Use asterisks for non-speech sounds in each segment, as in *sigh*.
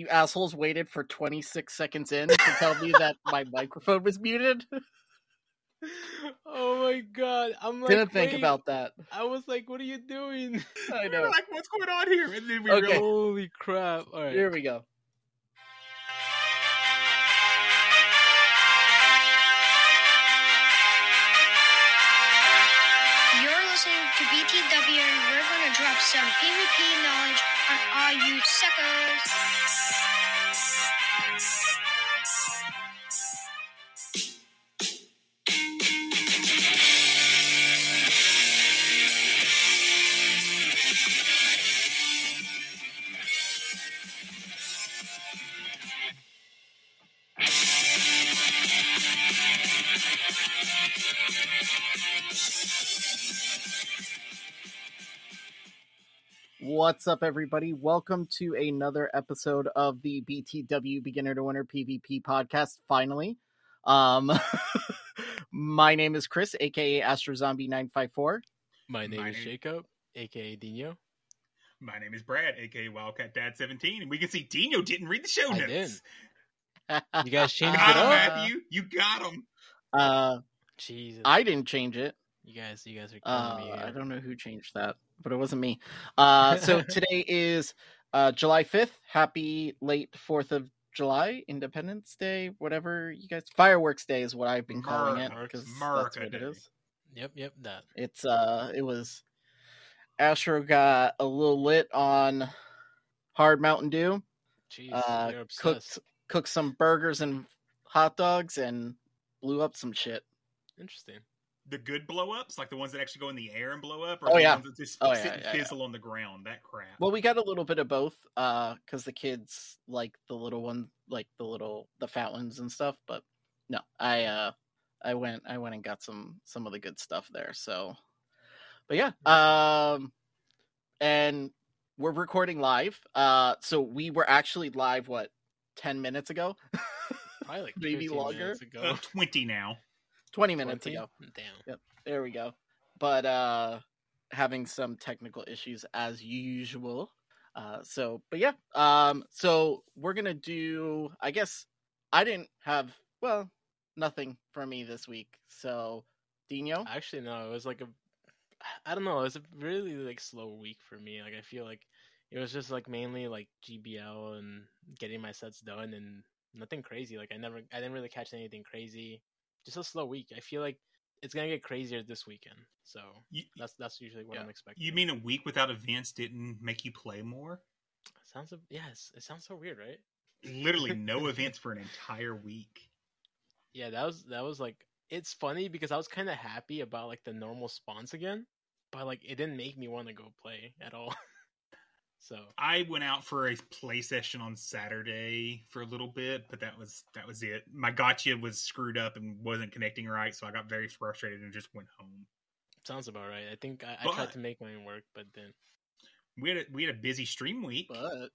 You assholes waited for 26 seconds in to tell me that my microphone was muted. Oh my god! I'm like, Didn't think wait. about that. I was like, "What are you doing?" *laughs* I We know. like, what's going on here? And then we Okay. realized Holy crap! All right. Here we go. You're listening to BTW. We're going to drop some PvP knowledge all you suckers. What's up, everybody? Welcome to another episode of the BTW Beginner to Winner PvP podcast. Finally, um, *laughs* my name is Chris, aka AstroZombie954. My name My is name- Jacob, aka Dino. my name is Brad, aka Wildcat Dad 17, and we can see Dino didn't read the show notes. *laughs* You guys changed Got it him, up. Matthew. You got him. Uh, Jesus, I didn't change it. you guys, you guys are Uh, killing me. I don't know who changed that, but it wasn't me. Uh, so *laughs* today is uh, July 5th. Happy late 4th of July, Independence Day, whatever you guys. Fireworks Day is what I've been calling it because that's what it Day. is. Yep, yep, that. It's uh, it was. Astro got a little lit on hard Mountain Dew. Jeez, Uh, you're obsessed. cooked cooked some burgers and hot dogs and blew up some shit. Interesting. The good blow ups, like the ones that actually go in the air and blow up, or Oh, the yeah. ones that just Oh, sit yeah, and yeah, yeah. fizzle on the ground. That crap. Well, we got a little bit of both, uh, because the kids like the little one, like the little the fat ones and stuff. But no, I uh, I went I went and got some some of the good stuff there. So, but yeah, um, and we're recording live. Uh, so we were actually live what ten minutes ago, *laughs* Probably like Maybe 15 longer. ago. Uh, 20 now. Twenty minutes 20? ago. Damn. Yep. There we go. But uh having some technical issues as usual. Uh so but yeah. Um so we're going to do I guess I didn't have well nothing for me this week. So Dino, Actually, no. It was like a, I don't know. It was a really like slow week for me. Like I feel like it was just like mainly like GBL and getting my sets done and nothing crazy. Like I never, I didn't really catch anything crazy. Just a slow week. I feel like it's gonna get crazier this weekend. So You, that's that's usually what Yeah. I'm expecting. you mean a week without events didn't make you play more? sounds? Yes, it sounds so weird, right? Literally no *laughs* events for an entire week. Yeah, that was that was like it's funny because I was kind of happy about like the normal spawns again, but like it didn't make me want to go play at all. *laughs* so I went out for a play session on Saturday for a little bit, but that was that was it. My gotcha was screwed up and wasn't connecting right, so I got very frustrated and just went home. sounds about right. I think I, I tried to make mine work, but then We had a, we had a busy stream week. but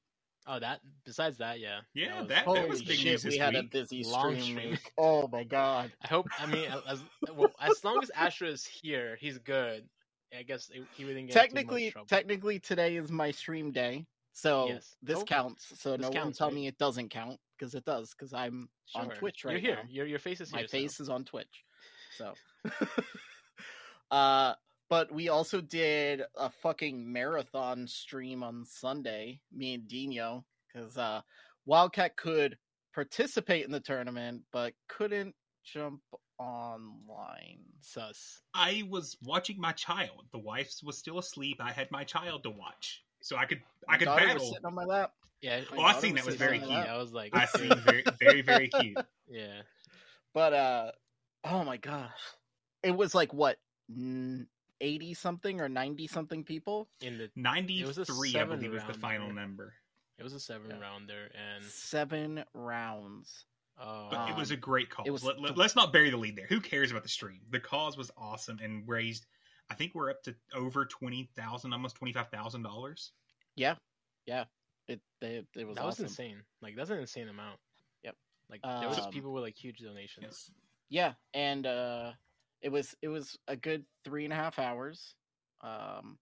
Oh, that. Besides that, yeah. Yeah, was- that- Holy was big shit, news this we had a busy Long stream. stream. week. Oh my god. I hope. I mean, as well, as long as Astro is here, he's good. I guess it, he wouldn't get Technically, technically today is my stream day, so Yes. this Oh, counts. So this no one counts, tell right? me it doesn't count because it does. Because I'm on Twitch right You're here. now. Your your face is my here. so- face is on Twitch. So, *laughs* uh, but we also did a fucking marathon stream on Sunday, me and Dino, because uh, Wildcat could participate in the tournament but couldn't jump online. sus. I was watching my child. The wife was still asleep. I had my child to watch, so I could I could daughter was battle. sitting on my lap. Yeah. Oh, I seen was that was very cute. I was like, I seen *laughs* very very very cute. yeah. But uh, oh my gosh, it was like what eighty something or ninety something people. In the Ninety It was a three, I believe, was the final there. number. it was a seven Yeah. rounder, and Seven rounds. But it was Um, a great cause. was Let, th- us not bury the lead there. Who cares about the stream? The cause was awesome and raised. I think we're up to over twenty thousand, almost twenty five thousand dollars. Yeah, yeah. It it, it was that was insane. Like that's an insane amount. Yep. Like there was Um, people with like huge donations. Yes. Yeah, and uh, it was it was a good three and a half hours. Um,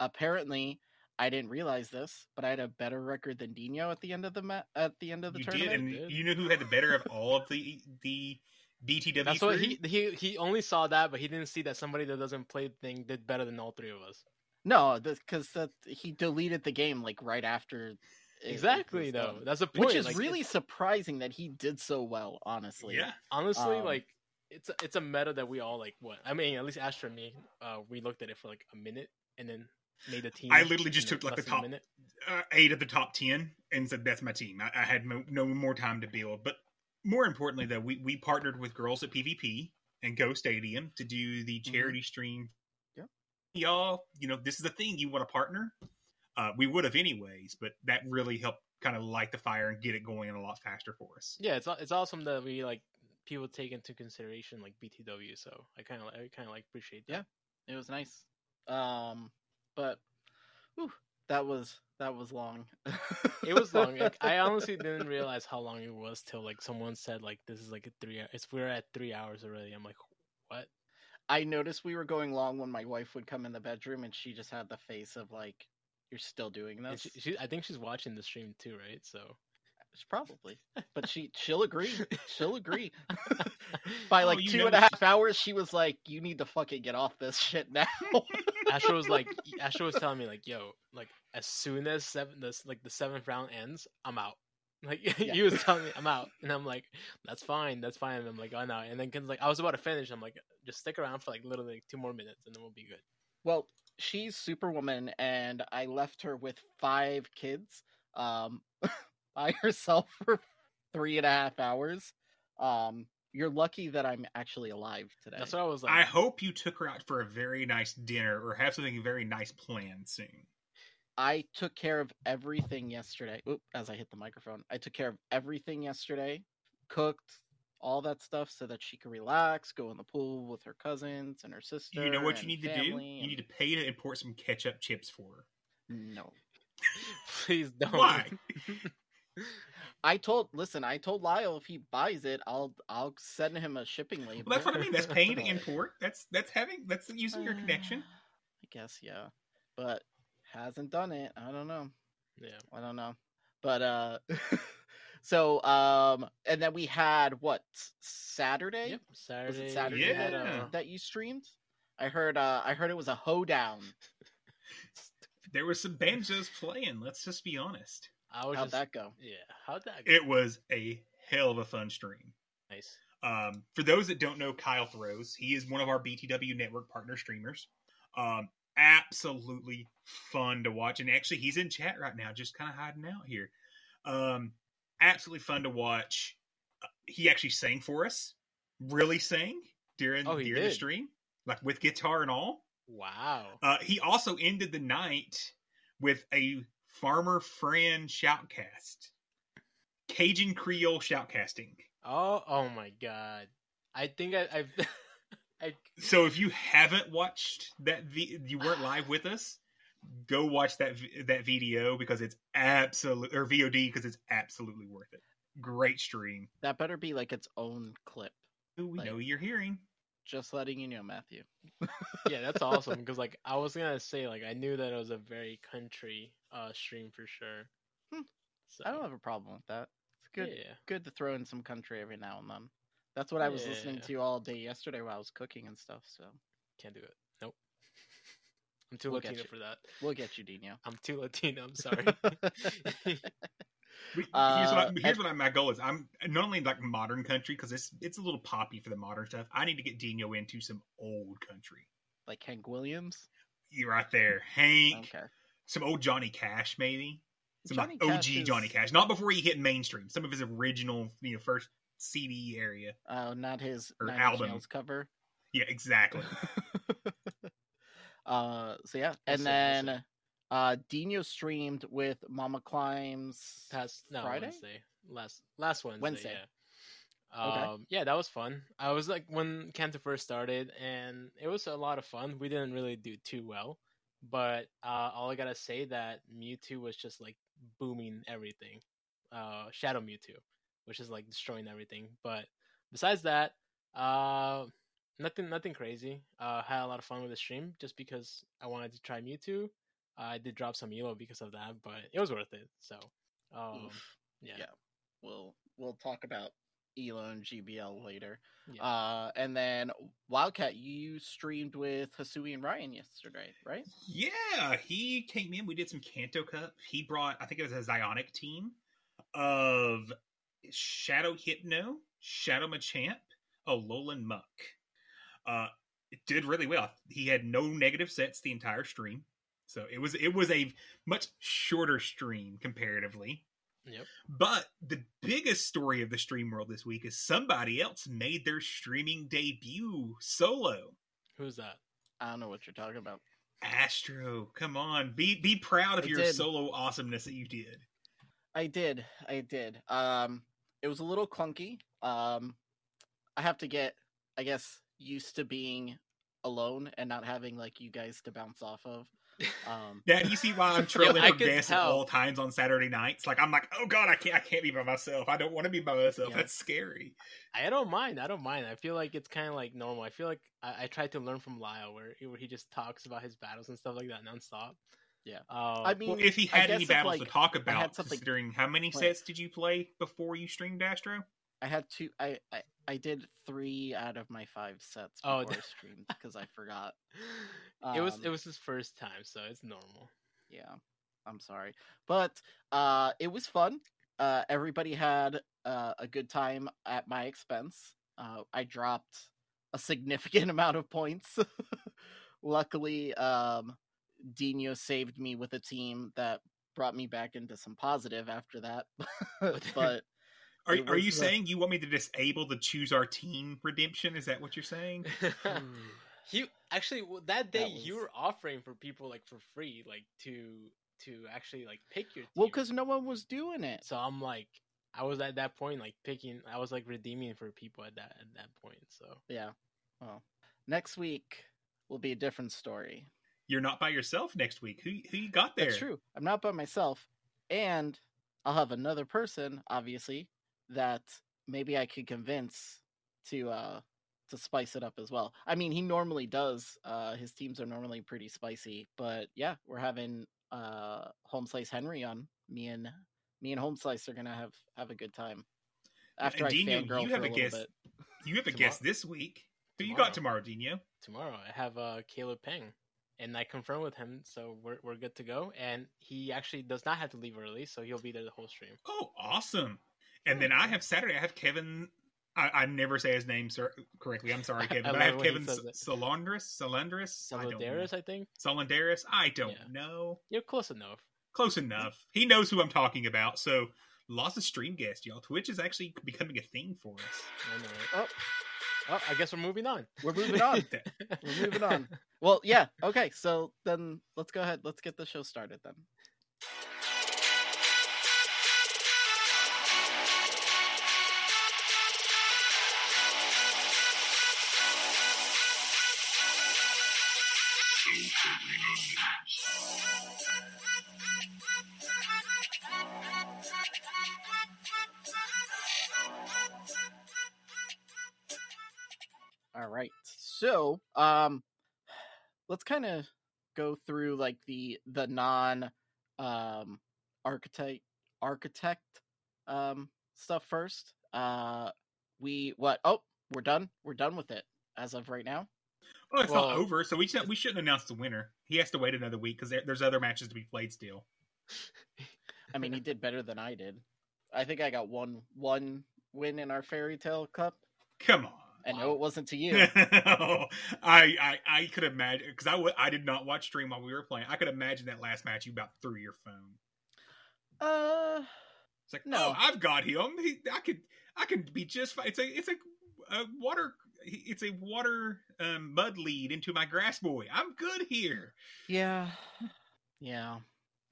apparently, I didn't realize this, but I had a better record than Dino at the end of the ma- at the end of the You did, tournament. and Did. you know who had the better of all of the the BTW That's crew? what he he he only saw that, but he didn't see that somebody that doesn't play the thing did better than all three of us. No, because that he deleted the game like right after. it- it Exactly, though. done. That's a point. which is like, really it's- surprising that he did so well. Honestly, Yeah, honestly um, like it's a, it's a meta that we all like. What I mean, at least Astra and me, uh, we looked at it for like a minute and then made a team. I literally just took, like, the top- uh, eight of the top ten, and said that's my team. I, I had no, no more time to build, but more importantly, though, we we partnered with Girls at PvP and Go Stadium to do the charity stream. Yeah. y'all, you know, this is the thing. You want to partner? Uh, we would have anyways, but that really helped kind of light the fire and get it going a lot faster for us. Yeah, it's aw- it's awesome that we like people take into consideration like BTW. So I kind of I kind of like appreciate that. Yeah. it was nice. Um, but whew, that was that was long. *laughs* It was long. Like, I honestly didn't realize how long it was till like someone said like this is like a three. It's we're at three hours already. I'm like, what? I noticed we were going long when my wife would come in the bedroom and she just had the face of like, "You're still doing this." she, she, I think she's watching the stream too, right? So Probably, but she she'll agree. She'll agree. *laughs* By Oh, like you two and a half hours, she was like, "You need to fucking get off this shit now." *laughs* Astra was like, Astra was telling me like, yo, like as soon as seven, this like the seventh round ends, I'm out. Like *laughs* Yeah. he was telling me I'm out, and I'm like, that's fine, that's fine. And I'm like, oh no. And then Ken's like, I was about to finish. I'm like, just stick around for like literally like, two more minutes, and then we'll be good. Well, she's Superwoman, and I left her with five kids, um, by *laughs* herself for three and a half hours. Um, you're lucky that I'm actually alive today. That's what I was like. I hope you took her out for a very nice dinner or have something very nice planned soon. I took care of everything yesterday. Oop, as I hit the microphone, I took care of everything yesterday, cooked all that stuff so that she could relax, go in the pool with her cousins and her sister. You know what you need to do? You and- need to pay to import some ketchup chips for her. No, *laughs* Please don't. Why? *laughs* I told. Listen, I told Lyle if he buys it, I'll I'll send him a shipping label. Well, that's what I mean. That's paying to But- *laughs* import. That's that's having that's using your connection. *sighs* I guess yeah, but hasn't done it. I don't know. yeah. I don't know. But uh *laughs* so um and then we had what Saturday Yep. Saturday. we Saturday had, Yeah. uh, that you streamed? I heard uh I heard it was a hoedown. There was some banjos playing. Let's just be honest. I was How'd just, that go? Yeah. How'd that go? It was a hell of a fun stream. nice. Um, for those that don't know Kyle Throws, he is one of our BTW network partner streamers. Um, absolutely fun to watch. And actually, he's in chat right now, just kind of hiding out here. Um, absolutely fun to watch. Uh, he actually sang for us, really sang during, Oh, he during the stream, like with guitar and all. Wow. Uh, he also ended the night with a Farmer Fran shoutcast, Cajun Creole shoutcasting. Oh, oh my god. I think I, I've, *laughs* I, So if you haven't watched that, vi- you weren't live with us. go watch that that video because it's absolute or VOD because it's absolutely worth it. Great stream. That better be like its own clip. Ooh, we Like- know you're hearing. Just letting you know, Matthew. *laughs* yeah, that's awesome because like I was gonna say like I knew that it was a very country uh stream for sure. Hmm. So, I don't have a problem with that. It's good. Yeah. Good to throw in some country every now and then. That's what I was listening to all day yesterday while I was cooking and stuff. So Can't do it. Nope. *laughs* I'm too We'll Latino for that. we'll get you, Dino. I'm too Latino. I'm sorry. *laughs* We- Uh, here's what I, here's and- what I, my goal is. I'm not only like modern country because it's it's a little poppy for the modern stuff. I need to get Dino into some old country. like Hank Williams. You're right there, Hank. Okay. Some old Johnny Cash, maybe. Some Johnny like OG is- Johnny Cash, not before he hit mainstream. Some of his original, you know, first CD area. Oh, not his Or album. Cover. Yeah, exactly. *laughs* uh, so yeah, and then. Uh, Dino streamed with Mama Climbs Past no Friday. Wednesday. Last last Wednesday. Wednesday. Yeah. Okay. Um, yeah, that was fun. I was like when Kanto first started, and it was a lot of fun. We didn't really do too well, but uh, all I gotta say that Mewtwo was just like booming everything. Uh, Shadow Mewtwo, which is like destroying everything. But besides that, uh, nothing, nothing crazy. Uh, had a lot of fun with the stream just because I wanted to try Mewtwo. I did drop some elo because of that, but it was worth it. So, um, yeah, Yeah. We'll we'll talk about Elo and GBL later. yeah. Uh, and then Wildcat, you streamed with Hasui and Ryan yesterday, right? Yeah, he came in. We did some Kanto Cup. He brought, I think it was a Zionic team of Shadow Hypno, Shadow Machamp, Alolan Muk. Uh, it did really well. He had no negative sets the entire stream, so it was it was a much shorter stream comparatively. Yep. But the biggest story of the stream world this week is somebody else made their streaming debut solo. Who's that? I don't know what you're talking about. Astro, come on, be be proud of I your did. solo awesomeness that you did. I did. I did. Um, it was a little clunky. Um, I have to get, I guess, used to being alone and not having like you guys to bounce off of. Um, *laughs* Now you see why I'm *laughs* trolling I for could guests at all times on Saturday nights. Like I'm like, oh god, I can't, I can't be by myself. I don't want to be by myself. Yeah. That's scary. I don't mind. I don't mind. I feel like it's kind of like normal. I feel like I, I tried to learn from Lyle, where where he just talks about his battles and stuff like that nonstop. Yeah. Um, I mean, Well, if he had any battles like, to talk about, something- considering how many like- sets did you play before you streamed Astro? I had two. I, I I did three out of my five sets Oh, before d- I streamed because I forgot. *laughs* it was Um, it was his first time, so it's normal. Yeah, I'm sorry, but uh, it was fun. Uh, everybody had uh, a good time at my expense. Uh, I dropped a significant *laughs* amount of points. *laughs* Luckily, um, Dino saved me with a team that brought me back into some positive after that. but Are, are you was, saying you want me to disable the choose our team redemption? Is that what you're saying? *laughs* you actually well, that day That you were offering for people like for free, like to to actually like pick your team. well, because no one was doing it. so I'm like, I was at that point like picking. I was like redeeming for people at that at that point. So Yeah. Well, next week will be a different story. You're not by yourself next week. Who who you got there? That's true. I'm not by myself, and I'll have another person, obviously, that maybe I could convince to uh to spice it up as well. I mean, he normally does. Uh his teams are normally pretty spicy, but yeah, we're having uh Home Slice Henry on. Me and me and Home Slice are gonna have have a good time. After And I Dino, fangirl you for have a a guest. You have a guest this week. Who you got tomorrow, Dino? tomorrow I have uh Caleb Peng, and I confirmed with him, so we're we're good to go. And he actually does not have to leave early, so he'll be there the whole stream. Oh, awesome! And then I hmm. have Saturday. I have Kevin. I, I never say his name sir, correctly. I'm sorry, *laughs* Kevin. I but I have Kevin Solandris. Solandris. Salandris. I don't know. Solidaris, I think. Solandaris. I don't Yeah. know. You're close enough. Close enough. He knows who I'm talking about. So lots of stream guests, y'all. Twitch is actually becoming a thing for us. I know, right? Oh, Oh, I guess we're moving on. we're moving on. *laughs* We're moving on. Well, yeah. Okay, so then let's go ahead. Let's get the show started then. Um let's kind of go through like the the non um architect architect um stuff first. Uh we what? Oh, we're done. We're done with it as of right now. Oh, it's Well- not over, so we should, we shouldn't announce the winner. He has to wait another week because there, there's other matches to be played still. I mean, he did better than I did. I think I got one one win in our fairy tale cup. Come on. I know it wasn't to you. *laughs* I, I I could imagine because I w- I did not watch stream while we were playing. I could imagine that last match you about threw your phone. uh, It's like, No. oh, I've got him. He, I could I could be just fine. It's a it's a, a water it's a water um, mud lead into my grass boy. I'm good here. yeah, yeah.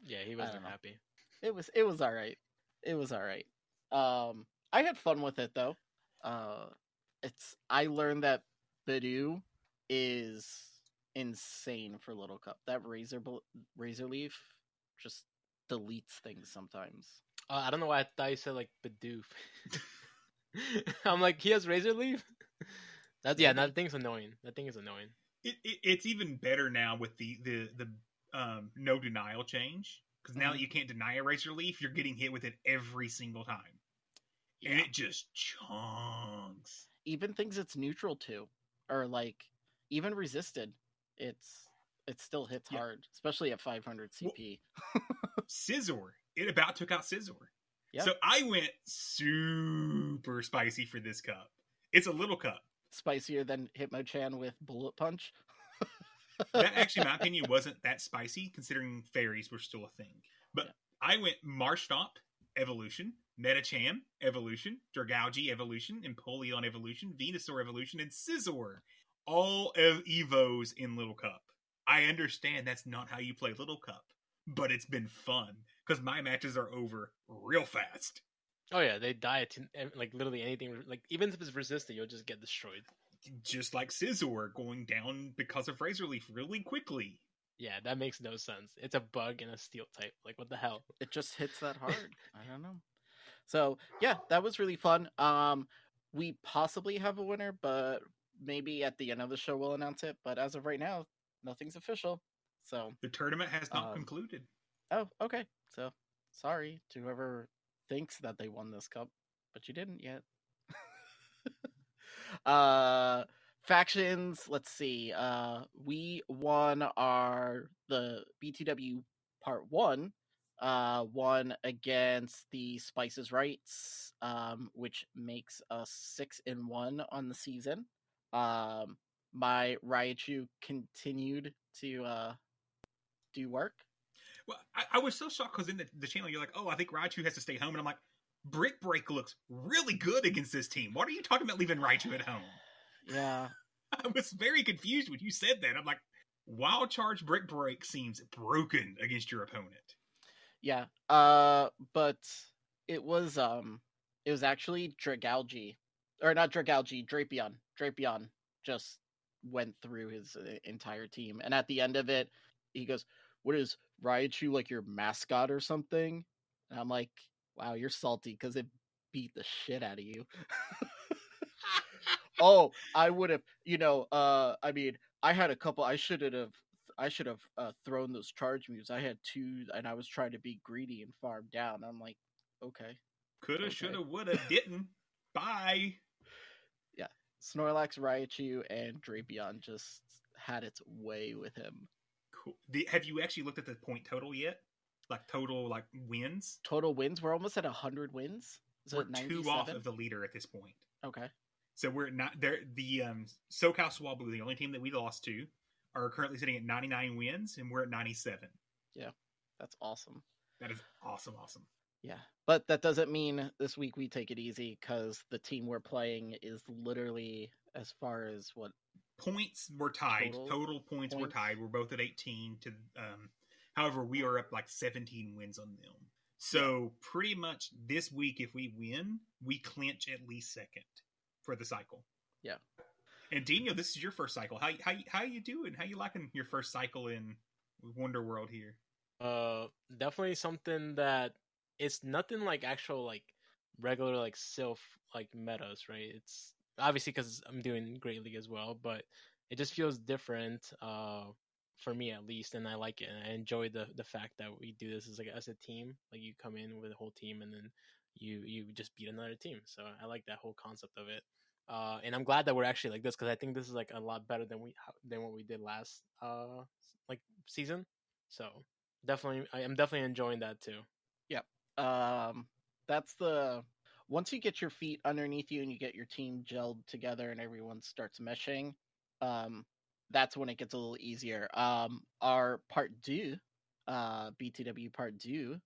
Yeah, he wasn't happy. It was it was all right. It was all right. Um, I had fun with it though. Uh, it's I learned that Budew is insane for Little Cup. That razor bl- razor leaf just deletes things sometimes. Uh, I don't know why I thought you said like Bidoof. *laughs* I'm like, he has razor leaf. *laughs* That's yeah, that thing's annoying. That thing is annoying. It, it it's even better now with the the the um, no denial change because now that you can't deny a razor leaf, you're getting hit with it every single time, and it just chunks. Even things it's neutral to, or like even resisted, it's it still hits Yeah. hard, especially at 500 Well- CP. *laughs* Scizor. It about took out Scizor. Yeah. So I went super spicy for this cup. It's a little cup. Spicier than Hitmonchan with Bullet Punch. That *laughs* actually, in my opinion, wasn't that spicy considering fairies were still a thing. But Yeah. I went Marshtomp Evolution, Medicham Evolution, Dragalge Evolution, Empoleon Evolution, Venusaur Evolution, and Scizor. All of Evos in Little Cup. I understand that's not how you play Little Cup, but it's been fun because my matches are over real fast. Oh yeah, they die to like literally anything. Like even if it's resistant, you'll just get destroyed. Just like Scizor going down because of Razor Leaf really quickly. Yeah, that makes no sense. It's a bug and a steel type. Like what the hell? it just hits that hard. *laughs* I don't know. So yeah, that was really fun. Um, we possibly have a winner, but maybe at the end of the show we'll announce it. But as of right now, nothing's official. So The tournament has not Um, concluded. oh, okay. So sorry to whoever thinks that they won this cup, but you didn't yet. *laughs* uh factions let's see uh we won our the btw part one uh won against the spices rights um which makes us six in one on the season um my raichu continued to uh do work Well, I, I was so shocked because in the, the channel you're like, oh, I think Raichu has to stay home, and I'm like, Brick Break looks really good against this team. What are you talking about leaving Raichu at home? *sighs* yeah *laughs* I was very confused when you said that. I'm like, Wild Charge Brick Break seems broken against your opponent. Yeah. Uh but it was um it was actually Dragalge or not Dragalge, Drapion. Drapion just went through his uh, entire team and at the end of it he goes, "What is Raichu like your mascot or something?" And I'm like, "Wow, you're salty cuz it beat the shit out of you." *laughs* oh, I would have, you know, uh I mean, I had a couple I should have I should have uh, thrown those charge moves. I had two, and I was trying to be greedy and farm down. I'm like, okay, Coulda, Okay. shoulda, woulda, didn't. *laughs* Bye. Yeah, Snorlax, Raichu, and Drapion just had its way with him. Cool. The, have you actually looked at the point total yet? Like total like wins? Total wins. We're almost at hundred wins. Is We're two off of the leader at this point. Okay. So we're not there. The um, SoCal Swablu, the only team that we lost to, are currently sitting at 99 wins, and we're at 97. Yeah, That's awesome. That is awesome, awesome. Yeah, but that doesn't mean this week we take it easy because the team we're playing is literally as far as what Points were tied. Total Total, points, were points? tied. We're both at 18. To um, however, we are up like 17 wins on them. So pretty much this week, if we win, we clinch at least second for the cycle. Yeah. And Dino, this is your first cycle. How how how you doing? How you liking your first cycle in Wonder World here? Uh, definitely something that it's nothing like actual like regular like Silph like metas, right? It's obviously because I'm doing Great League as well, but it just feels different uh, for me at least, and I like it. And I enjoy the the fact that we do this as like as a team. Like you come in with a whole team, and then you you just beat another team. So I like that whole concept of it. Uh, and I'm glad that we're actually like this because I think this is like a lot better than we than what we did last uh like season. So definitely, I am definitely enjoying that too. Yep. Um, that's the once you get your feet underneath you and you get your team gelled together and everyone starts meshing. Um, that's when it gets a little easier. Um, our part two, uh, BTW part two,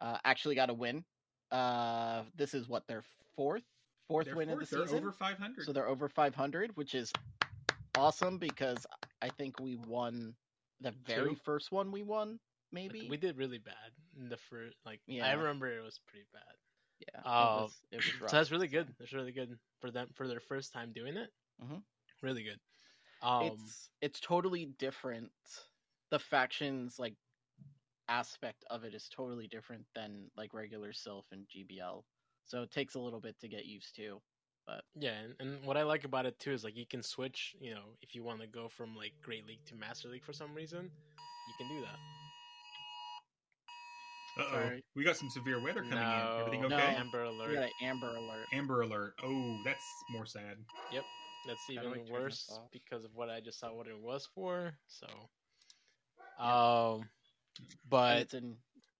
uh, actually got a win. Uh, this is what their fourth fourth They're win of the fourth. They're season. over 500. So they're over 500, which is awesome because I think we won the very Two? first one we won. Like, Maybe we did really bad in the first. Like I remember it was pretty bad. yeah. Oh, it was, it was. *clears throat* So that's really good. That's really good for them for their first time doing it. Mhm. Really good. Um, it's it's totally different. The factions like aspect of it is totally different than like regular Silph and GBL. So it takes a little bit to get used to. But yeah, and, and what I like about it too is like you can switch. You know, if you want to go from like Great League to Master League for some reason, you can do that. Uh-oh. We got some severe weather coming no, in. Everything No. okay? Amber We Alert. got an Amber Alert. Amber alert. Oh, that's more sad. Yep, that's even I worse because of what I just saw what it was for. So, um, And but it's in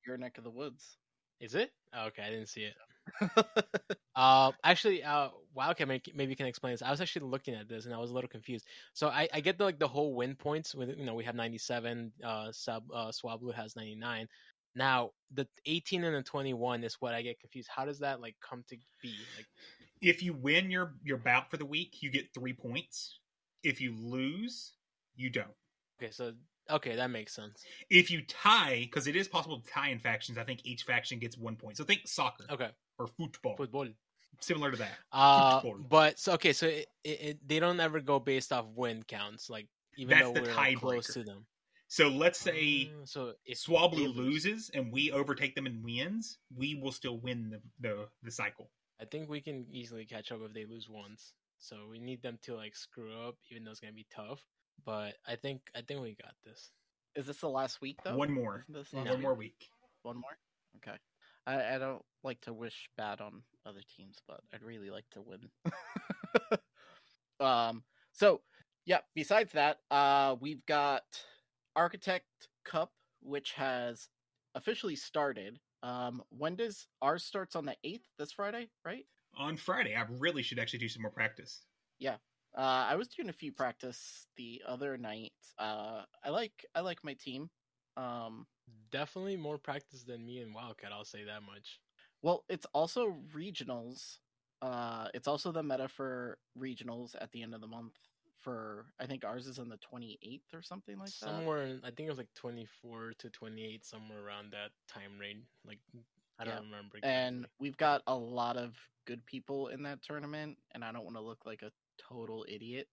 your neck of the woods. is it? Oh, okay, I didn't see it. *laughs* Uh, actually, uh, Wildcat maybe, maybe can explain this. I was actually looking at this and I was a little confused. So I, I get the like the whole win points with you know we have ninety seven. Uh, sub uh, Swablu has ninety nine. Now the eighteen and the twenty one is what I get confused. How does that like come to be? Like If you win your your bout for the week, you get three points. If you lose, you don't. okay, so okay, that makes sense. If you tie, because it is possible to tie in factions, I think each faction gets one point. So think soccer Okay, or football, football. similar to that. Uh, Football. but so okay, so it, it, they don't ever go based off win counts. Like even That's though we're like, close to them. So let's say Uh, so if Swablu lose- loses and we overtake them and wins, we will still win the, the, the cycle. I think we can easily catch up if they lose once. So we need them to like screw up, even though it's gonna be tough. But I think I think we got this. Is this the last week though? One more. This No. One week? more week. One more? Okay. I, I don't like to wish bad on other teams, but I'd really like to win. *laughs* um so yeah, besides that, uh we've got Architect Cup, which has officially started. Um when does ours starts on the eighth this Friday, right? On Friday, I really should actually do some more practice. Uh I was doing a few practice the other night. Uh I like I like my team. Um Definitely more practice than me and Wildcat. I'll say that much. Well, it's also regionals. Uh, it's also the meta for regionals at the end of the month. For I think ours is on the twenty eighth or something like that. somewhere, I think it was like twenty four to twenty eight, somewhere around that time range. Like I don't Yeah. remember. Exactly. And we've got a lot of good people in that tournament, and I don't want to look like a total idiot.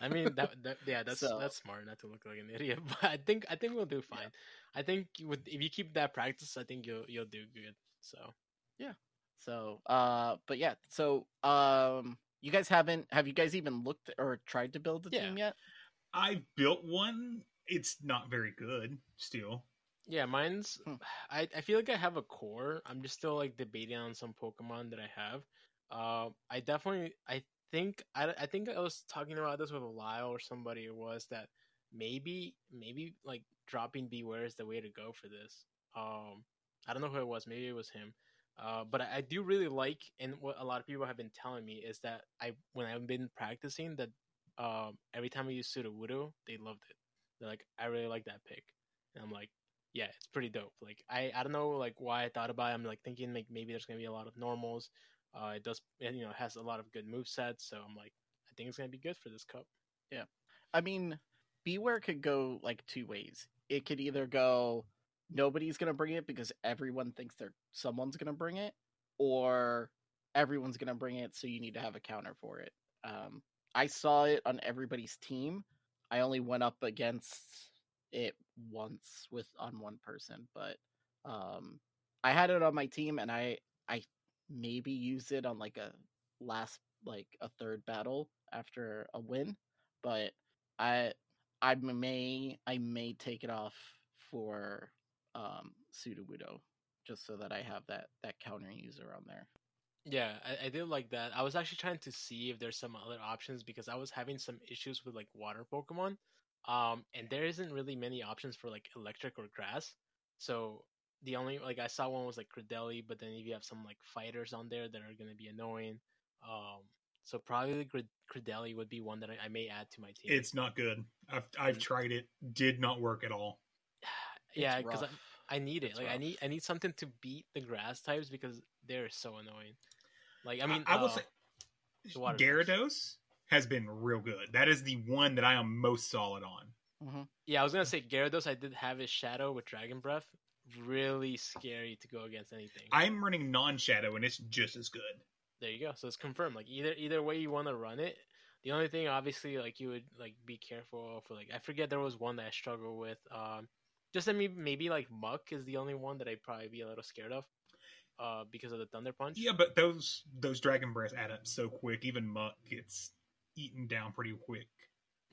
I mean, *laughs* that, that yeah, that's So- that's smart not to look like an idiot. *laughs* But I think I think we'll do fine. I think with if you keep that practice, I think you'll you'll do good. So yeah. So, uh, but yeah, so um, you guys haven't have you guys even looked or tried to build the Yeah. team yet? I built one. It's not very good still. yeah, mine's. Hmm. I I feel like I have a core. I'm just still like debating on some Pokemon that I have. Uh, I definitely I think I I think I was talking about this with a Lyle or somebody. It was that maybe maybe like dropping Bewear is the way to go for this. Um, I don't know who it was. Maybe it was him. Uh, but I, I do really like, and what a lot of people have been telling me is that I, when I've been practicing, that um, every time I use Sudowoodo, they loved it. They're like, I really like that pick, and I'm like, yeah, it's pretty dope. Like, I, I don't know, like why I thought about it. I'm like thinking, like maybe there's gonna be a lot of normals. Uh, it does, and, you know, it has a lot of good move sets. So I'm like, I think it's gonna be good for this cup. Yeah, I mean, Bewear could go like two ways. It could either go nobody's gonna bring it because everyone thinks they're someone's gonna bring it, or everyone's gonna bring it, so you need to have a counter for it. Um, I saw it on everybody's team. I only went up against it once with on one person, but um, I had it on my team, and I maybe use it on like a last like a third battle after a win, but I I may I may take it off for um Sudowoodo just so that I have that that counter user on there. Yeah, I, I did like that. I was actually trying to see if there's some other options because I was having some issues with like water Pokemon. Um, and there isn't really many options for like electric or grass. So the only like I saw one was like Cradily, but then if you have some like fighters on there that are gonna be annoying. Um, so probably Cred- Cradily would be one that I, I may add to my team. It's not good. I've I've Mm. tried it. Did not work at all. *sighs* yeah, because rough. I need it. It's like I need I need something to beat the grass types because they're so annoying. Like I mean, I, will uh, say the water types. Gyarados has been real good. That is the one that I am most solid on. hmm Yeah, I was gonna say Gyarados. I did have his Shadow with Dragon Breath. Really scary to go against anything. I'm running non-shadow, and it's just as good. there you go. So it's confirmed. Like either either way you want to run it. The only thing, obviously, like you would like be careful for. Like I forget there was one that I struggle with. Um, just I mean maybe like Muk is the only one that I'd probably be a little scared of. Uh, because of the Thunder Punch. Yeah, but those those dragon breaths add up so quick. Even Muk gets eaten down pretty quick.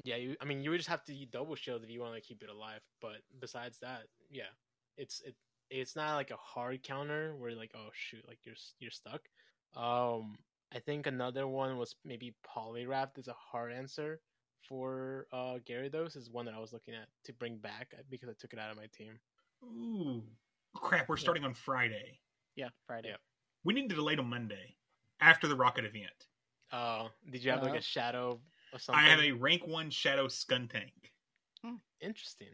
Yeah, you, I mean, you would just have to double shield if you want to keep it alive. But besides that, yeah, it's it it's not like a hard counter where like oh shoot, like you're you're stuck. Um, I think another one was maybe Poliwrath is a hard answer for uh Gyarados is one that I was looking at to bring back uh, because I took it out of my team. Ooh, crap! We're Yeah. starting on Friday. Yeah, Friday. Yeah. We need to delay till Monday after the rocket event. Uh, did you have like Uh, a shadow or something? I have a rank one shadow Skuntank. interesting.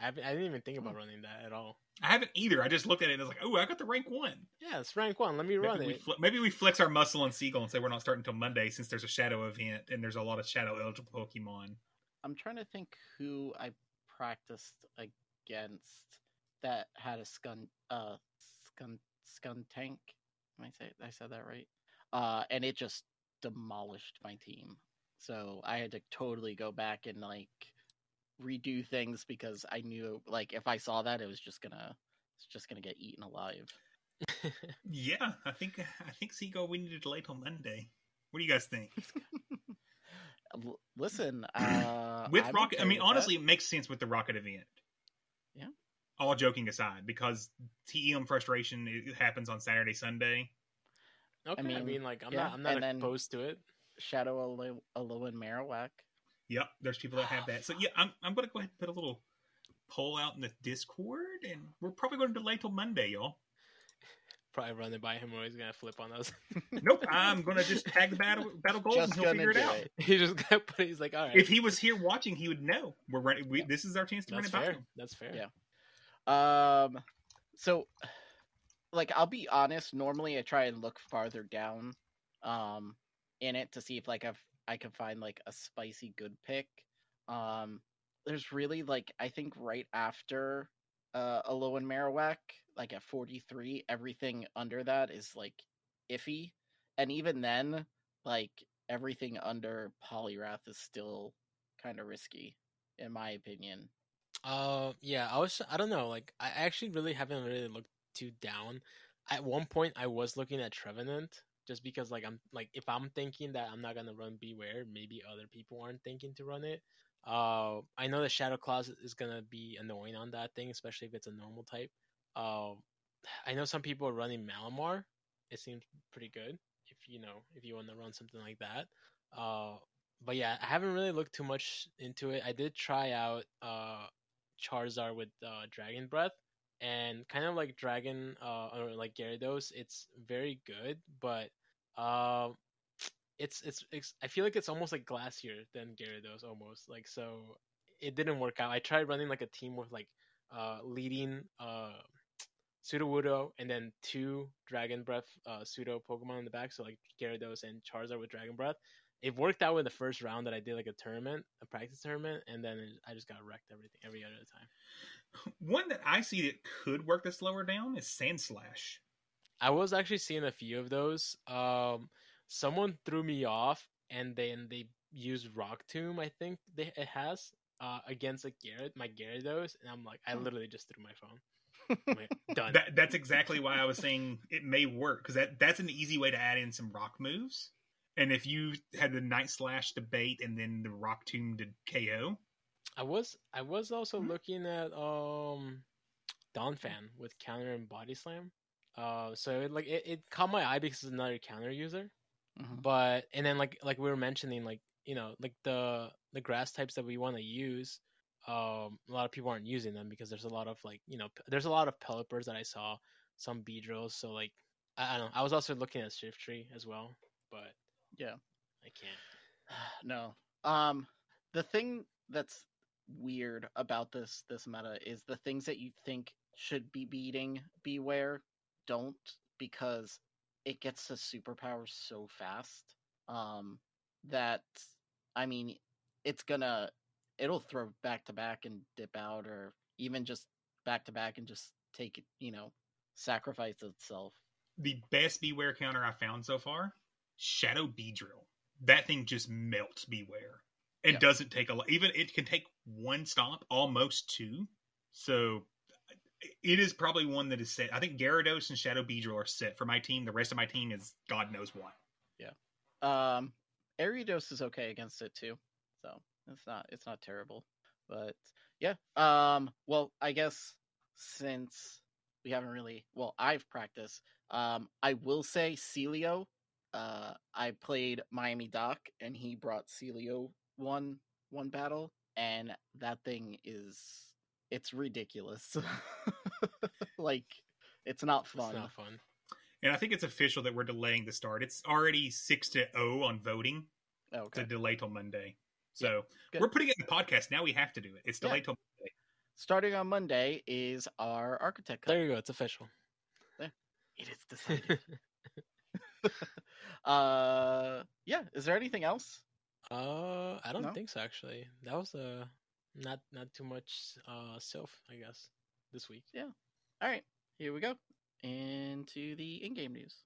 I I didn't even think Hmm. about running that at all. I haven't either. I just looked at it and I was like, "Oh, I got the rank one." Yeah, it's rank one. Let me run maybe, we it. fl- maybe we flex our muscle on Seagull and say we're not starting until Monday since there's a shadow event and there's a lot of shadow eligible Pokemon. I'm trying to think who I practiced against that had a scun uh skun skun tank. Am I say I said that right? Uh and it just demolished my team. So I had to totally go back and like redo things because I knew like if I saw that it was just gonna it's just gonna get eaten alive. *laughs* Yeah, I think I think Seagull we need to delay till Monday. What do you guys think? *laughs* Listen, uh *clears throat* with I'm rocket, I mean, with that. honestly, it makes sense with the rocket event. Yeah. All joking aside, because TM frustration it happens on Saturday, Sunday. okay, I mean, mean, like I'm yeah, not I'm not and then- opposed to it. Shadow Alo- Alolan Marowak. Yep, there's people that have that. So yeah, I'm I'm gonna go ahead and put a little poll out in the Discord, and we're probably going to delay till Monday, y'all. Probably running by him or he's gonna flip on us. *laughs* Nope, I'm gonna just tag the battle battle goals Just and he'll figure it out. it. he just got put. He's like, all right. If he was here watching, he would know. We're running. We, This is our chance to that's run it by fair. him. That's fair. Yeah. Um, so, like, I'll be honest. Normally, I try and look farther down, um, in it to see if like I've I can find like a spicy good pick. Um, there's really like I think right after uh Alolan Marowak, like at 43, everything under that is like iffy, and even then, like everything under Poliwrath is still kind of risky, in my opinion. Uh, yeah. I was. I don't know. Like, I actually really haven't really looked too down. At one point, I was looking at Trevenant just because, like, I'm like, if I'm thinking that I'm not gonna run Bewear, maybe other people aren't thinking to run it. Uh, I know the Shadow Claws is gonna be annoying on that thing, especially if it's a normal type. Uh, I know some people are running Malamar. It seems pretty good if you know if you want to run something like that. Uh, but yeah, I haven't really looked too much into it. I did try out uh Charizard with uh, Dragon Breath, and kind of like Dragon uh, or like Gyarados, it's very good, but um, it's, it's it's I feel like it's almost like glassier than Gyarados almost like so it didn't work out. I tried running like a team with like uh leading uh Sudowoodo and then two Dragon Breath uh pseudo Pokemon in the back, so like Gyarados and Charizard with Dragon Breath. It worked out in the first round that I did like a tournament, a practice tournament, and then I just got wrecked everything every other time. One that I see that could work this lower down is Sandslash. I was actually seeing a few of those. Um, someone threw me off, and then they used Rock Tomb. I think they, it has uh, against like Garrett, my Gyarados, and I'm like, I literally just threw my phone. Like, *laughs* Done. That, that's exactly why I was saying it may work because that that's an easy way to add in some rock moves. And if you had the Night Slash debate and then the Rock Tomb to KO, I was I was also Mhm. looking at um Donphan with counter and body slam. Uh, so it, like it, it caught my eye because it's another counter user. Mhm. But and then like like we were mentioning like you know like the the grass types that we want to use, um a lot of people aren't using them because there's a lot of like you know p- there's a lot of Pelippers that I saw some Beedrills. So like I, I don't know. I was also looking at Shiftry as well, but Yeah. I can't. *sighs* no. Um the thing that's weird about this this meta is the things that you think should be beating Bewear don't because it gets to superpowers so fast um that I mean it's gonna it'll throw back to back and dip out or even just back to back and just take it, you know, sacrifice itself. the best Bewear counter I found so far, Shadow b Beedrill. That thing just melts Bewear. It Yeah. doesn't take a lot. Even it can take one stomp, almost two. So it is probably one that is set. I think Gyarados and Shadow Beedrill are set for my team. The rest of my team is God knows what. Yeah. Um, Ariados is okay against it too, so it's not it's not terrible. But yeah, um, well, I guess since we haven't really, well, I've practiced. Um, I will say Sealeo. Uh, I played Miami Doc, and he brought Sealeo one one battle, and that thing is it's ridiculous. *laughs* like, it's not fun. It's not fun. And I think it's official that we're delaying the start. It's already six to zero on voting Oh, okay. to delay till Monday. So good. we're putting it in the podcast now. We have to do it. It's Yeah. delayed till Monday. Starting on Monday is our Architect Cup. There you go. It's official. It is decided. *laughs* uh, yeah. Is there anything else? Uh, I don't No? think so. Actually, that was uh not not too much uh self, I guess, this week. Yeah. All right, here we go into the in-game news.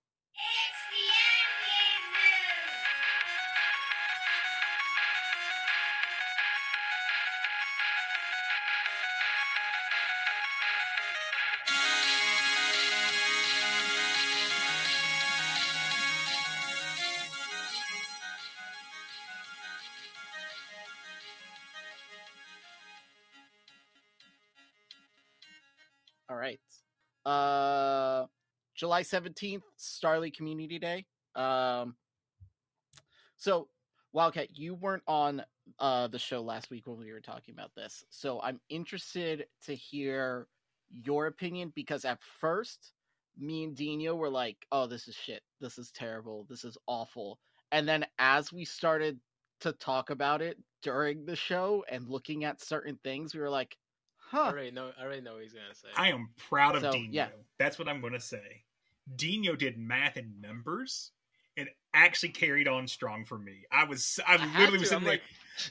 All right. Uh July 17th, Starly Community Day. Um so Wildcat, you weren't on uh the show last week when we were talking about this. So I'm interested to hear your opinion because at first me and Dino were like, "Oh, this is shit. This is terrible. This is awful." And then as we started to talk about it during the show and looking at certain things, we were like, I already know. I already know what he's gonna say. I am proud of So, Dino. yeah. That's what I'm going to say. Dino did math and numbers and actually carried on strong for me. I was, I, had literally was sitting I'm there. like-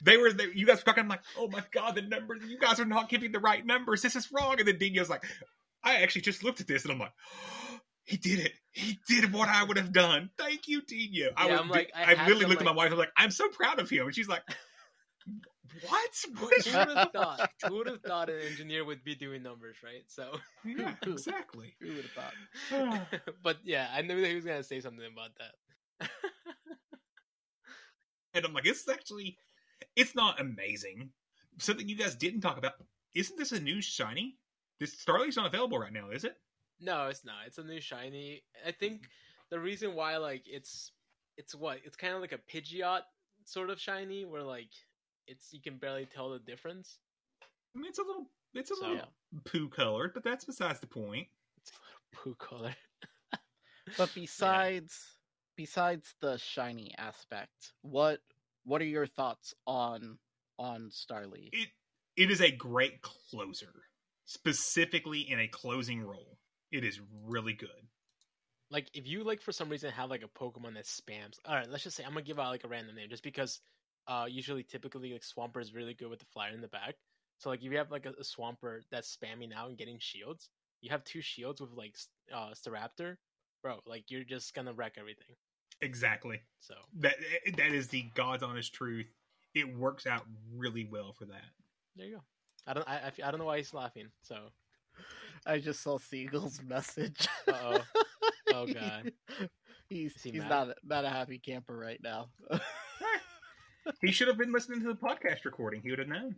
they were, they, you guys were talking. I'm like, oh my god, the numbers. You guys are not giving the right numbers. This is wrong. And then Dino's like, I actually just looked at this and I'm like, *gasps* he did it. He did what I would have done. Thank you, Dino. I Yeah, would, I'm like, I I, literally to, looked at my wife. I'm like, I'm so proud of him. And she's like, what? *laughs* What is Who would have thought? Who would have thought an engineer would be doing numbers, right? So, *laughs* Yeah, *laughs* exactly. Who would have thought? *sighs* but yeah, I knew that he was gonna say something about that. and I'm like, it's actually, it's not amazing. Something you guys didn't talk about. Isn't this a new shiny? This Starly's not available right now, is it? no, it's not. It's a new shiny. I think mm-hmm. the reason why, like, it's it's what it's kind of like a Pidgeot sort of shiny, where like it's you can barely tell the difference. I mean, it's a little, it's a So- little poo colored, but that's besides the point. It's a little poo colored. *laughs* But besides besides the shiny aspect, what what are your thoughts on on Starly? It, it is a great closer, specifically in a closing role. It is really good. like if you like for some reason have like a Pokemon that spams. All right, let's just say I'm gonna give out like a random name just because uh usually typically like Swampert is really good with the flyer in the back. So like if you have like a, a Swampert that's spamming out and getting shields, you have two shields with like s- uh Staraptor, bro. Like you're just gonna wreck everything. Exactly. So That that is the God's honest truth. It works out really well for that. there you go. I don't I I don't know why he's laughing. So I just saw Siegel's *laughs* message. Uh-oh. Oh, God. *laughs* he's he he's mad? not not a happy camper right now. *laughs* he should have been listening to the podcast recording. He would have known.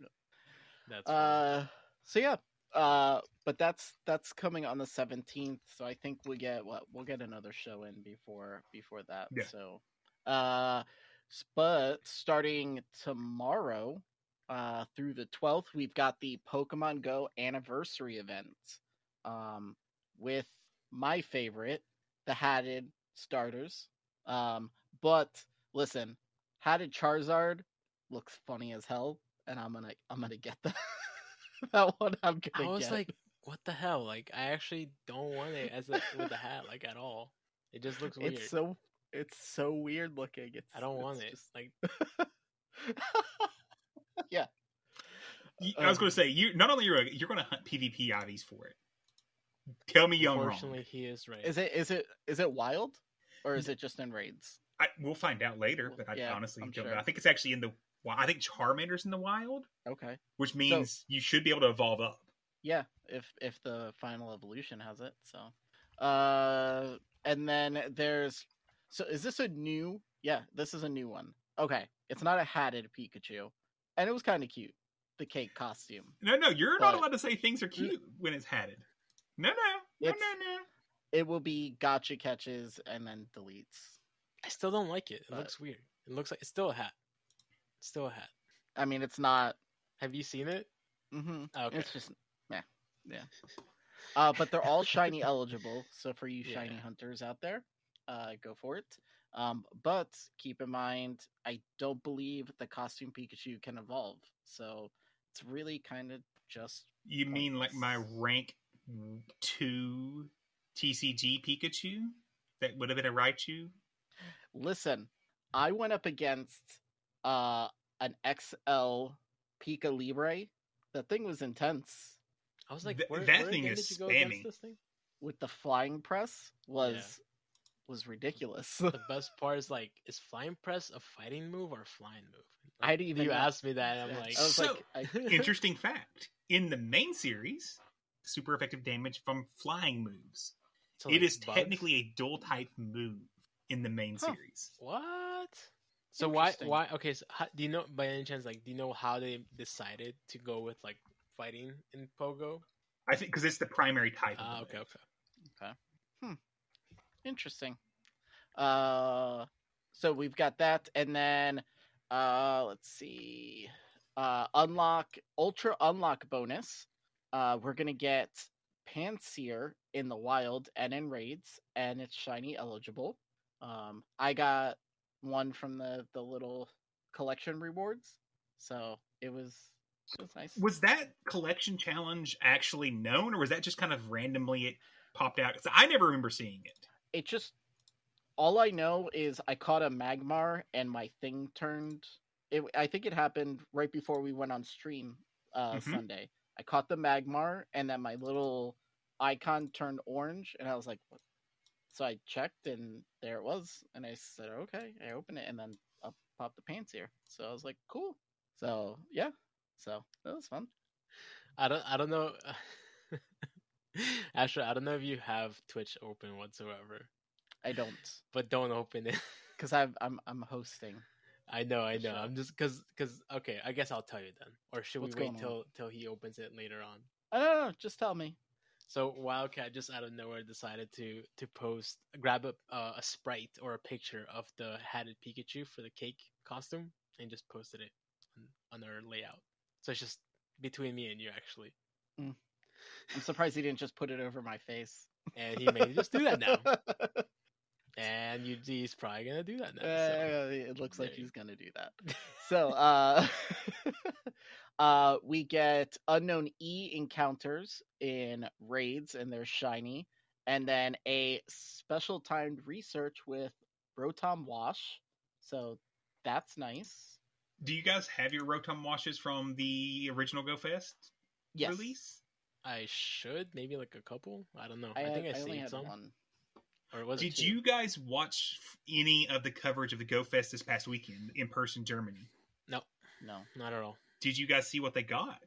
That's uh, so yeah, uh, but that's that's coming on the seventeenth. So I think we get what we'll get another show in before before that. Yeah. So, uh, but starting tomorrow, uh, through the twelfth, we've got the Pokemon Go anniversary event, um, with my favorite, the hatted starters. Um, but listen, hatted Charizard looks funny as hell, and I'm gonna I'm gonna get that. *laughs* that one I'm gonna I was get. like, what the hell? Like, I actually don't want it as a, with the hat, like at all. It just looks weird. it's so it's so weird looking. It's I don't it's want it. just- Like, *laughs* yeah, I was Um, going to say you. Not only you're a, you're going to hunt PvP IVs for it. Tell me I'm wrong. unfortunately, he is right. is it is it is it wild, or is it just in raids? I, we'll find out later, but I yeah, honestly I'm don't sure. know. I think it's actually in the. I think Charmander's in the wild, Okay, which means you should be able to evolve up. yeah, if if the final evolution has it, so. Uh, and then there's so is this a new? Yeah, this is a new one. Okay, it's not a hatted Pikachu, and it was kind of cute. The cake costume. No, no, you're not allowed to say things are cute when it's hatted. No, no, no, no, no. It will be gotcha catches and then deletes. I still don't like it. It But- looks weird. It looks like it's still a hat. It's still a hat. I mean, it's not. Have you seen it? Mm-hmm. Okay. It's just, yeah, yeah. Uh, but they're all shiny *laughs* eligible. So for you shiny Yeah. hunters out there, uh, go for it. Um, but keep in mind, I don't believe the costume Pikachu can evolve. So it's really kind of just You mean like my rank two TCG Pikachu? That would have been a Raichu. Listen. I went up against uh an XL Pika Libre. That thing was intense. I was like, Th- where, that where thing is did you go spammy. this thing? With the flying press was was ridiculous. The *laughs* best part is like, is flying press a fighting move or a flying move? I Like, didn't even You know. asked me that, I'm like, I was So- like, I, *laughs* Interesting fact. In the main series, super effective damage from flying moves. so, like, is bugs? technically a dual type move in the main Huh. series. What? So why why okay? So how, do you know by any chance like do you know how they decided to go with like fighting in Pogo? I think because it's the primary type. of Ah, the okay, move. okay. interesting. Uh, so we've got that, and then uh, let's see, uh, unlock ultra unlock bonus. Uh, we're gonna get Pansear in the wild and in raids, and it's shiny eligible. Um, I got one from the the little collection rewards, so it was it was nice. Was that collection challenge actually known, or was that just kind of randomly it popped out? 'Cause I never remember seeing it. it just all I know is I caught a Magmar and my thing turned. It, I think it happened right before we went on stream uh, Mhm. Sunday. I caught the Magmar and then my little icon turned orange, and I was like, what? So I checked and there it was, and I said, okay. I opened it and then up popped the Pansear. So I was like, cool. So yeah, so that was fun. I don't I don't know. *laughs* Actually, I don't know if you have Twitch open whatsoever, I don't but don't open it. *laughs* because I'm I'm I'm hosting. I know, I know. sure. I'm just because because okay. I guess I'll tell you then, or should What's we wait going on? till till he opens it later on? I don't know. Just tell me. So Wildcat just out of nowhere decided to to post grab a uh, a sprite or a picture of the hatted Pikachu for the cake costume and just posted it on, on our layout. So it's just between me and you actually, I'm surprised he didn't just put it over my face. and he may just do that now. *laughs* And you, he's probably gonna do that now. so. Uh, it looks like you he's gonna do that. So, *laughs* uh, *laughs* uh, we get unknown E encounters in raids, and they're shiny, and then a special timed research with Rotom Wash. So that's nice. Do you guys have your Rotom washes from the original Go Fest Yes, release? I should maybe like a couple. I don't know. I, I, think I, I only had some, one. Or was it Did two? you guys watch any of the coverage of the Go Fest this past weekend in person Germany? No, No, not at all. Did you guys see what they got?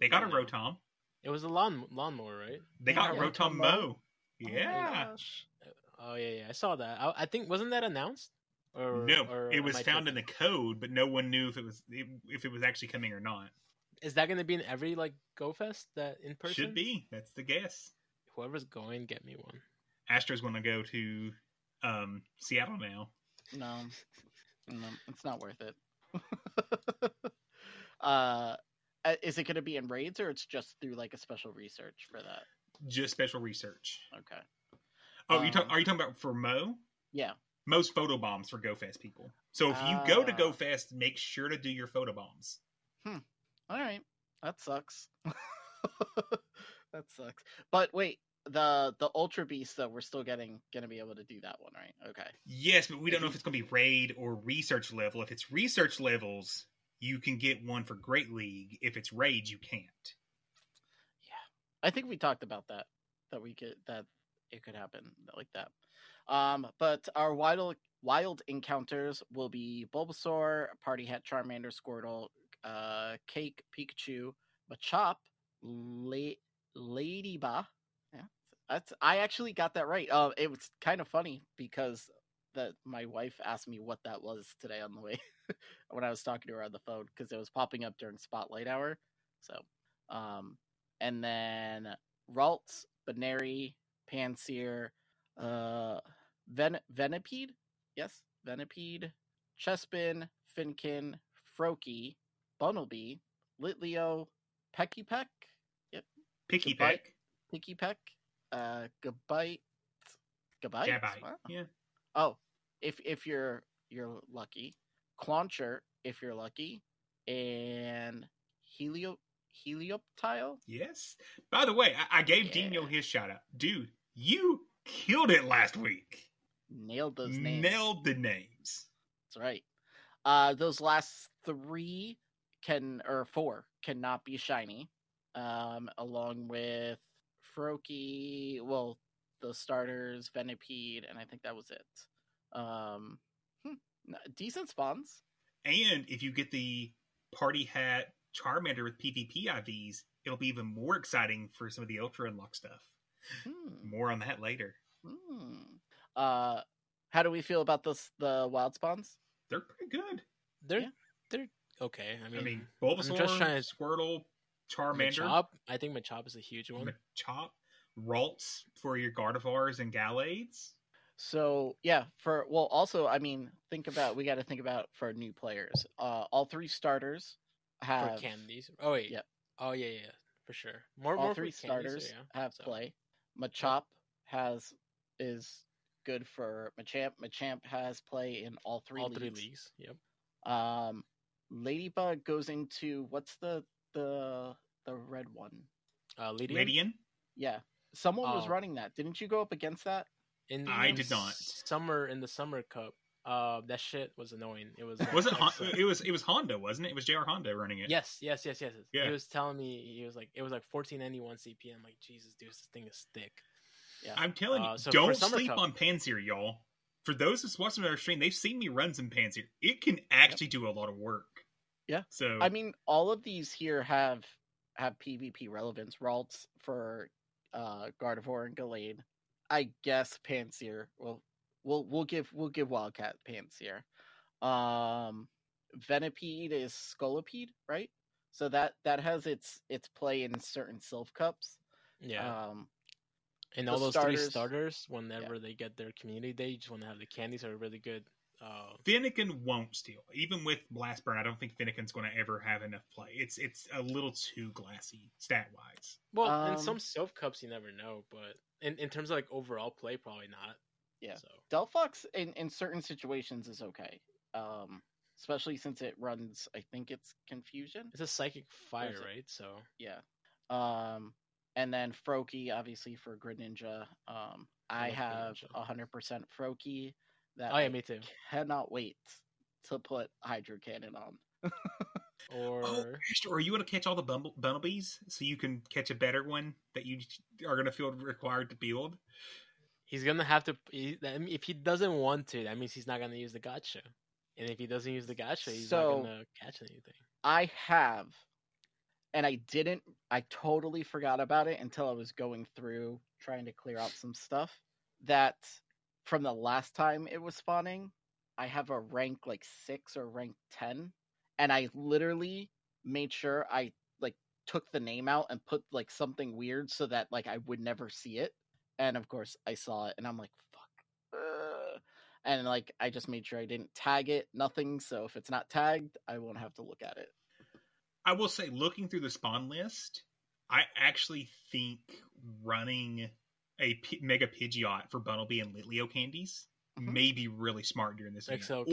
They got a No. It It was a lawn lawnmower, right? They got a Yeah, Rotom Rotom Mow. Mow. Oh my Yeah. gosh. Oh yeah, yeah, I saw that. I, I think wasn't that announced? Or no, or it was I found in the code, but no one knew if it was if it was actually coming or not. Is that going to be in every like Go Fest that in person? Should be. That's the guess. Whoever's going, get me one. Astro's want to go to um, Seattle now. No, no, it's not worth it. *laughs* uh, uh, is it going to be in raids or it's just through like a special research for that? Just special research. Okay. Oh, you talk, Um, are you talking about for Mow? Yeah. Most photo bombs for GoFest people. So if you go to Ah. GoFest, make sure to do your photo bombs. Hmm. All right. That sucks. *laughs* that sucks. But wait, the the Ultra Beast though, we're still getting gonna be able to do that one, right? Okay. Yes, but we don't know if it's going to be raid or research level. If it's research levels, you can get one for Great League. If it's raid, you can't. Yeah i think we talked about that. That we could that it could happen like that. Um, but our wild wild encounters will be Bulbasaur, Party Hat, Charmander, Squirtle, uh, Cake, Pikachu, Machop, La- Ledyba. That's I actually got that right. Uh, it was kind of funny because that my wife asked me what that was today on the way *laughs* when I was talking to her on the phone because it was popping up during Spotlight Hour. So, um, and then Ralts, Buneary, Pansear, uh, Ven- Venipede, yes, Venipede, Chespin, Fennekin, Froakie, Bunnelby, Litleo, Pikipek, yep, Pikipek, Picky Peck, uh, Gabite, Gabite, Gabite. Wow. Yeah. Oh, if if you're you're lucky, Clauncher if you're lucky, and Helio Helioptile. Yes. By the way, I, I gave Yeah. Dino his shout out. Dude, you killed it last week. Nailed those names. Nailed the names. That's right. Uh, those last three can or four cannot be shiny. Um, along with Froakie, well, the starters, Venipede, and I think that was it. Um, hmm, decent spawns. And if you get the party hat Charmander with PvP IVs, it'll be even more exciting for some of the Ultra Unlock stuff. Hmm. More on that later. Hmm. Uh, how do we feel about this? The wild spawns? They're pretty good. They're Yeah. they're okay. I mean, I mean, mean, Bulbasaur, just trying to- Squirtle, Charmander, Machop. I think Machop is a huge one. Machop, Ralts for your Gardevoirs and Gallades. So yeah, for well, also I mean, think about we got to think about for new players. Uh, all three starters for have candies. Oh wait. Yep. Oh yeah, yeah, for sure. More all more three for candies, starters yeah. have So, play. Machop has is good for Machamp. Machamp has play in all three all leagues. three leagues. Yep. Um, Ladybug goes into what's the the the red one? Uh, Ledian? Ledian. Yeah, someone was Oh. running that. Didn't you go up against that? In I the did not. Summer in the summer cup. Uh, that shit was annoying. It was. *laughs* Was it? Hon- so- it was. It was Honda, wasn't it? It was Jr. Honda running it. Yes, yes, yes, yes. yes. Yeah. He was telling me he was like it was like 1491 CP. I'm like Jesus, dude, this thing is thick. Yeah. I'm telling Uh, you, so for don't Summer sleep Cup- on Pansear, y'all. For those that's watching our stream, they've seen me run some Pansear. It can actually do a lot of work. Yeah. So I mean, all of these here have have PvP relevance. Ralts for uh Gardevoir and Gallade. I guess Pansear. Well, we'll we'll give we'll give Wildcat Pansear. Um, Venipede is Scolipede, right? So that that has its its play in certain Silph Cups. Yeah. Um, and all those three starters- starters, whenever they get their community day, just want to have the candies are really good. Uh, Fennekin won't steal. Even with Blast Burn, I don't think Fennekin's going to ever have enough play. It's it's a little too glassy stat wise. well, in Um, some Silph cups, you never know, but in, in terms of like overall play, probably not. Yeah. So Delphox in in certain situations is okay. Um, especially since it runs. I think it's Confusion. it's a psychic fire, right? So Yeah. Um, and then Froakie, obviously for Greninja. Um, I, love have Greninja. a hundred percent Froakie. That oh yeah, I me too. cannot wait to put Hydro Cannon on. *laughs* Oh, or Oh, are you going to catch all the bumble- bumblebees so you can catch a better one that you are going to feel required to build? he's gonna have to. He, that- I mean, if he doesn't want to, that means he's not gonna use the gotcha. And if he doesn't use the gotcha, he's So- not gonna catch anything. I have, and I didn't. I totally forgot about it until I was going through trying to clear out some stuff. That from the last time it was spawning, I have a rank like six or rank ten, and I literally made sure I like took the name out and put like something weird so that like I would never see it. And of course, I saw it, and I'm like, "Fuck!" uh," And like, I just made sure I didn't tag it, nothing. So if it's not tagged, I won't have to look at it. I will say, looking through the spawn list, I actually think running a P- Mega Pidgeot for Bunnelby and Litleo candies Mhm. may be really smart during this event. XL or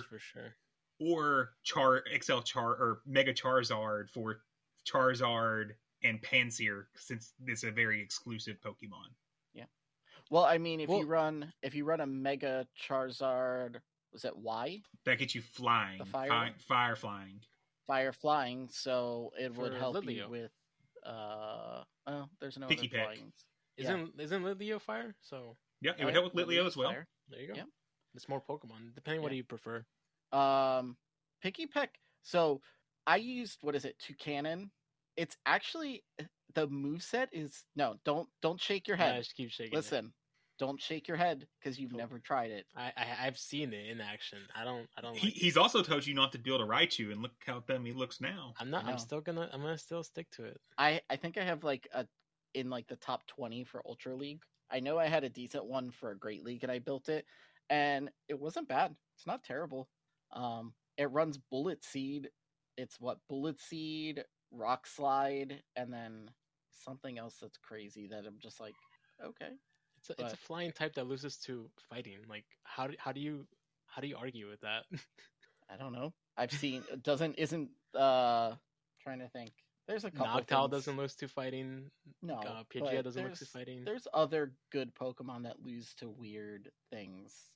candies for sure. or Char XL Char or Mega Charizard for Charizard and Pansear, since it's a very exclusive Pokemon. Yeah. Well, I mean, if Well- you run if you run a Mega Charizard, was it Y That gets you flying, The fire fi- fire flying. Fire flying? So it would For help you with. uh Oh, there's no Picky other Peck. flyings. Yeah. Isn't isn't Litleo fire? So Yeah, it would yeah, help with Litleo Litleo as well. Fire. there you go. Yep. It's more Pokemon, depending what Yeah. you prefer. Um, Pikipek. So I used what is it? Toucannon. It's actually the move set is no. Don't don't shake your Yeah, head. I just keep shaking. it. Listen, don't shake your head because you've Cool. never tried it. I, I I've seen it in action. I don't I don't. He, Like it. he's also told you not to build a Raichu, and look how dumb he looks now. I'm not. I'm still gonna. I'm gonna still stick to it. I I think I have like a in like the top twenty for Ultra League. I know I had a decent one for a Great League, and I built it, and it wasn't bad. It's not terrible. Um, it runs Bullet Seed. It's what Bullet Seed, Rock Slide, and then something else that's crazy that I'm just like, okay. It's a, it's a flying type that loses to fighting. Like how do how do you how do you argue with that? *laughs* I don't know. I've seen doesn't isn't uh trying to think. There's a couple. Noctowl doesn't lose to fighting. No, uh, Pidgeot doesn't lose to there's- fighting. There's other good Pokemon that lose to weird things.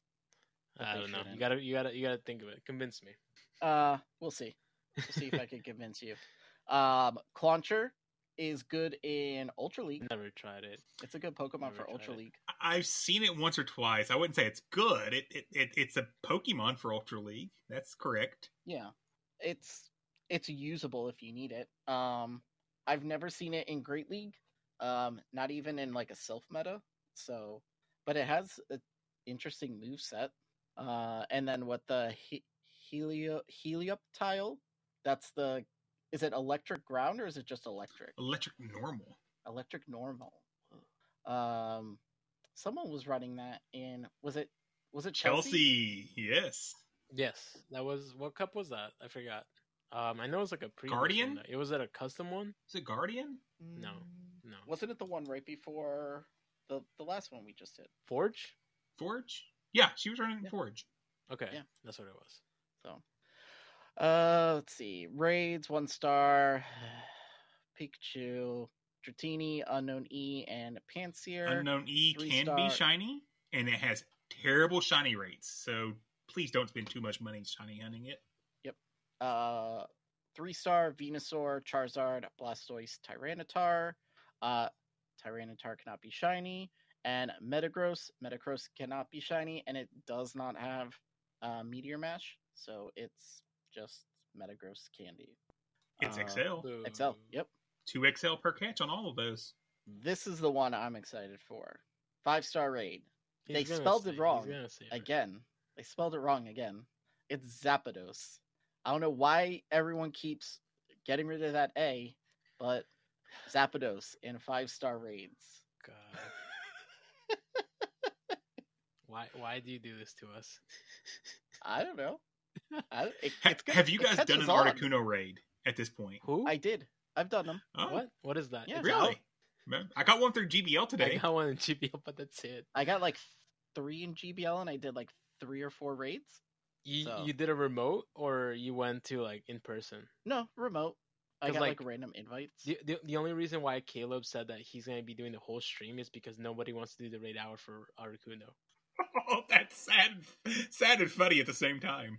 I don't know. You shouldn't. gotta you gotta you gotta think of it. Convince me. Uh, we'll see. We'll see if I can convince you. Um, Clauncher is good in Ultra League. Never tried it. It's a good Pokemon Never for Ultra it. League. I- I've seen it once or twice. I wouldn't say it's good. It, it, it it's a Pokemon for Ultra League. That's correct. Yeah, it's it's usable if you need it. Um, I've never seen it in Great League. Um, not even in like a Silph meta. So, but it has an interesting move set. Uh, and then what the he- helio helioptile? That's the. Is it electric ground or is it just electric? Electric normal. Electric normal. Um, someone was running that in. Was it? Was it Chelsea? Chelsea, yes. Yes, that was what cup was that? I forgot. Um, I know it was like a pre Guardian? It was it a custom one? Is it Guardian? No, Mm, no. Wasn't it the one right before the the last one we just did? Forge? Forge? Yeah, she was running Yeah. Forge. Okay, Yeah. that's what it was. So, uh, let's see. Raids one star, *sighs* Pikachu, Dratini, Unknown E, and Pansear. Unknown E can star- be shiny, and it has terrible shiny rates. So please don't spend too much money shiny hunting it. Uh three star Venusaur, Charizard, Blastoise, Tyranitar. Uh Tyranitar cannot be shiny. And Metagross. Metagross cannot be shiny, and it does not have uh Meteor Mash, so it's just Metagross candy. It's Uh, XL. XL, yep. Two XL per catch on all of those. This is the one I'm excited for. Five star raid. He's They spelled say- it wrong gonna it. Again. They spelled it wrong again. It's Zapdos. I don't know why everyone keeps getting rid of that A, but Zapdos in five star raids. God. *laughs* why why do you do this to us? I don't know. I, it, Ha- it's good. have you guys done catches an on. Articuno raid at this point? Who? I did. I've done them. Oh, What? What is that? Yeah, Really? out? Man, I got one through GBL today. I today. got one in GBL, but that's it. I got like three in GBL and I did like three or four raids. You So- you did a remote or you went to like in person? No, remote. I 'Cause, got like, like, random invites. The, the the only reason why Caleb said that he's gonna be doing the whole stream is because nobody wants to do the raid hour for Articuno. *laughs* Oh, that's sad, sad and funny at the same time.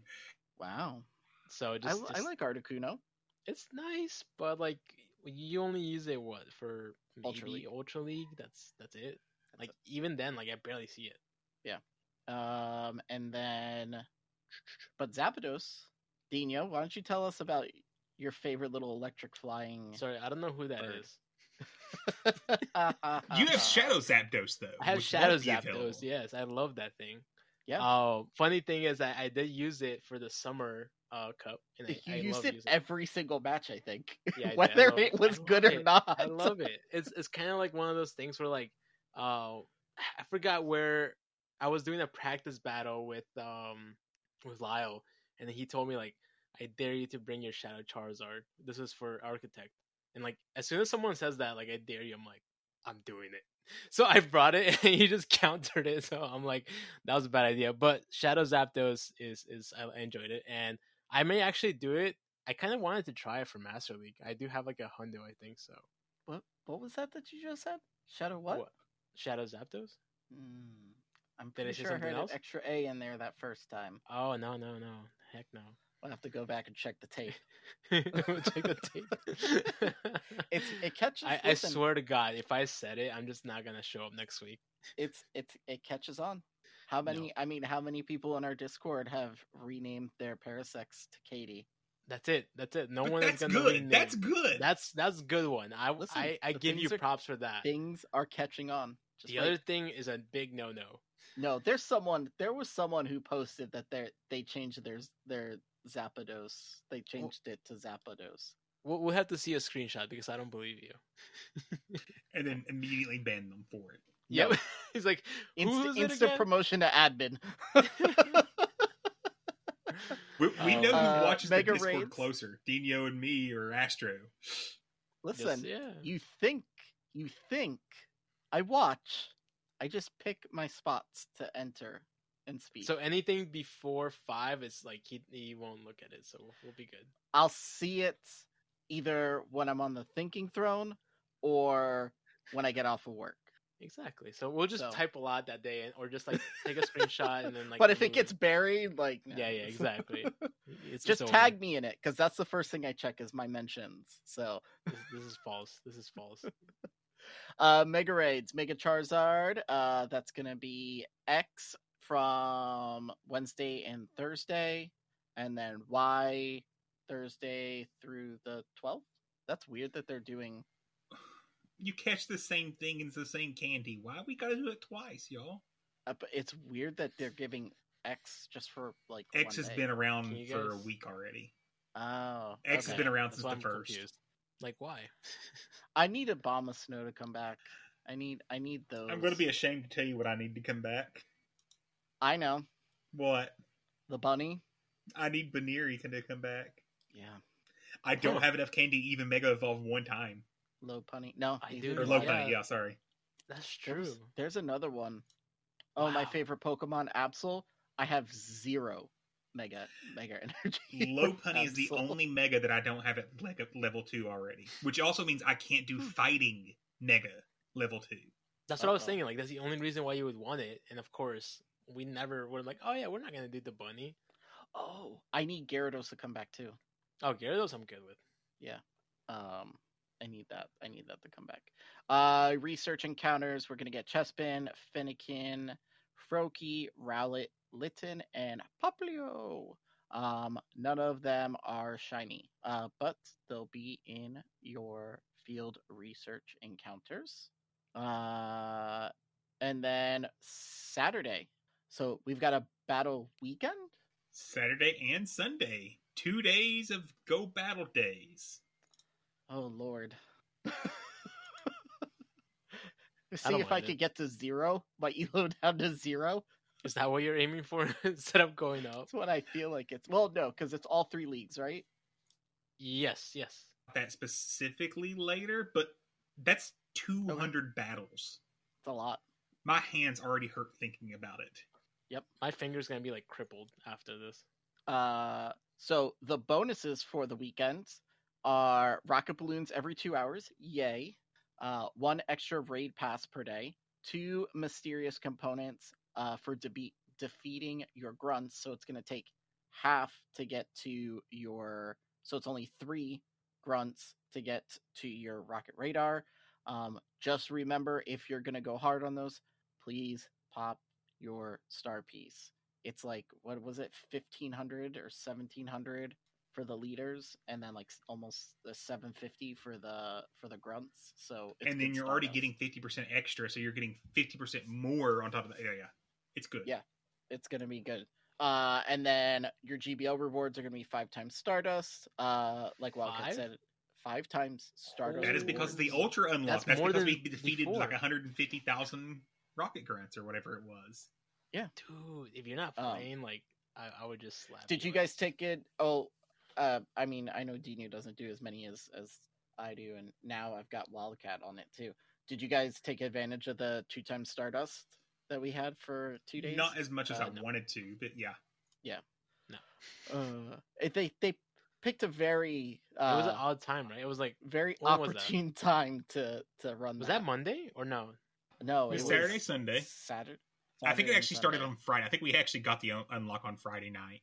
Wow. So I, just, I like Articuno. it's nice, but like you only use it what for maybe Ultra League. Ultra League. That's that's it. That's Like even then, like I barely see it. Yeah. Um, and then, but Zapdos, Dino, why don't you tell us about your favorite little electric flying? Sorry, I don't know who that Bird. is. *laughs* You have Shadow Zapdos though. I have Shadow won't Zapdos. available. Yes, I love that thing. Yeah. Oh, funny thing is that I did use it for the summer uh cup, and I, you I used love it using every single match, I think. Yeah, I *laughs* did. I Whether it it. was I good love or not. I love it. It's it's kind of like one of those things where like, uh, I forgot where I was doing a practice battle with um with Lyle, and then he told me like, I dare you to bring your Shadow Charizard. This is for Architect, and like as soon as someone says that, like I dare you, I'm like, I'm doing it. *laughs* So I brought it, *laughs* and he just countered it. So I'm like, that was a bad idea. But Shadow Zapdos is is I enjoyed it, and I may actually do it. I kind of wanted to try it for Master League. I do have like a hundo, I think so. What what was that that you just said? Shadow what? Shadow Zapdos? Hmm, I'm Did I pretty sure I heard else? an extra A in there that first time. Oh no no no! Heck no! I'll have to go back and check the tape. *laughs* Check the tape. *laughs* It's it catches. I, I swear to God, if I said it, I'm just not gonna show up next week. it's it's it catches on. How many? I mean, how many people in our Discord have renamed their Parasects to Katie? That's it. That's it. No But one is gonna good. rename. That's good. That's that's a good one. I Listen, I, I give you things are- props for that. Things are catching on. Just The wait. other thing is a big no no. No, there's someone. There was someone who posted that they they changed their their Zapdos. They changed it to Zapdos. We'll, we'll have to see a screenshot because I don't believe you. *laughs* and then immediately ban them for it. Yep. *laughs* He's like, Insta, who is it instant again? promotion to admin. *laughs* We, we know who Uh, watches the Mega Discord Raids? closer, Dino and me or Astro. Listen, Just- yeah. you think you think I watch. I just pick my spots to enter and speak. So anything before five is like he he won't look at it, so we'll, we'll be good. I'll see it either when I'm on the thinking throne or when I get off of work. Exactly. So we'll just So- type a lot that day, or just like take a *laughs* screenshot and then like. but if it gets buried, like no. yeah, yeah, exactly. *laughs* It's just tag me in it because that's the first thing I check is my mentions. So, This, this is false. This is false. *laughs* uh, Mega Raids, Mega Charizard. Uh, that's gonna be X from Wednesday and Thursday, and then Y Thursday through the 12th. That's weird that they're doing. You catch the same thing and it's the same candy. Why we gotta do it twice, y'all? Uh, but it's weird that they're giving X just for like X has day. been around for a week already. Oh, X has been around That's since the I'm first. confused. Like why? I need Abomasnow to come back. I need I need those. I'm gonna be ashamed to tell you what I need to come back. I know What? the bunny. I need Buneary to come back. Yeah, I don't Huh. have enough candy to even Mega Evolve one time. Lopunny. No, I do. Or low I. punny, yeah, sorry. That's true. there's another one. Oh, my favorite Pokemon, Absol. I have zero mega mega energy. *laughs* Low with punny is the only Mega that I don't have at like level two already. Which also means I can't do Hmm. fighting Mega level two. That's what I was Uh-oh. thinking. Like that's the only reason why you would want it. And of course, we never were like, oh yeah, we're not gonna do the bunny. Oh, I need Gyarados to come back too. Oh, Gyarados, I'm good with. Yeah, um, I need that. I need that to come back. Uh, research encounters. We're gonna get Chespin, Fennekin, Froakie, Rowlet, Litten, and Popplio. Um, none of them are shiny. Uh, but they'll be in your field research encounters. Uh, and then Saturday. So we've got a battle weekend. Saturday and Sunday. Two days of Go Battle Days. Oh Lord. *laughs* I See don't if I mind could get to zero. My elo *laughs* down to zero. Is that what you're aiming for *laughs* instead of going up? That's what I feel like it's. Well, no, because it's all three leagues, right? Yes, yes. That specifically later, but that's 200 battles. It's a lot. My hands already hurt thinking about it. Yep, my finger's gonna be like crippled after this. Uh, so the bonuses for the weekend are rocket balloons every two hours. Yay! Uh, one extra raid pass per day. Two mysterious components uh, for debe- defeating your grunts. So it's going to take half to get to your. So it's only three grunts to get to your rocket radar. Um, just remember if you're going to go hard on those, please pop your star piece. It's like what was it, fifteen hundred or seventeen hundred for for the leaders, and then like almost the 750 for the for the grunts. So it's and then you're already Stardust. getting 50% extra, so you're getting 50% more on top of that. Yeah, yeah. It's good. Yeah. it's gonna be good. Uh, and then your GBL rewards are gonna be five times Stardust. Uh, like Wildcat Five? said, five times Stardust. That is because the. Ultra unlock. That's That's, more because than we defeated before. like 150,000 rocket grants or whatever it was. Yeah, dude, if you're not Um, playing, like, I, I would just slap. Did you guys take it? Oh, uh, I mean, I know Dino doesn't do as many as as I do, and now I've got Wildcat on it too. Did you guys take advantage of the two times Stardust that we had for two days? Not as much as Uh, I no. wanted to, but yeah. Uh, it- they they picked a very It was an uh, odd time, right? It was like, very when was that? opportune *laughs* time to to run. was that that Monday or no? No, It was it Saturday, was Sunday. Saturday. I think it actually started on Friday. I think we actually got the un- unlock on Friday night.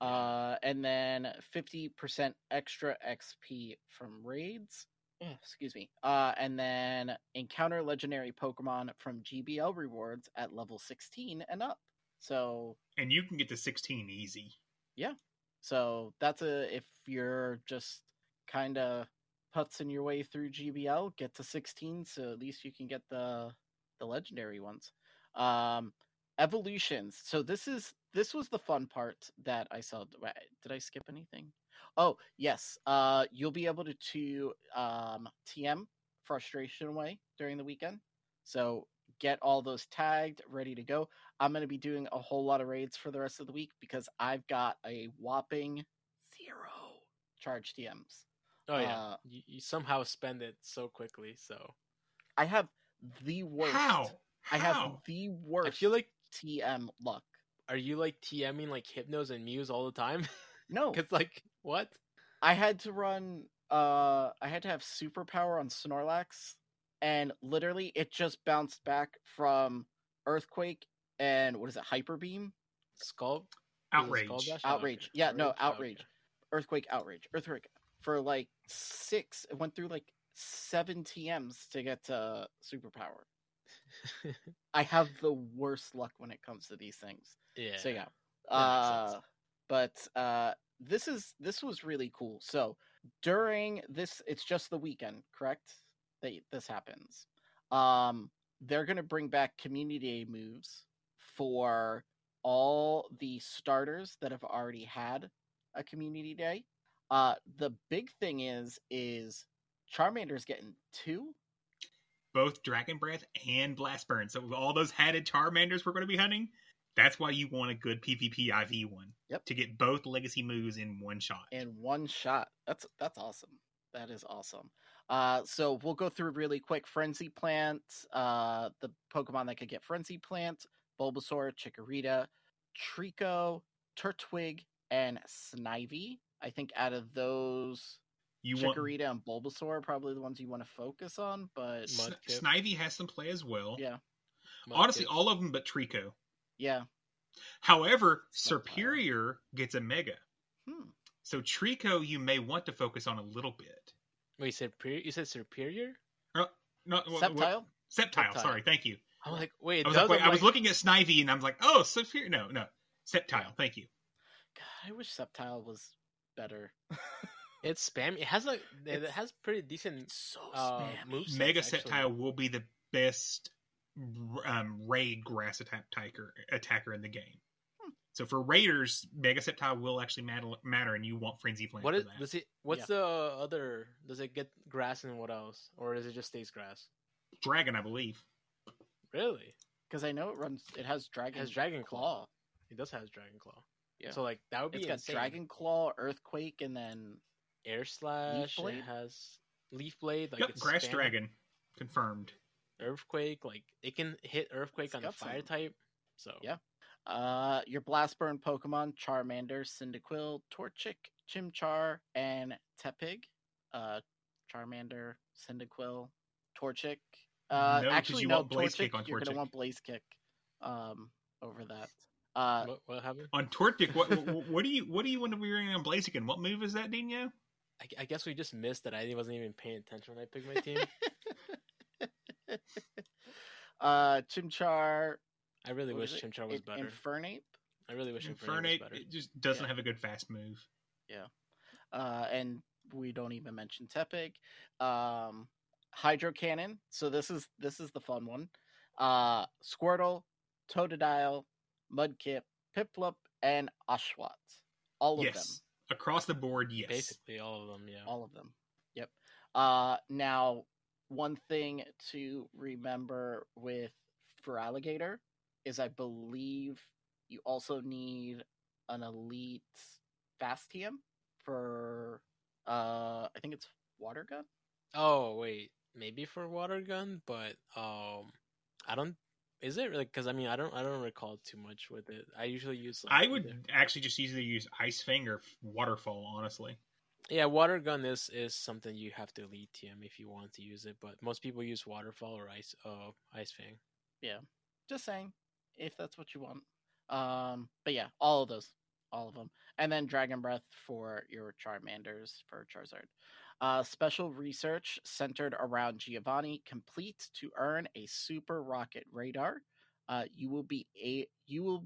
Uh, and then 50% extra XP from raids. Excuse me. Uh, and then encounter legendary Pokemon from GBL rewards at level 16 and up. So, And you can get to 16 easy. Yeah. So that's a if you're just kind of putzing your way through GBL, get to 16, so at least you can get the the legendary ones. Um, evolutions. So this is this was the fun part that I saw. Did I skip anything? Oh yes. Uh, you'll be able to, to um TM frustration away during the weekend. So get all those tagged, ready to go. I'm going to be doing a whole lot of raids for the rest of the week because I've got a whopping zero charge TMs. Oh yeah, Uh, you, you somehow spend it so quickly. So I have the worst. How? I have the worst. I feel like, TM luck. are you like TMing like Hypnos and Muse all the time? *laughs* No, Because like what? I had to run. Uh, I had to have superpower on Snorlax, and literally it just bounced back from Earthquake and what is it, Hyper Beam, Skull was it outrage. Skull Bash? Okay. Outrage. Yeah, no, Okay. Outrage, Earthquake, Outrage, Earthquake for like six. It went through like seven TMs to get to superpower. *laughs* I have the worst luck when it comes to these things. yeah. So yeah. Uh, but uh, this is this was really cool. So during this, it's just the weekend, correct? That this happens. Um, they're gonna bring back community day moves for all the starters that have already had a community day. Uh, the big thing is is Charmander's getting two. Both Dragon Breath and Blast Burn. So all those hatted Charmanders we're going to be hunting. That's why you want a good PvP IV one. Yep. To get both legacy moves in one shot. in one shot. That's that's awesome. That is awesome. Uh, so we'll go through really quick. Frenzy Plant, uh, the Pokemon that could get Frenzy Plant, Bulbasaur, Chikorita, Treecko, Turtwig, and Snivy. I think out of those, you want Chikorita and Bulbasaur are probably the ones you want to focus on. But Sn- Snivy has some play as well. yeah, Honestly, all of them but Treecko. yeah. However, Supplier. Serperior gets a Mega. Hmm. So Treecko, you may want to focus on a little bit. Wait, you said superior? You said superior? Uh, not what- Sceptile. what- Sceptile. Sceptile. Sorry, thank you. I'm like, wait, I was, like, wait, I'm I was looking at Snivy and I'm like, oh, Serperior. No, no, Sceptile. Thank you. God, I wish Sceptile was better. *laughs* It's spam. It has like it has pretty decent so uh, moves. Mega Sceptile will be the best um, raid grass attack attacker, attacker in the game. Hmm. So for raiders, Mega Sceptile will actually matter, matter and you want Frenzy Plant What is, for that. does it? What's the other? Does it get grass and what else, or does it just stays grass? Dragon, I believe. Really? Because I know it runs. It has Dragon. has Dragon Claw. Claw. It does have Dragon Claw. Yeah. So like that would be It's got. Dragon Claw, Earthquake, and then Air Slash. Blade? It has Leaf Blade. Like yep, it's Grass spam- Dragon. Confirmed. Earthquake. Like it can hit Earthquake It's on the fire some- type. So Yeah. Uh, your Blast Burn Pokemon: Charmander, Cyndaquil, Torchic, Chimchar, and Tepig. Uh, Charmander, Cyndaquil, Torchic. Uh, No, 'cause actually, you no. want Blaze Torchic. Kick on Torchic. You're gonna want Blaze Kick. Um, over that. Uh, what, what happened? On Tortic, what, *laughs* what what do you what do you want to be running on Blaziken? What move is that, Dino? I, I guess we just missed that. I wasn't even paying attention when I picked my team. *laughs* uh, Chimchar. I really wish is? Chimchar was In- better. Infernape. I really wish Infernape, Infernape was better. it just doesn't Yeah. have a good fast move. Yeah. uh, and we don't even mention Tepig. Um, Hydro Cannon. So this is this is the fun one. Uh, Squirtle, Totodile, Mudkip, Piplup, and Oshawott. All of yes, across the board. Yes, Basically, all of them. Yeah. All of them. Yep. Uh, now, one thing to remember with Feraligatr is I believe you also need an elite fast TM for uh I think it's water gun. Oh wait, maybe for water gun, but um, I don't. Is it really? Because I mean, I don't. I don't recall too much with it. I usually use. Like, I would either- actually just easily use Ice Fang or Waterfall. Honestly, Yeah, water gun is is something you have to lead TM if you want to use it, but most people use waterfall or ice. Uh, ice fang. Yeah, just saying, if that's what you want. Um, but yeah, all of those, all of them, and then Dragon Breath for your Charmanders for Charizard. Uh, special research centered around Giovanni complete to earn a Super Rocket Radar. Uh, you will be a you will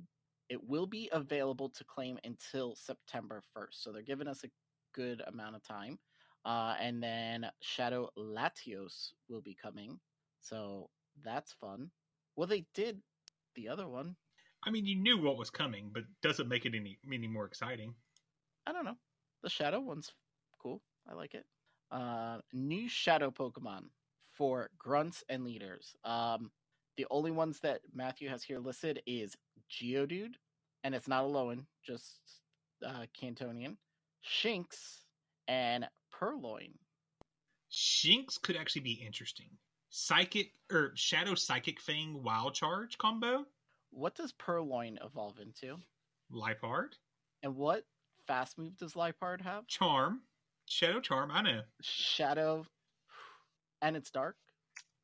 it will be available to claim until September first. So they're giving us a good amount of time. Uh, and then Shadow Latios will be coming. So that's fun. Well, they did the other one. I mean, you knew what was coming, but doesn't make it any any more exciting. I don't know. The Shadow one's cool. I like it. Uh, new Shadow Pokemon for grunts and leaders. Um, the only ones that Matthew has here listed is Geodude, and it's not Alolan, just uh, Kantonian, Shinx, and Purrloin. Shinx could actually be interesting. Psychic or Shadow Psychic Fang Wild Charge combo. What does Purrloin evolve into? Liepard, And what fast move does Liepard have? Charm, Shadow Charm. I know. Shadow, and it's dark.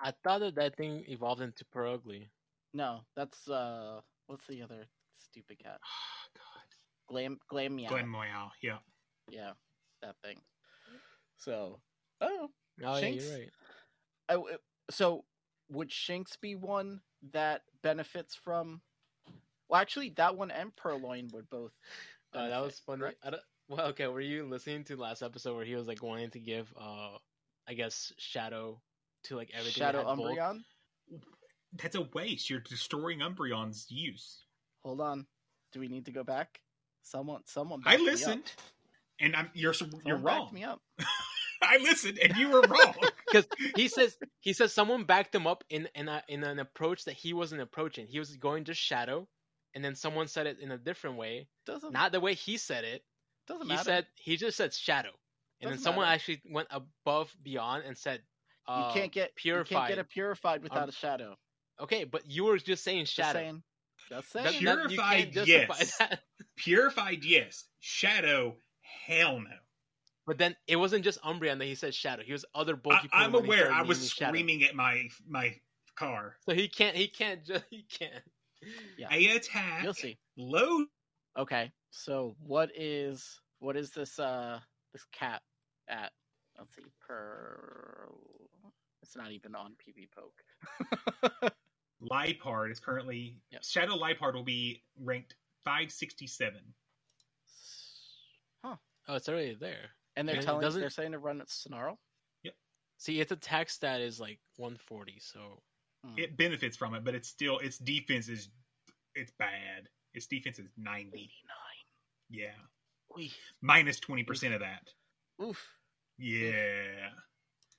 I thought that that thing evolved into Purugly. No, that's uh, what's the other stupid cat? Oh, *sighs* God. Glam, Glameow. Glen Moyal. Yeah. Yeah, that thing. So, oh, Oh yeah, Shinx? you're right. I w so would Shinx be one that benefits from? Well, actually, that one and Purrloin would both. Uh, that was fun. Right? I don't, well, okay. Were you listening to last episode where he was like wanting to give, uh, I guess Shadow to like everything? that Shadow had bulk? Umbreon. That's a waste. You're destroying Umbreon's use. Hold on. Do we need to go back? Someone, someone. I back me up. listened, and I'm you're you're wrong. me up. *laughs* I listened, and you were wrong. *laughs* because he says he says someone backed him up in in, a, in an approach that he wasn't approaching. He was going just shadow, and then someone said it in a different way, Doesn't not the way he said it. Doesn't He matter. said he just said shadow, and then Doesn't someone matter. actually went above beyond and said you uh, can't get purified. You can't get it purified without Um, a shadow. Okay, but you were just saying Just shadow. saying. Just saying. that- Purified, can't yes. that. *laughs* Purified, yes. Shadow, hell no. But then it wasn't just Umbreon that he said shadow. He was other I, bulky. I'm aware. I was naming Shadow. screaming at my my car. So he can't. He can't. Just *laughs* he can't. Yeah. I attack. You'll see. Low. Okay, so what is what is this uh this cap at? Let's see, per It's not even on PvPoke. *laughs* Liepard is currently Yep. Shadow Liepard will be ranked 567. huh? Oh, it's already there. And they're And telling doesn't- they're saying to run its Snarl. Yep. See, its attack stat is like 140. So Hmm. It benefits from it, but it's still its defense is it's bad. Its defense is 90. 89. Yeah. Oy. Minus 20% of that. Oof. Yeah.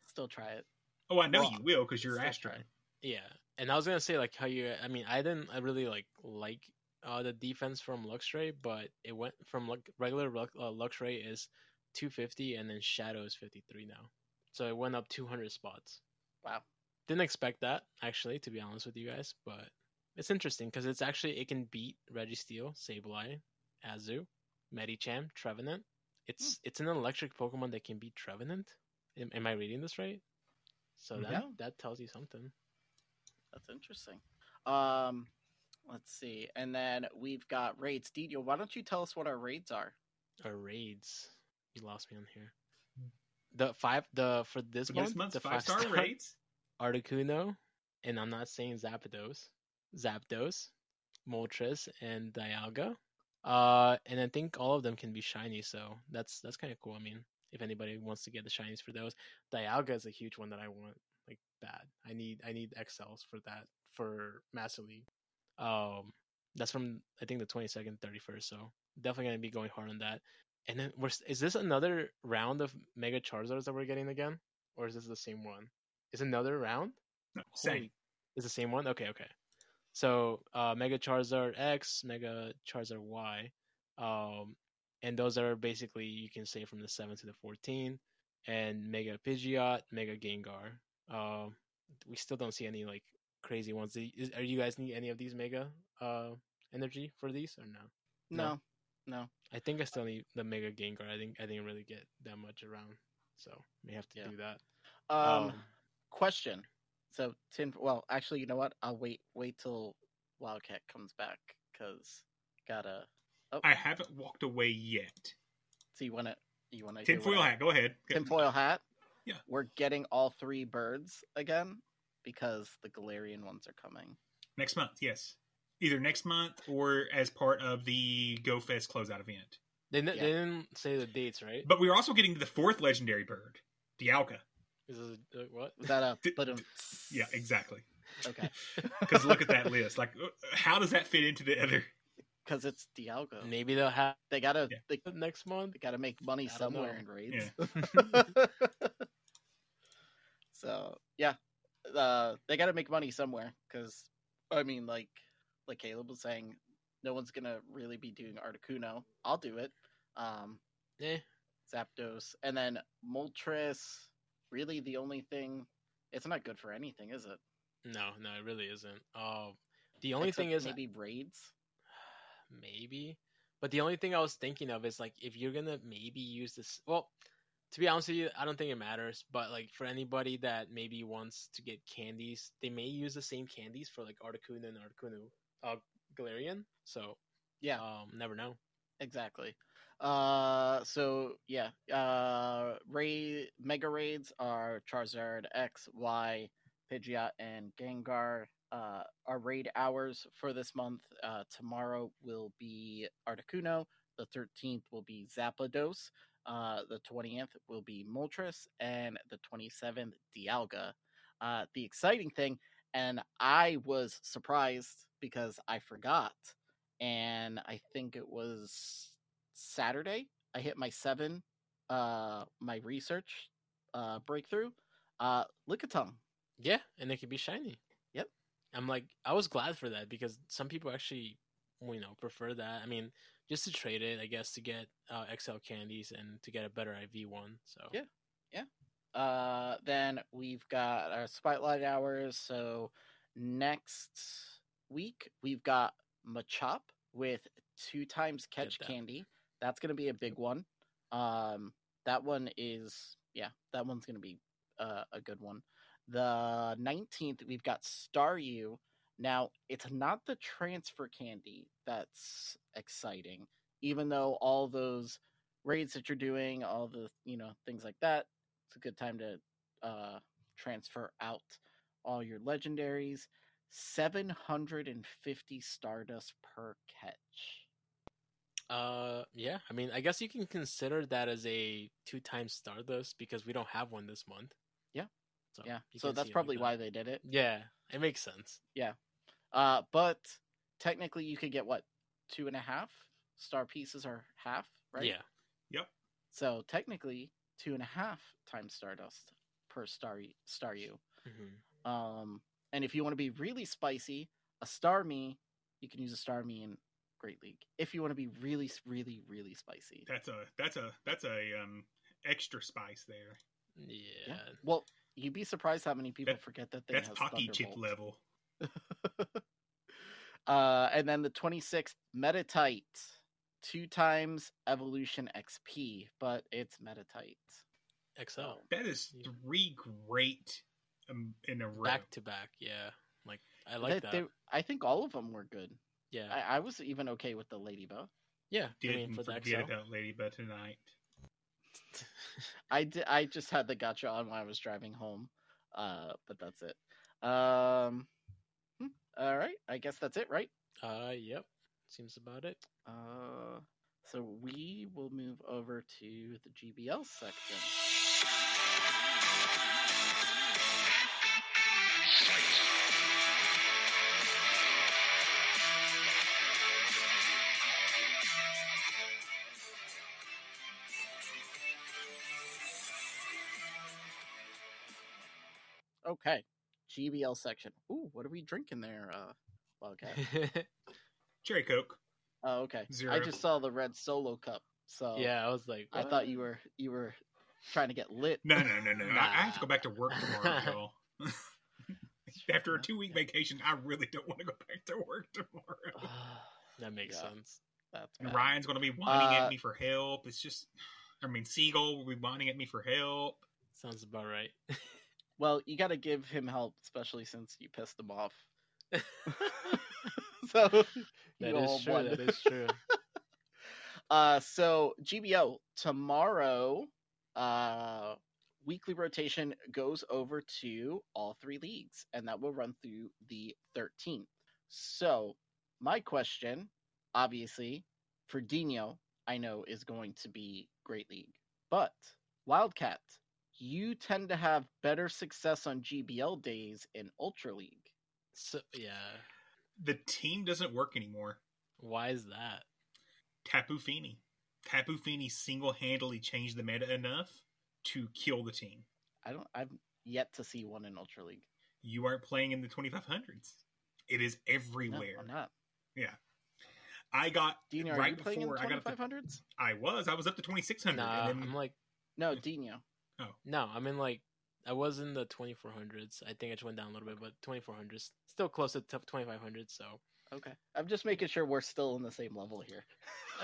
Still try it. Oh, I know Well, you will because you're Astro. yeah, and I was gonna say like how you. I mean, I didn't. I really like like uh the defense from Luxray, but it went from like regular uh, Luxray is 250, and then Shadow is 53 now. So it went up 200 spots. Wow. Didn't expect that actually, to be honest with you guys, but it's interesting because it's actually it can beat Registeel, Sableye, Azu, Medicham, Trevenant. It's it's an electric Pokemon that can beat Trevenant. Am, am I reading this right? So that Yeah. that tells you something. That's interesting. Um, let's see, and then we've got raids. Didio, why don't you tell us what our raids are? Our raids. You lost me on here. The five the for this For month, this month's the five star five-star rates. *laughs* Articuno, and I'm not saying Zapdos, Zapdos, Moltres, and Dialga. Uh, and I think all of them can be shiny, so that's that's kind of cool. I mean, if anybody wants to get the shinies for those, Dialga is a huge one that I want like bad. I need I need XLs for that for Master League. Um, that's from I think the twenty second, thirty first. So definitely gonna be going hard on that. And then we're, is this another round of Mega Charizards that we're getting again, or is this the same one? Is another round? No, same. Holy- Is the same one? Okay, okay. So uh, Mega Charizard X, Mega Charizard Y, um, and those are basically you can say from the seven to the fourteen, and Mega Pidgeot, Mega Gengar. Um, we still don't see any like crazy ones. Is, are you guys need any of these Mega uh, energy for these or no? No, no. I think I still need the Mega Gengar. I think I didn't really get that much around, so we have to Yeah. do that. Um, question. So tin. Well, actually, you know what? I'll wait. Wait till Wildcat comes back because gotta. Oh, I haven't walked away yet. so you want to? You want to? Tinfoil hat. Go ahead. Tinfoil hat. Yeah. We're getting all three birds again because the Galarian ones are coming. Next month, yes. Either next month or as part of the Go Fest closeout event. they, n- yeah. they didn't say the dates, right? But we're also getting the fourth legendary bird, Dialga. Is this a, uh, what? Was that a? D- but Yeah, exactly. okay, *laughs* Because look at that list. Like, uh, how does that fit into the other? because it's Dialga. Maybe they'll have They gotta. Yeah. They, next month. they gotta make money I somewhere know. in raids. Yeah. *laughs* so yeah, uh, they got to make money somewhere because I mean, like like Caleb was saying, no one's gonna really be doing Articuno. I'll do it. Um, Eh, Zapdos, and then Moltres. Really, the only thing. It's not good for anything, is it? no, no, it really isn't. Um, the only Except thing is maybe raids. *sighs* maybe, but the only thing I was thinking of is like if you're gonna maybe use this. Well, to be honest with you, I don't think it matters. But like for anybody that maybe wants to get candies, they may use the same candies for like Articuno and Articuno, uh, Galarian. So Yeah, um, never know. exactly. Uh, so yeah, uh, raid mega raids are Charizard X, Y, Pidgeot, and Gengar. Uh, our raid hours for this month. Uh, tomorrow will be Articuno. The thirteenth will be Zapdos. Uh, the twentieth will be Moltres, and the twenty seventh Dialga. Uh, the exciting thing, and I was surprised because I forgot, and I think it was Saturday. I hit my seven, uh, my research, uh, breakthrough. Uh, Lickitung. Yeah, and it could be shiny. Yep. I'm like, I was glad for that because some people actually, you know, prefer that. I mean, just to trade it, I guess, to get uh, XL candies and to get a better IV one. So Yeah. Yeah. Uh, then we've got our spotlight hours. So next week we've got Machop with two times catch candy. That's gonna be a big one. Um, that one is yeah, that one's gonna be uh, a good one. The nineteenth we've got Staryu. Now it's not the transfer candy that's exciting, even though all those raids that you're doing, all the you know things like that, it's a good time to uh, transfer out all your legendaries. 750 Stardust per catch. Uh, yeah. I mean, I guess you can consider that as a two times Stardust because we don't have one this month. Yeah. So Yeah, so that's see it like probably why they did it. Yeah, it makes sense. Yeah. Uh, but technically, you could get what two and a half star pieces are half, right? Yeah. Yep. So technically, two and a half times Stardust per star Staryu. hmm Um, and if you want to be really spicy, a Starmie, you can use a Starmie in Great League. If you want to be really, really, really spicy. That's a that's a that's a um extra spice there. Yeah. Well, you'd be surprised how many people That- forget that thing That's has hockey chip Thunderbolt. level. *laughs* uh, and then the 26th, Metatite. Two times Evolution XP, but it's Metatite. XL. So, That is three great um, in a row. Back to back. Yeah. Like I they- like that. they- I think all of them were good. Yeah. I, I was even okay with the Ladybug. yeah. I Didn't mean, for forget XL. about Ladybug tonight. *laughs* I did, I just had the gotcha on when I was driving home. Uh, but that's it. Um, hmm, all right. I guess that's it, right? Uh, yep. seems about it. Uh, so we will move over to the GBL section. Okay, GBL section. Ooh, what are we drinking there, uh, Wildcat? *laughs* Cherry Coke. Oh, okay. I just saw the red solo cup, so yeah, I was like, I thought you were you were trying to get lit. No, no, no, no. I, I have to go *laughs* back to work tomorrow, *laughs* y'all. After a two week vacation, I really don't want to go back to work tomorrow. *sighs* that makes Yeah. sense. That's And bad. Ryan's going to be whining Uh, at me for help. It's just, I mean, Siegel will be whining at me for help. Sounds about right. Well, you got to give him help, especially since you pissed him off. *laughs* *laughs* so that is you is true. won. That is true. *laughs* Uh, so GBO tomorrow, uh, weekly rotation goes over to all three leagues, and that will run through the 13th. So my question, obviously, for Dino, I know is going to be Great League, but Wildcat, you tend to have better success on GBL days in Ultra League. So yeah, The team doesn't work anymore. why is that? Tapu Fini. Tapu Fini single handedly changed the meta enough to kill the team. I don't. I've yet to see one in Ultra League. You aren't playing in the 2500s. It is No, everywhere. I'm not. Yeah. I got Dino, are right you playing in before the I got up to, 2500s? I was. I was up to 2600 Nah, and then I'm like No, Dino. No. I'm in like I was in the 2400s. I think I just went down a little bit, but 2400s still close to 2500. So Okay. I'm just making sure we're still in the same level here.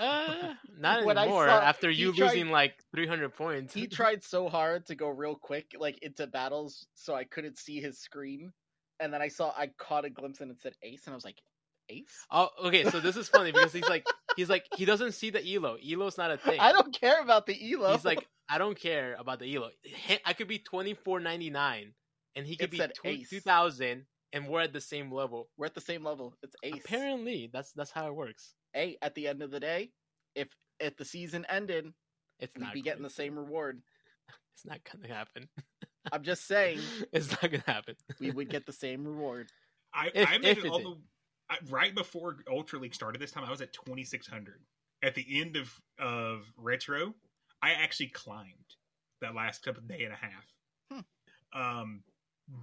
uh, *laughs* not When anymore. saw- after you tried- losing like 300 points. He tried so hard to go real quick, like into battles, so I couldn't see his screen. And then I saw I caught a glimpse and it said Ace, and I was like, Ace? Oh, okay. So this is funny because he's like, he's like, he doesn't see the elo. Elo's not a *laughs* thing. I don't care about the elo. He's like, I don't care about the elo. I could be twenty four ninety nine, and he could It be said tw- ace. two thousand, and we're at the same level. we're at the same level. It's Ace. Apparently, that's that's how it works. Hey, at the end of the day, if if the season ended, It's we'd not be getting the same reward. *laughs* It's not gonna happen. *laughs* I'm just saying *laughs* it's not gonna happen. we would get the same reward. I, If- I made it it all did. the I, right before Ultra League started this time. I was at 2600. At the end of of retro, I actually climbed that last couple day and a half. Um,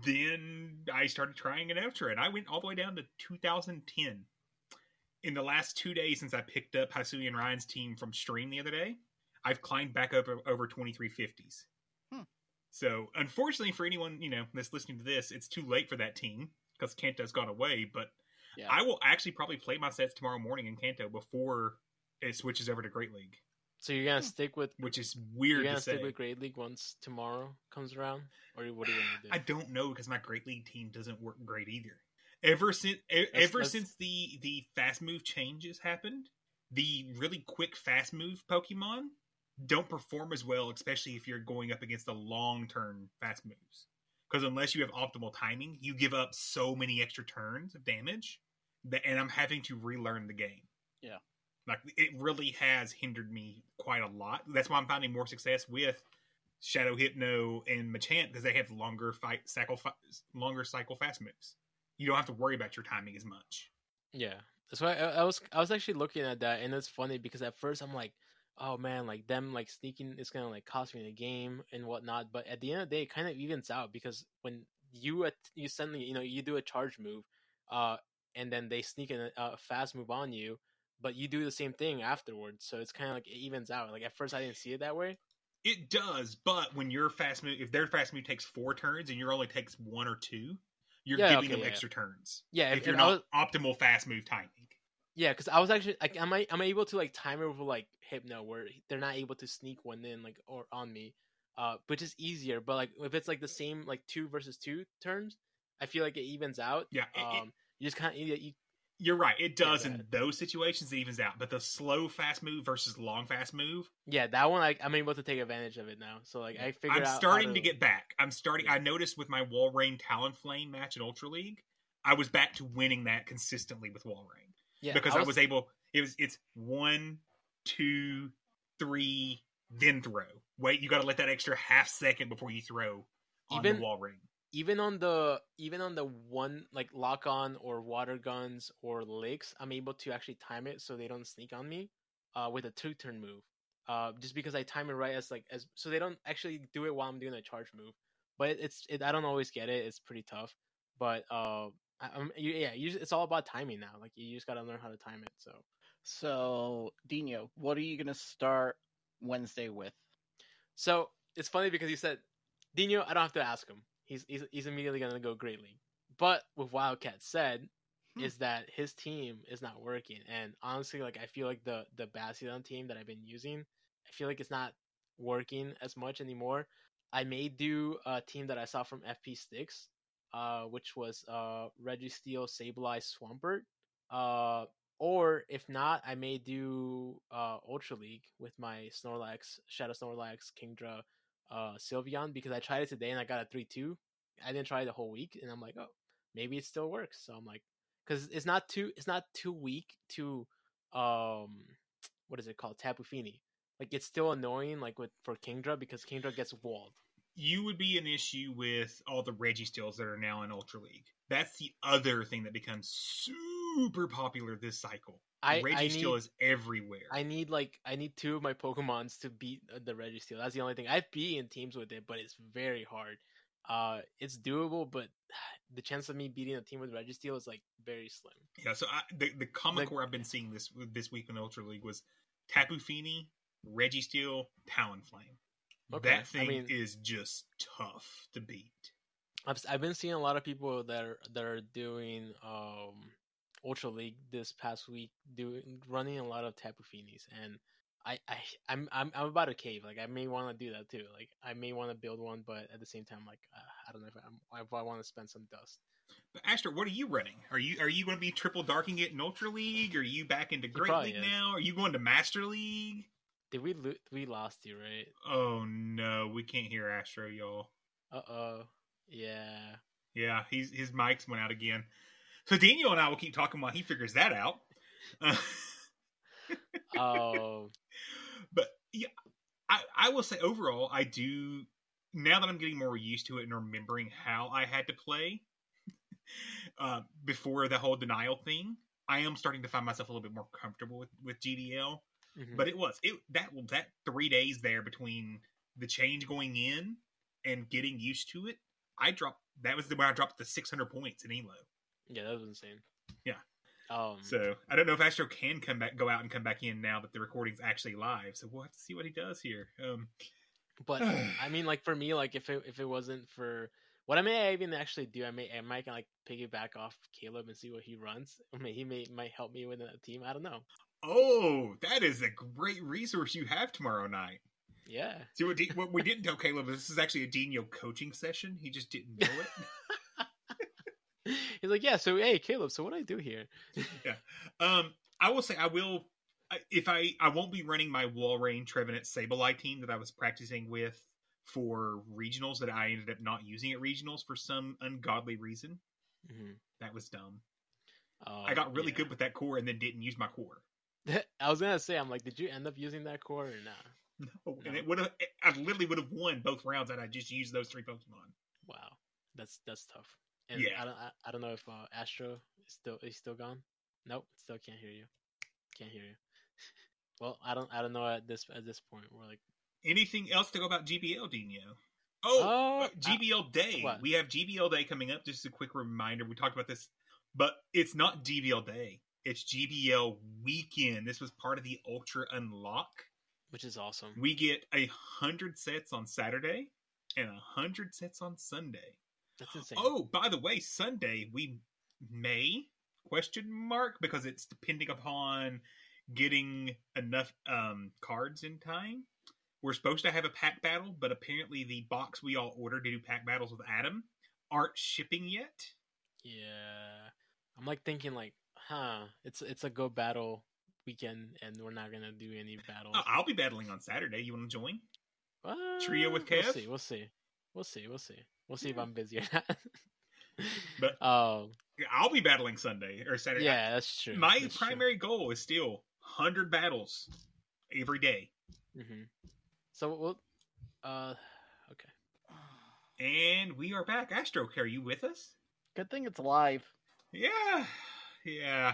then I started trying an Ultra, and I went all the way down to 2010. In the last two days since I picked up Hasui and Ryan's team from stream the other day, I've climbed back up over 2350s. Hmm. So, unfortunately for anyone you know that's listening to this, it's too late for that team because Kanto's gone away. But Yeah. I will actually probably play my sets tomorrow morning in Kanto before it switches over to Great League, So you're gonna hmm. stick with which is weird. you're weird gonna to say. stick with Great League once tomorrow comes around, or what are you gonna do? I don't know because my Great League team doesn't work great either. Ever since That's- ever that's- since the the fast move changes happened, the really quick fast move Pokemon don't perform as well, especially if you're going up against the long turn fast moves. Because unless you have optimal timing, you give up so many extra turns of damage, that, and I'm having to relearn the game. Yeah. Like it really has hindered me quite a lot. That's why I'm finding more success with Shadow Hypno and Machamp because they have longer fight cycle longer cycle fast moves. You don't have to worry about your timing as much. Yeah, that's why I, I was I was actually looking at that, and it's funny because at first I'm like, oh man, like them like sneaking is gonna like cost me the game and whatnot. But at the end of the day, it kind of evens out because when you at, you suddenly you know you do a charge move, uh, and then they sneak in a, a fast move on you, but you do the same thing afterwards. So it's kind of like it evens out. Like at first I didn't see it that way. It does, but when your fast move, if their fast move takes four turns and your only takes one or two, you're Yeah, giving okay, them yeah, extra turns. Yeah, if if- you're not optimal fast move timing. Yeah, because I was actually like, am I am I able to like time it with like Hypno where they're not able to sneak one in like or on me, uh, which is easier. But like if it's like the same like two versus two turns, I feel like it evens out. Yeah, it- it- um, you just kind of you, you You're right. It does in those situations. It evens out, but the slow fast move versus long fast move, yeah that one like I'm able to take advantage of it now. So like I figured I'm starting to get back. I'm starting. Yeah. I noticed with my Walrein Talonflame match at Ultra League, I was back to winning that consistently with Walrein yeah, because I was, able. It was it's one, two, three, then throw. Wait, you got to let that extra half second before you throw on Even- the Walrein. Even on the even on the one like lock on or water guns or licks, I'm able to actually time it so they don't sneak on me uh, with a two turn move. Uh, just because I time it right as like as so they don't actually do it while I'm doing a charge move. But it's it, I don't always get it. It's pretty tough. But uh, I, I'm, you, yeah, you, it's all about timing now. Like you just gotta learn how to time it. So So, Dino, what are you gonna start Wednesday with? So it's funny because you said Dino. I don't have to ask him. He's he's, he's immediately gonna go Great League. But with Wildcat said Hmm. is that his team is not working, and honestly, like I feel like the the Bastion team that I've been using, I feel like it's not working as much anymore. I may do a team that I saw from FP Sticks, uh, which was uh Registeel, Sableye, Swampert. Uh, or if not, I may do uh Ultra League with my Snorlax, Shadow Snorlax, Kingdra, uh Sylveon because I tried it today and I got a three two. I didn't try it the whole week, and I'm like, oh, maybe it still works. So I'm like, because it's not too it's not too weak to um *tsk* what is it called Tapu Fini. Like it's still annoying like with for Kingdra because Kingdra gets walled. You would be an issue with all the Registeels that are now in Ultra League. That's the other thing that becomes super popular this cycle. I Reggie I Steel need, is everywhere. I need like I need two of my Pokemons to beat the Registeel. That's the only thing. I've beat in teams with it, but it's very hard. Uh, it's doable, but *sighs* the chance of me beating a team with Registeel is like very slim. Yeah, so I, the the common Like- core I've been seeing this this week in Ultra League was Tapu Fini, Registeel, Talonflame. Okay, That I thing mean- is just tough to beat. I've I've been seeing a lot of people that are that are doing um Ultra League this past week, doing running a lot of Tapu Finis, and I I I'm I'm I'm about to cave. Like I may want to do that too. Like I may want to build one, but at the same time, like uh, I don't know if I'm if I want to spend some dust. But Astra, what are you running? Are you are you going to be triple darking it in Ultra League? Are you back into Great League is. now? Are you going to Master League? Did we lo- we lost you right? Oh no, we can't hear Astro, y'all. Uh oh. Yeah. Yeah, he's his mics went out again. So Daniel and I will keep talking while he figures that out. *laughs* Oh. but yeah, I, I will say overall, I do now that I'm getting more used to it and remembering how I had to play *laughs* uh, before the whole denial thing. I am starting to find myself a little bit more comfortable with, with GBL. Mhm. But it was it that that three days there between the change going in and getting used to it. I dropped that was the when I dropped the 600 points in Elo. Yeah, that was insane. Yeah. Um. So I don't know if Astro can come back, go out and come back in now that the recording's actually live. So we'll have to see what he does here. Um, But *sighs* I mean, like for me, like if it if it wasn't for what I may even actually do, I may I might like piggyback off Caleb and see what he runs. *laughs* I mean, he may might help me with a team. I don't know. oh, that is a great resource you have tomorrow night. Yeah. See what, what we *laughs* didn't tell Caleb is this is actually a Dino coaching session. He just didn't know it. *laughs* *laughs* He's like, yeah. So hey, Caleb. So what do I do here? yeah. Um, I will say I will if I I won't be running my Wall Walrein Trevenant Sableye team that I was practicing with for regionals that I ended up not using at regionals for some ungodly reason. Mhm. That was dumb. Oh, I got really yeah. good with that core and then didn't use my core. *laughs* I was gonna say, I'm like, did you end up using that core or not? No, and it would have. I literally would have won both rounds had I just used those three Pokemon. Wow, that's that's tough. And Yeah. I don't I, I don't know if uh, Astro is still is still gone. Nope, still can't hear you. Can't hear you. *laughs* well, I don't I don't know at this at this point. We're like, Anything else to go about GBL, Dino? Oh, uh, GBL Day. what? We have GBL Day coming up. Just a quick reminder. We talked about this, but it's not GBL Day. It's GBL Weekend. This was part of the Ultra Unlock. which is awesome. We get a hundred sets on Saturday and a hundred sets on Sunday. That's insane. Oh, by the way, Sunday we may question mark because it's depending upon getting enough um, cards in time. We're supposed to have a pack battle, but apparently the box we all ordered to do pack battles with Adam aren't shipping yet. yeah, I'm like thinking like, huh? It's it's a go battle weekend, and we're not gonna do any battles. Oh, I'll be battling on Saturday. You want to join? Uh, trio with Kev. We'll see. We'll see. We'll see. We'll see. We'll see if I'm busy or not. *laughs* But- um, I'll be battling Sunday or Saturday. yeah, that's true. My that's true. primary goal is still 100 battles every day. hmm So we'll, uh, okay. And we are back. Astro, are you with us? Good thing it's live. Yeah. Yeah.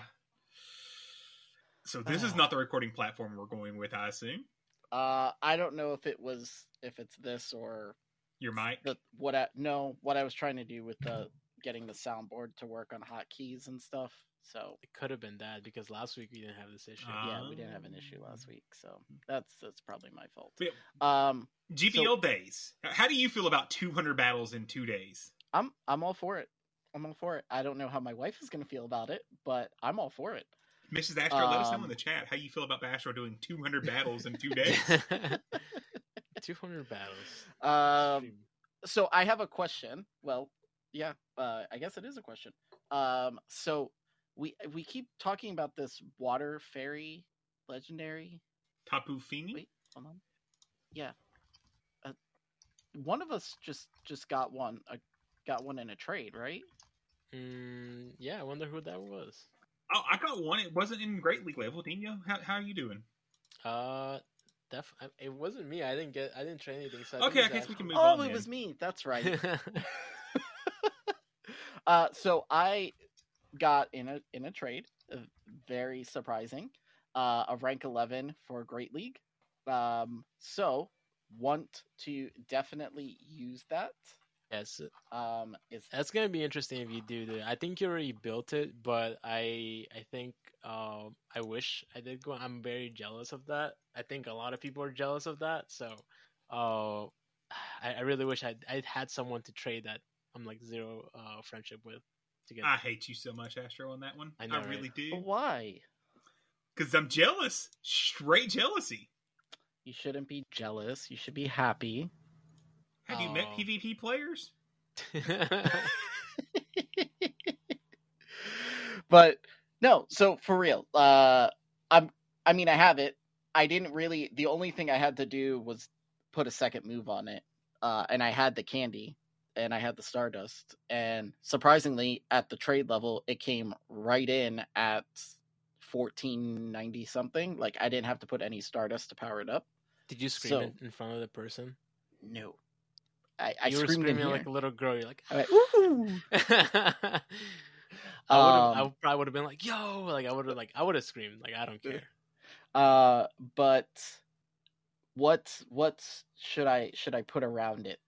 So this is not the recording platform we're going with, I assume. Uh, I don't know if it was if it's this or Your mic. the what I no what I was trying to do with the getting the soundboard to work on hotkeys and stuff. So It could have been that because last week we didn't have this issue. yeah, we didn't have an issue last week, so that's that's probably my fault. Um, GBL days. How do you feel about 200 battles in two days? I'm I'm all for it. I'm all for it. I don't know how my wife is going to feel about it, but I'm all for it. Mrs. Astro, let us know Um, in the chat how you feel about Astro doing 200 battles in two days. *laughs* 200 battles. Um, so I have a question. Well, yeah, uh, I guess it is a question. Um, so we we keep talking about this water fairy legendary. Tapu Fini? Wait, hold on. Yeah, uh, one of us just just got one. Uh, got one in a trade, right? Mm, yeah, I wonder who that was. Oh, I got one. It wasn't in Great League level. Dino, how, how are you doing? Uh, def- it wasn't me. I didn't get. I didn't trade anything. So I Okay, I guess we can Astro. move Oh, on it then. was me. That's right. *laughs* *laughs* uh, so I got in a in a trade, uh, very surprising, uh, a rank eleven for Great League. Um, so want to definitely use that. Yes, Um, is that's gonna be interesting if you do that. I think you already built it, but I I think um I wish I did go. I'm very jealous of that. I think a lot of people are jealous of that. So, uh, *sighs* I, I really wish I I had someone to trade that. I'm like zero uh friendship with to get. I hate you so much, Astro, on that one. I know, right? really do. why Because I'm jealous. Straight jealousy. you shouldn't be jealous. You should be happy. Have you met. PvP players? *laughs* but no so for real uh i'm i mean i have it i didn't really the only thing i had to do was put a second move on it uh and i had the candy and i had the stardust and surprisingly at the trade level it came right in at 1490 something like i didn't have to put any stardust to power it up Did you scream So- it in front of the person? no i, I you were screamed in screaming here. like a little girl. You're like, I went, *laughs* I would have. I Um, probably would have been like, "Yo!" Like I would have. Like I would have screamed. Like I don't care. Uh, but what what should I should I put around it?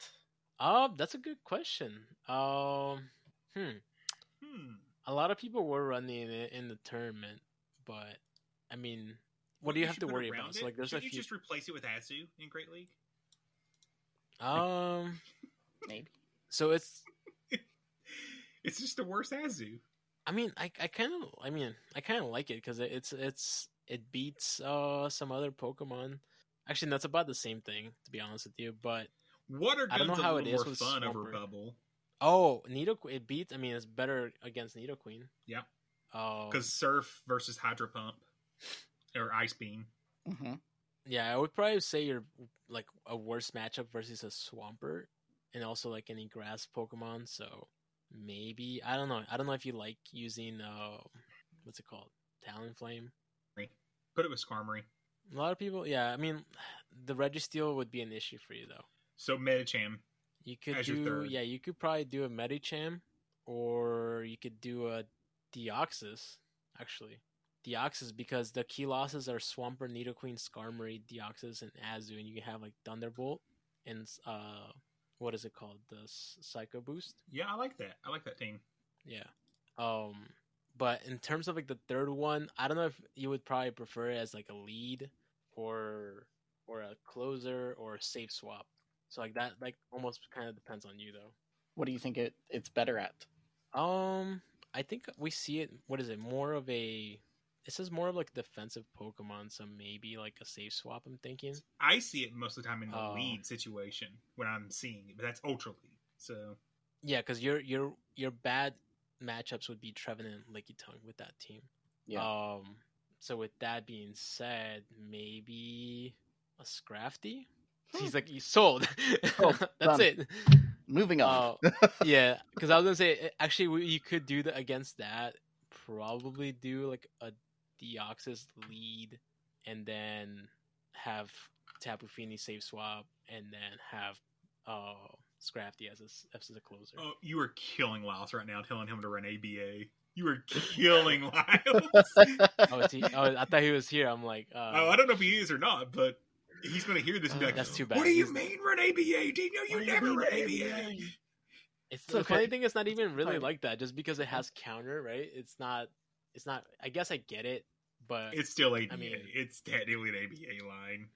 Um, that's a good question. Um, hmm. Hmm. A lot of people were running it in the tournament, but I mean, what do you have to worry about? it? So, like, there's a Shouldn't few. you just replace it with Azu in Great League? Um, Maybe. so it's. *laughs* It's just the worst Azu. I mean, I I kind of. I mean, I kind of like it because it's it's it beats uh some other Pokemon. Actually, that's about the same thing, to be honest with you. But Water I don't know how it is more with fun over Bubble. oh, Nido it beats. I mean, it's better against Nidoqueen. Yeah. Oh, Because Surf versus Hydro Pump or Ice Beam. hmm Yeah, I would probably say you're like a worse matchup versus a Swampert, and also like any grass Pokemon. So maybe I don't know. I don't know if you like using uh, what's it called, Talonflame. Put it with Skarmory. A lot of people, yeah. I mean, the Registeel would be an issue for you though. So Medicham. You could do, yeah, you could probably do a Medicham, or you could do a Deoxys. Actually, Deoxys because the key losses are Swampert, Nidoqueen, Skarmory, Deoxys, and Azu, and you can have like Thunderbolt and uh, what is it called? The Psycho Boost. Yeah, I like that. I like that team. Yeah. Um, but in terms of like the third one, I don't know if you would probably prefer it as like a lead or or a closer or a safe swap. So like that like almost kind of depends on you though. What do you think it it's better at? Um, I think we see it. What is it? More of a. This is more of like defensive Pokemon, so maybe like a safe swap. I'm thinking. I see it most of the time in the Oh. lead situation when I'm seeing it, but that's Ultra League. So Yeah, because your your your bad matchups would be Trevenant and Lickitung with that team. Yeah. Um. So with that being said, maybe a Scrafty. He's like he's sold. *laughs* Oh, That's done. it. Moving on. Uh, *laughs* yeah, because I was gonna say actually we- you could do that against that. Probably do like a Deoxys lead, and then have Tapu Fini save swap, and then have uh Scrafty as a, as a closer. Oh, you are killing Lyles right now, telling him to run ABA. You are killing *laughs* Lyles. oh, he, oh, I thought he was here. I'm like, uh, oh, I don't know if he is or not, but he's going to hear this and be Uh, like, that's too bad. What do you He's- mean run ABA, Dino? You What do you never mean run ABA? ABA. It's, It's the okay. funny thing. It's not even really like that. Just because it has counter, right? It's not. It's not. I guess I get it, but It's still ABA. mean- it's technically an ABA line.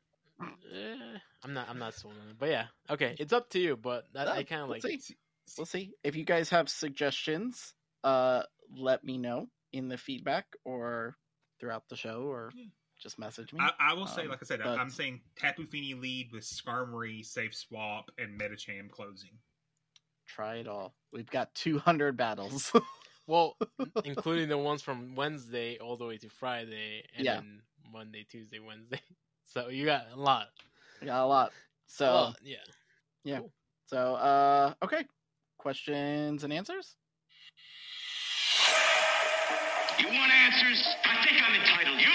eh, I'm not. I'm not sold on it. But yeah, okay. It's up to you. But that, No, I kind of we'll like. see. We'll see. If you guys have suggestions, uh, let me know in the feedback or throughout the show, or Yeah. just message me. I, I will say, Um, like I said, but- I'm saying Tapu Fini lead with Skarmory, Safe Swap, and Medicham closing. Try it all. We've got 200 battles. *laughs* Well, *laughs* including the ones from Wednesday all the way to Friday, and Yeah. then Monday, Tuesday, Wednesday. *laughs* So you got a lot. we got a lot. So, A lot, yeah. yeah. cool. so, uh, okay. Questions and answers? You want answers? I think I'm entitled. You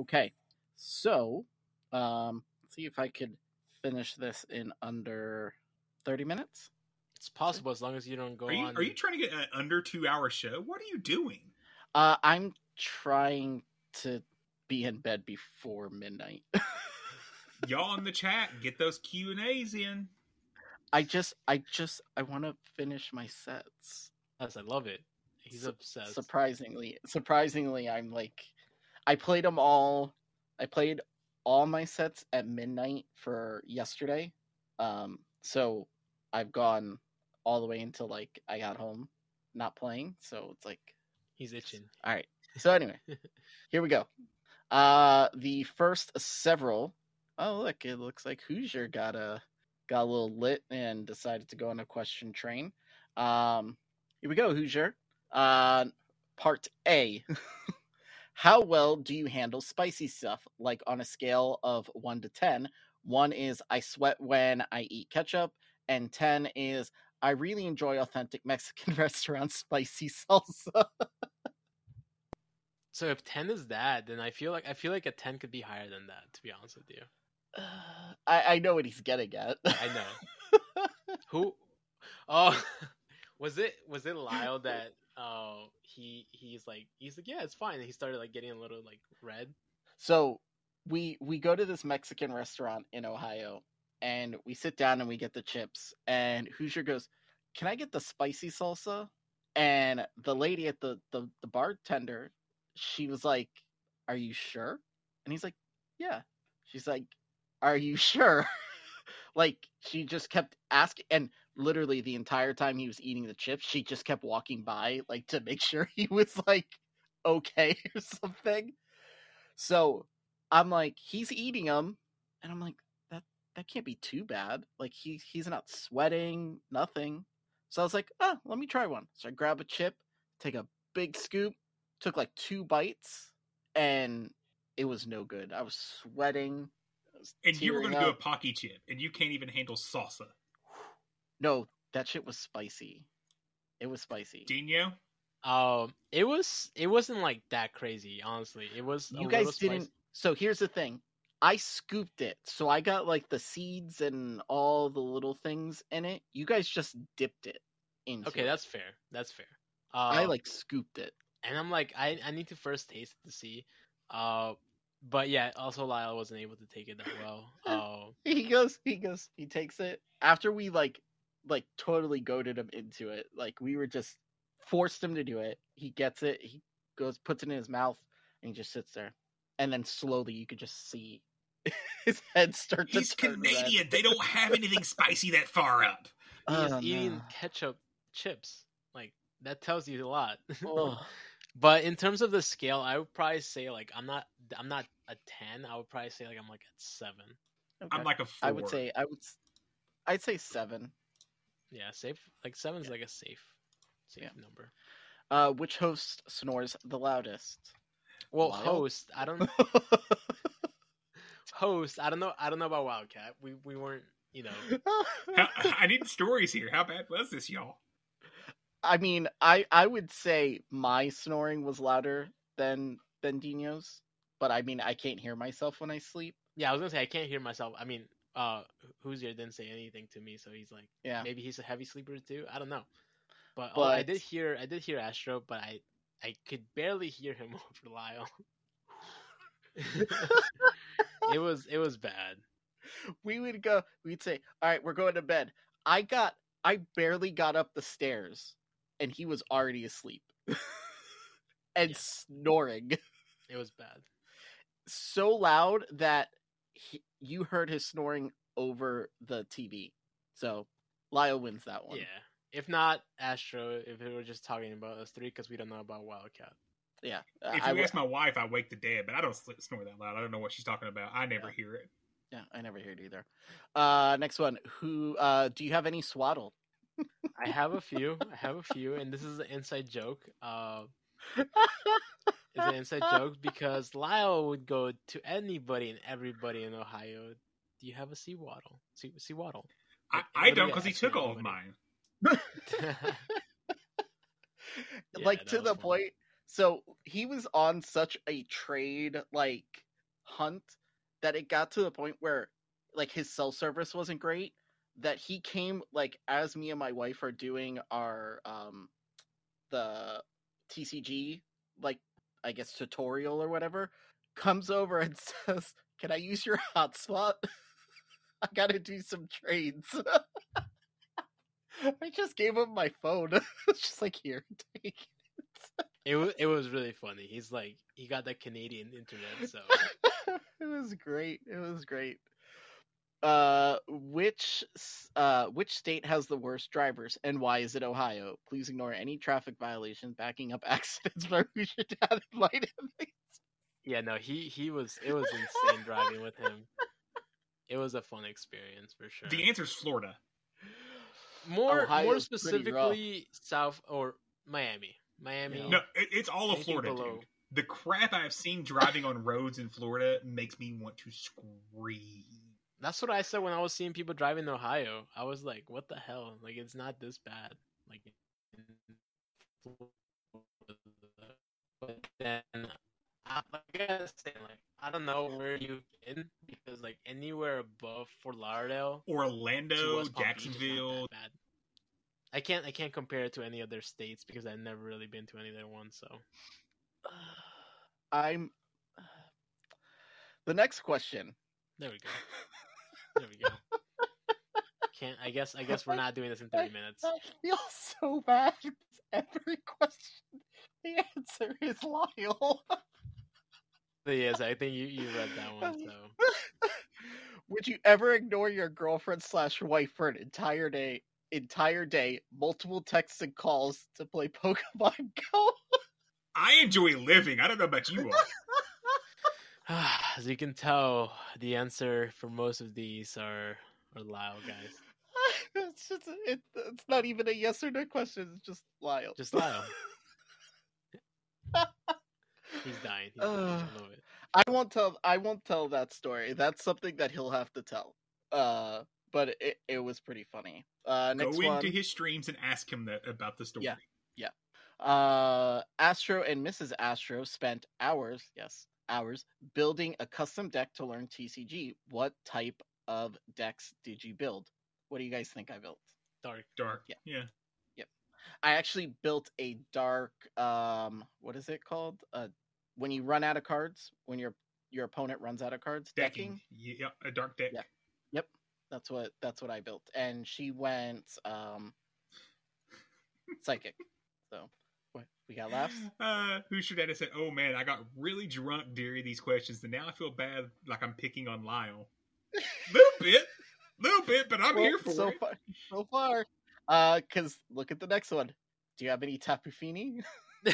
Okay. So, um, see if I could finish this in under 30 minutes. It's possible as long as you don't go Are you on. are you trying to get an under two hour show? What are you doing? Uh, I'm trying to be in bed before midnight. *laughs* Y'all in the chat, get those Q and A's in. I just, I just, I want to finish my sets. Yes, I love it. He's Su- obsessed. Surprisingly, surprisingly, I'm like, I played them all. I played all my sets at midnight for yesterday. Um, so I've gone all the way until like I got home, not playing. So it's like, He's itching. *laughs* all right. So anyway, *laughs* here we go. Uh, the first several. Oh look, it looks like Hoosier got a got a little lit and decided to go on a question train. Um, here we go, Hoosier. Uh, part A. *laughs* How well do you handle spicy stuff? Like on a scale of one to ten. One is I sweat when I eat ketchup, and ten is I really enjoy authentic *laughs* Mexican restaurant spicy *laughs* salsa. So if ten is that, then I feel like I feel like a ten could be higher than that. To be honest with you, *sighs* I, I know what he's getting at. I know. *laughs* Who? Oh, was it was it Lyle *laughs* that? Oh, he he's like he's like yeah, it's fine. And he started like getting a little like red. so we we go to this Mexican restaurant in Ohio, and we sit down and we get the chips. And Hoosier goes, "Can I get the spicy salsa?" And the lady at the the, the bartender, she was like, "Are you sure?" And he's like, "Yeah." She's like, "Are you *laughs* sure?" like she just kept asking, and literally the entire time he was eating the chips, she just kept walking by, like to make *laughs* sure he was like okay *laughs* or something. So I'm like, he's eating them, and I'm like, that that can't be too bad. Like he he's not sweating, nothing. So I was like, oh, let me try one. So I grab a chip, take a big scoop, took like two bites, and it was no good. I was sweating. I was And you were going to do a pocky chip, and you can't even handle salsa. No, that shit was spicy. It was spicy. Dino, Um, it was it wasn't like that crazy. Honestly, it was. you little guys didn't so here's the thing i scooped it so i got like the seeds and all the little things in it you guys just dipped it into Okay, it. that's fair. That's fair. i Um, like scooped it and I'm like, I I need to first taste it to see. Uh, but yeah, also Lyle wasn't able to take it that well. *laughs* Uh, he goes he goes he takes it after we like like totally goaded him into it like we were just forced him to do it he gets it he goes puts it in his mouth and he just sits there and then slowly you could just see *laughs* his head start to he's turn red. Canadian. They don't have anything spicy that far up. he's Oh, eating no. ketchup chips. Like that tells you a lot. Ugh. *laughs* Oh. but in terms of the scale, I would probably say like I'm not I'm not a ten. I would probably say like I'm like at seven. Okay. I'm like a four. I would say I would s- I'd say seven. Yeah, safe. Like seven's Yeah. like a safe, safe Yeah. number. Uh, which host snores the loudest? Well, Lyle? host. I don't *laughs* host. I don't know. I don't know about Wildcat. We we weren't. You know. I need stories here. How bad was this, y'all? I mean, I I would say my snoring was louder than than Dino's, but I mean, I can't hear myself when I sleep. Yeah, I was gonna say I can't hear myself. I mean, uh, Hoosier didn't say anything to me, so he's like, Yeah. maybe he's a heavy sleeper too. I don't know. But, oh, I did hear. I did hear Astro, but I I could barely hear him *laughs* over Lyle. *laughs* it was it was bad. we would go we'd say all right we're going to bed i got i barely got up the stairs and he was already asleep *laughs* and Yeah. snoring It was bad. so loud that he, you heard his snoring over the tv so lyle wins that one Yeah. If not Astro, if we were just talking about us three, because we don't know about Wildcat. yeah If you w- ask my wife, I wake the dead, but I don't sl- snore that loud. I don't know what she's talking about. I never hear it. yeah i never heard either uh next one who uh do you have any Sewaddle I have a few. I have a few, and this is an inside joke. Uh, it's an inside joke because Lyle would go to anybody and everybody in Ohio. Do you have a Sewaddle? Sea, Sewaddle. I, I don't because he took all of mine. *laughs* *laughs* Yeah, like that to the funny. point so he was on such a trade like hunt that it got to the point where like his cell service wasn't great that he came like as me and my wife are doing our um the tcg like i guess tutorial or whatever comes over and *laughs* says can i use your hotspot *laughs* i gotta do some trades *laughs* i just gave him my phone it's just like here take it It was it was really funny. He's like he got that Canadian internet, so it was great. It was great. Uh, which uh which state has the worst drivers, and why is it Ohio? Please ignore any traffic violations, backing up *laughs* accidents, but we should have in light yeah, no, he he was it was insane driving with him. It was a fun experience for sure. The answer is Florida. more more Ohio's pretty rough. specifically South or Miami. Miami. No, it, it's all of Florida, below- dude. The crap I've seen driving on roads in Florida makes me want to scream. That's what I said when I was seeing people driving in Ohio. I was like, "What the hell? Like, it's not this bad." Like, but then I like I was saying, like, I don't know where you've been because like anywhere above Fort Lauderdale, Orlando, West Palm Beach is not that Jacksonville. bad. I can't I can't compare it to any other states because I've never really been to any other ones. So I'm. The next question. there we go. *laughs* There we go. Can't I guess I guess we're not doing this in thirty minutes. I feel so bad. Every question, the answer is Lyle. Yes, I think you, you read that one. So Would you ever ignore your girlfriend slash wife for an entire day, entire day, multiple texts and calls to play Pokemon Go? I enjoy living. I don't know about you all. *sighs* as you can tell, the answer for most of these are are Lyle guys. *laughs* it's just it, it's not even a yes or no question. It's just Lyle. Just Lyle. *laughs* He's dying. He's dying. I Ugh. it. I won't tell. I won't tell that story. That's something that he'll have to tell. Uh, but it it was pretty funny. Uh, next Go one. into his streams and ask him that about the story. Yeah. Uh, Astro and Mrs. Astro spent hours, yes, hours, building a custom deck to learn TCG. What type of decks did you build? What do you guys think I built? Dark. Dark. Yeah. Yeah. Yep. I actually built a dark. Um, what is it called? Uh, when you run out of cards, when your your opponent runs out of cards, decking. Decking. Yeah, a dark deck. Yeah. Yep, that's what that's what I built. And she went um psychic. So what we got laughs? Uh, who should have said, "Oh man, I got really drunk during these questions, and now I feel bad, like I'm picking on Lyle." *laughs* little bit, little bit, but I'm Well, here for so it. far. So far, uh, because look at the next one. Do you have any Tapu Fini? *laughs*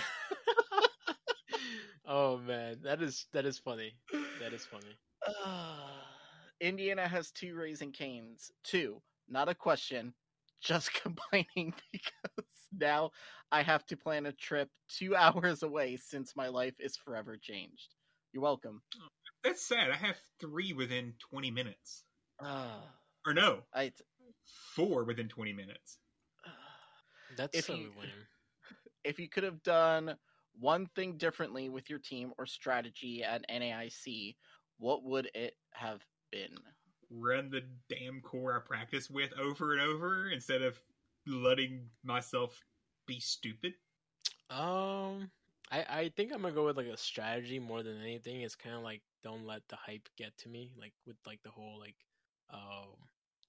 oh man, that is that is funny. That is funny. Uh, *sighs* Indiana has two Raising Cane's. Two, not a question. Just *laughs* complaining because now I have to plan a trip two *laughs* hours away since my life is forever changed. You're welcome. That's sad. I have three within 20 minutes. Uh, Or no, I four within 20 minutes. *sighs* That's If so you- lame. *laughs* if you could have done one thing differently with your team or strategy at NAIC, what would it have been? Run the damn core I practice with over and over instead of letting myself be stupid. Um, I I think I'm gonna go with like a strategy more than anything. It's kind of like don't let the hype get to me, like with like the whole like um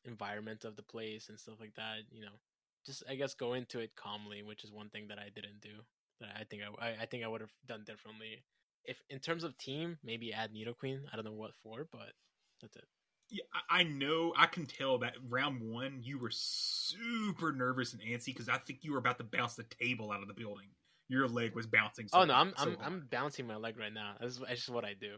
environment of the place and stuff like that. You know, just I guess go into it calmly, which is one thing that I didn't do. That I think I I, think I would have done differently. If in terms of team, maybe add Nidoqueen. I don't know what for, but that's it. Yeah, I- know. I can tell that round one you were super nervous and antsy because I think you were about to bounce the table out of the building. Your leg was bouncing. So oh no, I'm so I'm hard. I'm bouncing my leg right now. That's, that's just what I do.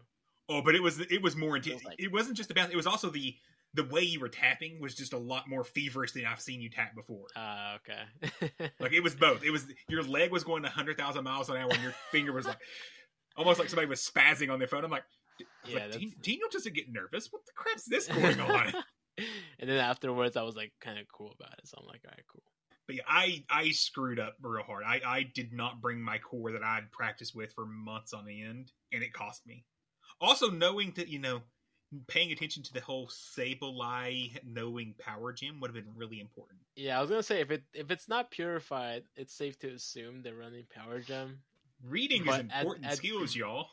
Oh, but it was it was more intense. Feels like- It wasn't just about. It was also the the way you were tapping was just a lot more feverish than I've seen you tap before. Uh, okay. *laughs* Like it was both. It was your leg was going hundred thousand miles an hour, and your finger was like almost like somebody was spazzing on their phone. I'm like, was Yeah, like, that's- Daniel doesn't get nervous. What the crap's this going *laughs* on? and then afterwards, I was like kind of cool about it. So I'm like, all right, cool. But yeah, I I screwed up real hard. I I did not bring my core that I'd practiced with for months on end, and it cost me. Also, knowing that you know, paying attention to the whole Sableye knowing power gem would have been really important. Yeah, I was gonna say if it if it's not purified, it's safe to assume they're running power gem. Reading But is important at- skills, y'all.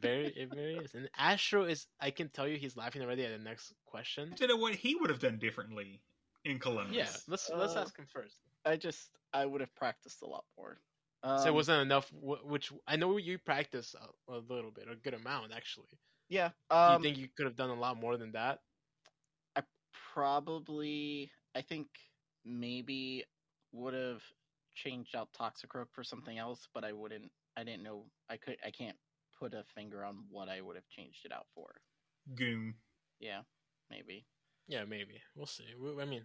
Very, it very is. And Astro is. I can tell you, he's laughing already at the next question. I don't know what he would have done differently in Columbus. Yeah, let's let's Uh, ask him first. I just I would have practiced a lot more. Um, so it wasn't enough. Which I know you practice a, a little bit, a good amount actually. yeah. Do Um, you think you could have done a lot more than that? I probably I think maybe would have changed out Toxicroak for something else, but I wouldn't. I didn't know. I could. I can't put a finger on what I would have changed it out for. Goon. Yeah, maybe. Yeah, maybe. We'll see. We, I mean,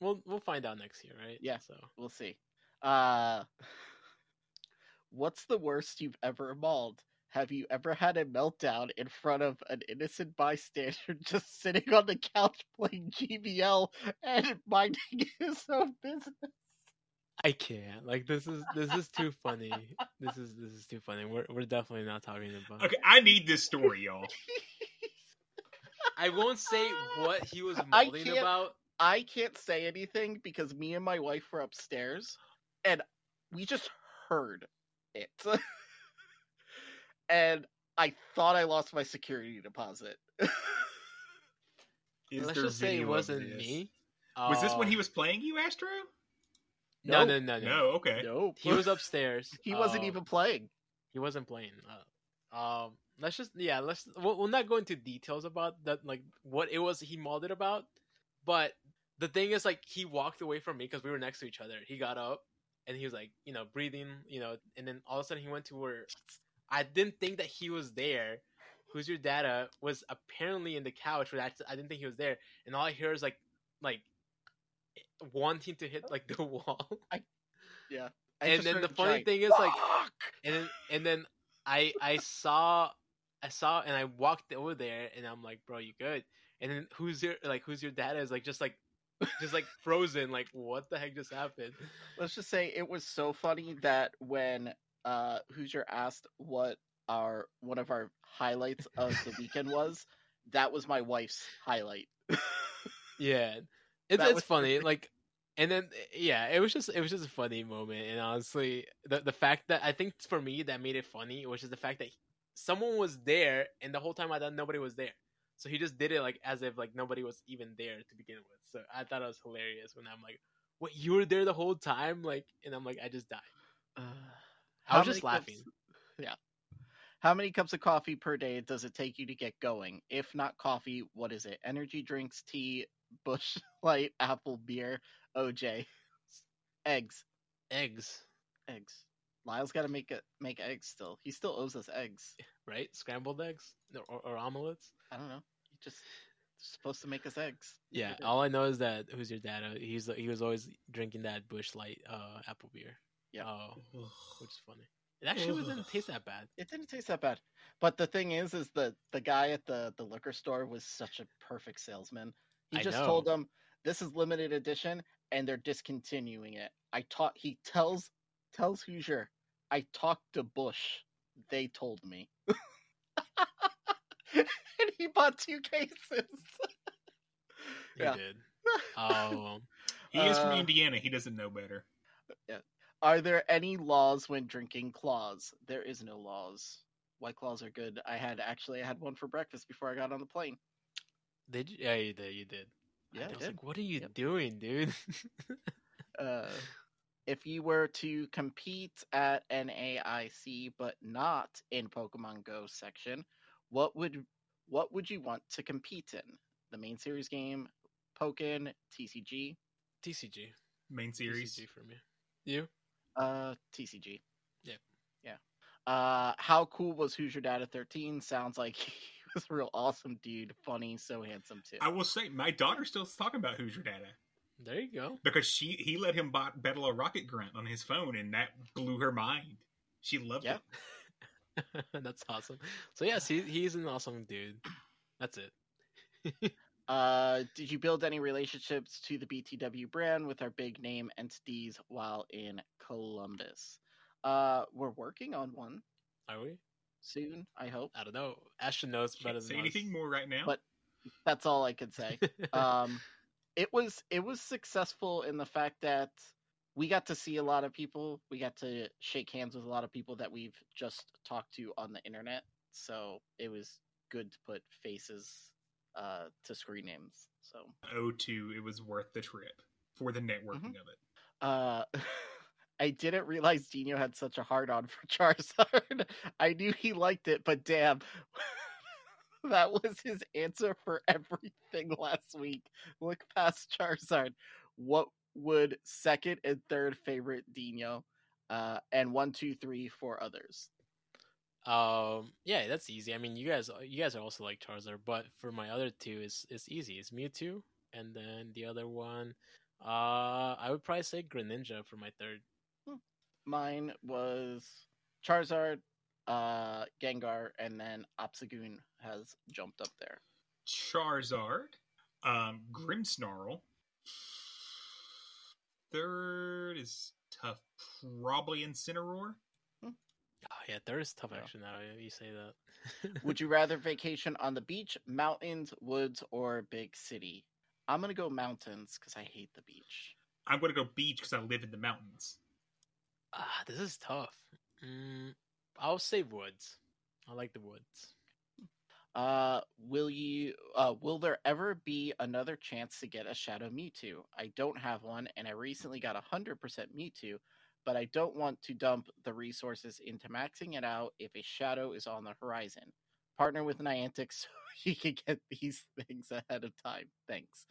we'll we'll find out next year, right? Yeah. So We'll see. Uh, *laughs* what's the worst you've ever mauled? Have you ever had a meltdown in front of an innocent bystander *laughs* just sitting on the couch playing GBL and minding *laughs* his own business? I can't. Like this is this is too funny. *laughs* This is this is too funny. We're we're definitely not talking about. Okay, I need this story, y'all. *laughs* I won't say what he was I malding can't- about. I can't say anything because me and my wife were upstairs and we just heard it. *laughs* and I thought I lost my security deposit. Is Let's there just say it wasn't me. Was this when he Uh, was playing you, Astro? No, no, no, no. No, okay. nope. He was upstairs. *laughs* he wasn't Um, even playing. He wasn't playing. Uh, um, let's just yeah, let's we'll, we'll not go into details about that, like what it was he malded about. But the thing is, like, he walked away from me because we were next to each other. He got up and he was like, you know, breathing, you know, and then all of a sudden he went to where I didn't think that he was there. Who's your data was apparently in the couch, but I, I didn't think he was there. And all I hear is like, like wanting to hit like the *laughs* wall. Yeah. I and then the funny thing is like "Fuck!" and then and then I I saw I saw and I walked over there and I'm like, bro, you good? And then who's your like Hoosier Dad is like just like just like *laughs* frozen, like what the heck just happened? let's just say it was so funny that when uh Hoosier asked what our one of our highlights of the weekend was, that was my wife's highlight. *laughs* Yeah, it's it's was funny. Like, and then yeah, it was just it was just a funny moment. And honestly, the the fact that I think for me that made it funny, was just the fact that someone was there, and the whole time I thought nobody was there. So he just did it like as if like nobody was even there to begin with. So I thought it was hilarious when I'm like, "What? you were there the whole time?" Like, and I'm like, I just died. Uh, I was just laughing. cups- yeah. How many cups of coffee per day does it take you to get going? If not coffee, what is it? Energy drinks, tea, Busch *laughs* light, apple, beer, OJ, eggs, Eggs, eggs. Lyle's got to make it make eggs still. He still owes us eggs. right? Scrambled eggs or, or omelets. I don't know. He just supposed to make us eggs. Yeah, all I know is that Hoosier Dad? uh, He's he was always drinking that Busch Light uh, apple beer. Yeah. Oh, which is funny. It actually didn't taste that bad. It didn't taste that bad. But the thing is, is the the guy at the the liquor store was such a perfect salesman. He I just know. told them this is limited edition and they're discontinuing it. I taught. He tells tells Hoosier, I talked to Busch. They told me. *laughs* and he bought two cases. He Yeah. did. *laughs* Oh, He is from Uh, Indiana. He doesn't know better. Yeah. Are there any laws when drinking claws? There is no laws. White claws are good. I had actually I had one for breakfast before I got on the plane. Did you? Yeah, you did. You did. Yeah, I I was did. like, what are you Yep. doing, dude? *laughs* Uh, if you were to compete at NAIC but not in Pokemon Go section, what would what would you want to compete in? The main series game, Pokken, TCG, TCG. Main series. TCG for me. You? uh, TCG. Yeah. Yeah. Uh, how cool was Hoosier Dad at 13? Sounds like he *laughs* *laughs* was a real awesome dude, funny, so handsome too. I will say, my daughter still talking about Hoosier Data There you go. because she he let him bot, battle a rocket grunt on his phone, and that blew her mind. She loved Yeah. it. *laughs* That's awesome. So yes, he he's an awesome dude. That's it. *laughs* Uh, did you build any relationships to the BTW brand with our big name entities while in Columbus? Uh, we're working on one Are we? Soon, I hope. I don't know. Ashton knows better Can't than say us. anything more right now. But That's all I could say. *laughs* um, it was it was successful in the fact that we got to see a lot of people. We got to shake hands with a lot of people that we've just talked to on the internet. So it was good to put faces uh, to screen names. So O2, it was worth the trip for the networking of it. Uh, *laughs* I didn't realize Dino had such a hard on for *laughs* Charizard. I knew he liked it, but damn, *laughs* that was his answer for *laughs* everything last week. Look past Charizard. What would second and third favorite Dino? Uh, and one, two, three for others. Um, yeah, that's easy. I mean, you guys, you guys are also like Charizard, but for my other two, it's it's easy. It's Mewtwo, and then the other one, uh, I would probably say Greninja for my third. Mine was Charizard, uh, Gengar, and then Obstagoon has jumped up there. Charizard, um, Grimmsnarl. Third is tough. Probably Incineroar. Oh yeah, third is tough Yeah. action now. You say that. *laughs* Would you rather vacation on the beach, mountains, woods, or big city? I'm gonna go mountains because I hate the beach. I'm going to go beach because I live in the mountains. Ah, this is tough. Mm, I'll say woods. I like the woods. Uh, will you? Uh, will there ever be another chance to get a Shadow Mewtwo? I don't have one, and I recently got a hundred percent Mewtwo, but I don't want to dump the resources into maxing it out if a Shadow is on the horizon. Partner with Niantic *laughs* so you can get these things ahead of time. Thanks.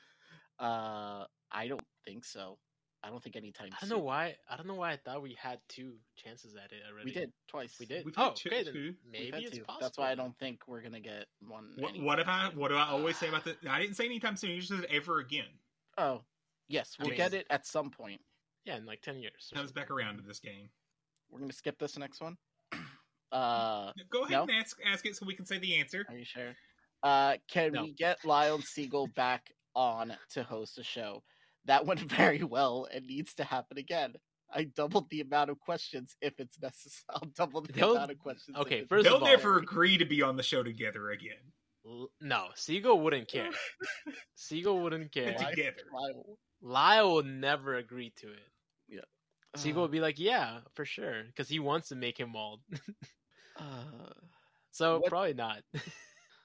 Uh, I don't think so. I don't think anytime. I don't soon. know why. I don't know why I thought we had two chances at it already. We did twice. We did. We've had oh, two- okay. Then two. Maybe it's two. possible. That's why I don't think we're gonna get one. What, what if I? What do I always say about *sighs* the? I didn't say anytime soon. You just said ever again. Oh, yes, we'll mean- get it at some point. Yeah, in like ten years. or Comes something. back around to this game. We're gonna skip this next one. *clears throat* Uh, Go ahead No? and ask ask it so we can say the answer. are you sure? Uh, can No. we get Lyle Siegel back on to host a show? That went *laughs* very well and needs to happen again. I doubled the amount of questions if it's necessary. *laughs* I'll double the They'll- amount of questions. if okay, it's first They'll of all- never agree to be on the show together again. No, Siegel wouldn't care. *laughs* Siegel wouldn't care. Together. Lyle. Lyle would never agree to it. Yeah, Siegel Uh, would be like, "Yeah, for sure," because he wants to make him bald. uh, so What- probably not.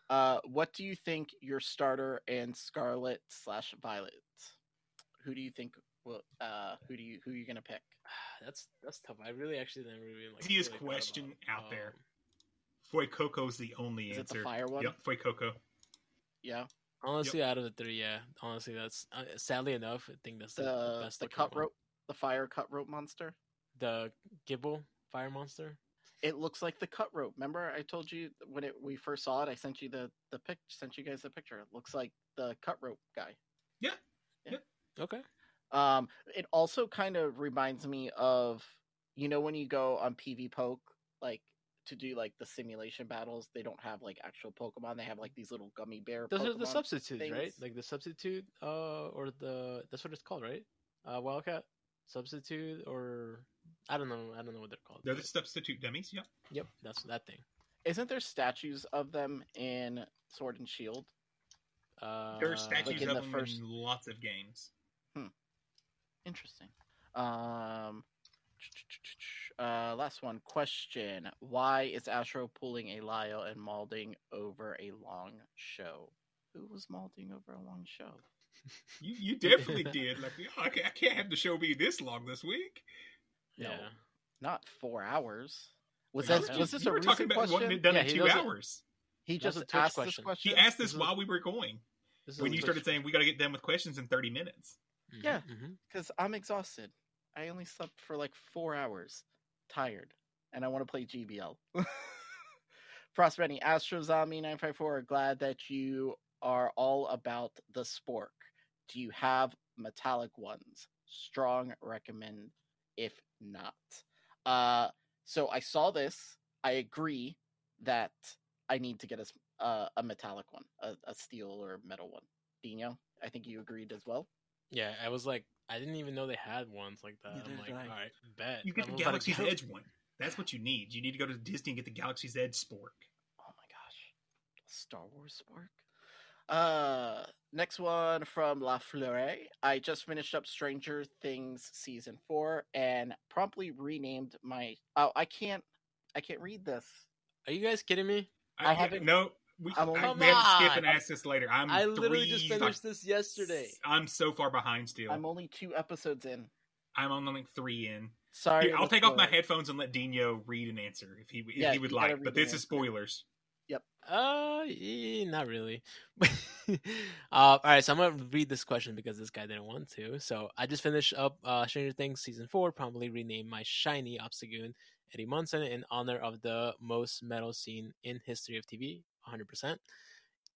uh, what do you think your starter and Scarlet slash Violet? Who do you think will? Uh, who do you who are you gonna pick? *sighs* that's that's tough. I really actually never even like. Easiest really question about it. out there. Um, Fuecoco's the only Is it the answer. fire one? Yep, Fuecoco. Yeah, honestly, out of the three, yeah, honestly, that's uh, sadly enough. I think that's the, the the best. the looking cut one. rope, the fire cut rope monster. the Gibble fire monster. It looks like the cut rope. Remember, I told you when it we first saw it. I sent you the the pic, sent you guys the picture. It looks like the cut rope guy. Okay. Um, it also kind of reminds me of you know when you go on PvPoke like to do like the simulation battles, they don't have like actual Pokemon. They have like these little gummy bear. Those are the Pokemon substitutes, right? Like the substitute, uh, or the that's what it's called, right? Uh, Wildcat substitute, or I don't know, I don't know what they're called. They're the substitute dummies. Yep. Yep, that's that thing. Isn't there statues of them in Sword and Shield? Uh, There are statues like of the them first- in lots of games. Interesting. Um, *tsk* uh, last one question: Why is Astro pulling a Lyle and Malding over a long show? Who was Malding over a long show? You you definitely did. Like, oh, I, can't, I can't have the show be this long this week. No, Yeah. not four hours. Was Yeah, this was this a were talking recent about question? it done Yeah, in he two doesn't- hours. He just asked question. this question. He asked this This is- while we were going. When you started saying we got to get done with questions in thirty minutes. Mhm, Yeah. because I'm exhausted. I only slept for like four hours, tired, and I want to play GBL. *laughs* Frostbenny, Astro Zombie 954 are glad that you are all about the spork. Do you have metallic ones? Strong recommend if not. Uh, so I saw this. I agree that I need to get a, uh, a metallic one, a, a steel or metal one. Dino, I think you agreed as well. Yeah, I was like, I didn't even know they had ones like that. Neither I'm like, did all I. right, bet. You get I'm the *laughs* Galaxy's. Edge one. That's what you need. You need to go to Disney and get the Galaxy's Edge spork. Oh my gosh. Star Wars Spork. Uh next one from La Fleur. I just finished up Stranger Things season 4 and promptly renamed my Oh, I can't I can't read this. Are you guys kidding me? I haven't- No, we, I'm I, only- we have to skip and ask this later. I'm I literally just three, like, finished this yesterday. I'm so far behind still. I'm I'm, only 2 episodes in. I'm on like three in. Sorry. Here, I'll to take off my headphones and let Dino read an answer if he if Yeah, he would you like. But this is answer. spoilers. Uh, eh, not really. *laughs* uh, all right, so I'm gonna read this question because this guy didn't want to. So I just finished up uh, Stranger Things season four. Promptly renamed my shiny Obstagoon Eddie Munson in honor of the most metal scene in history of TV. 100. percent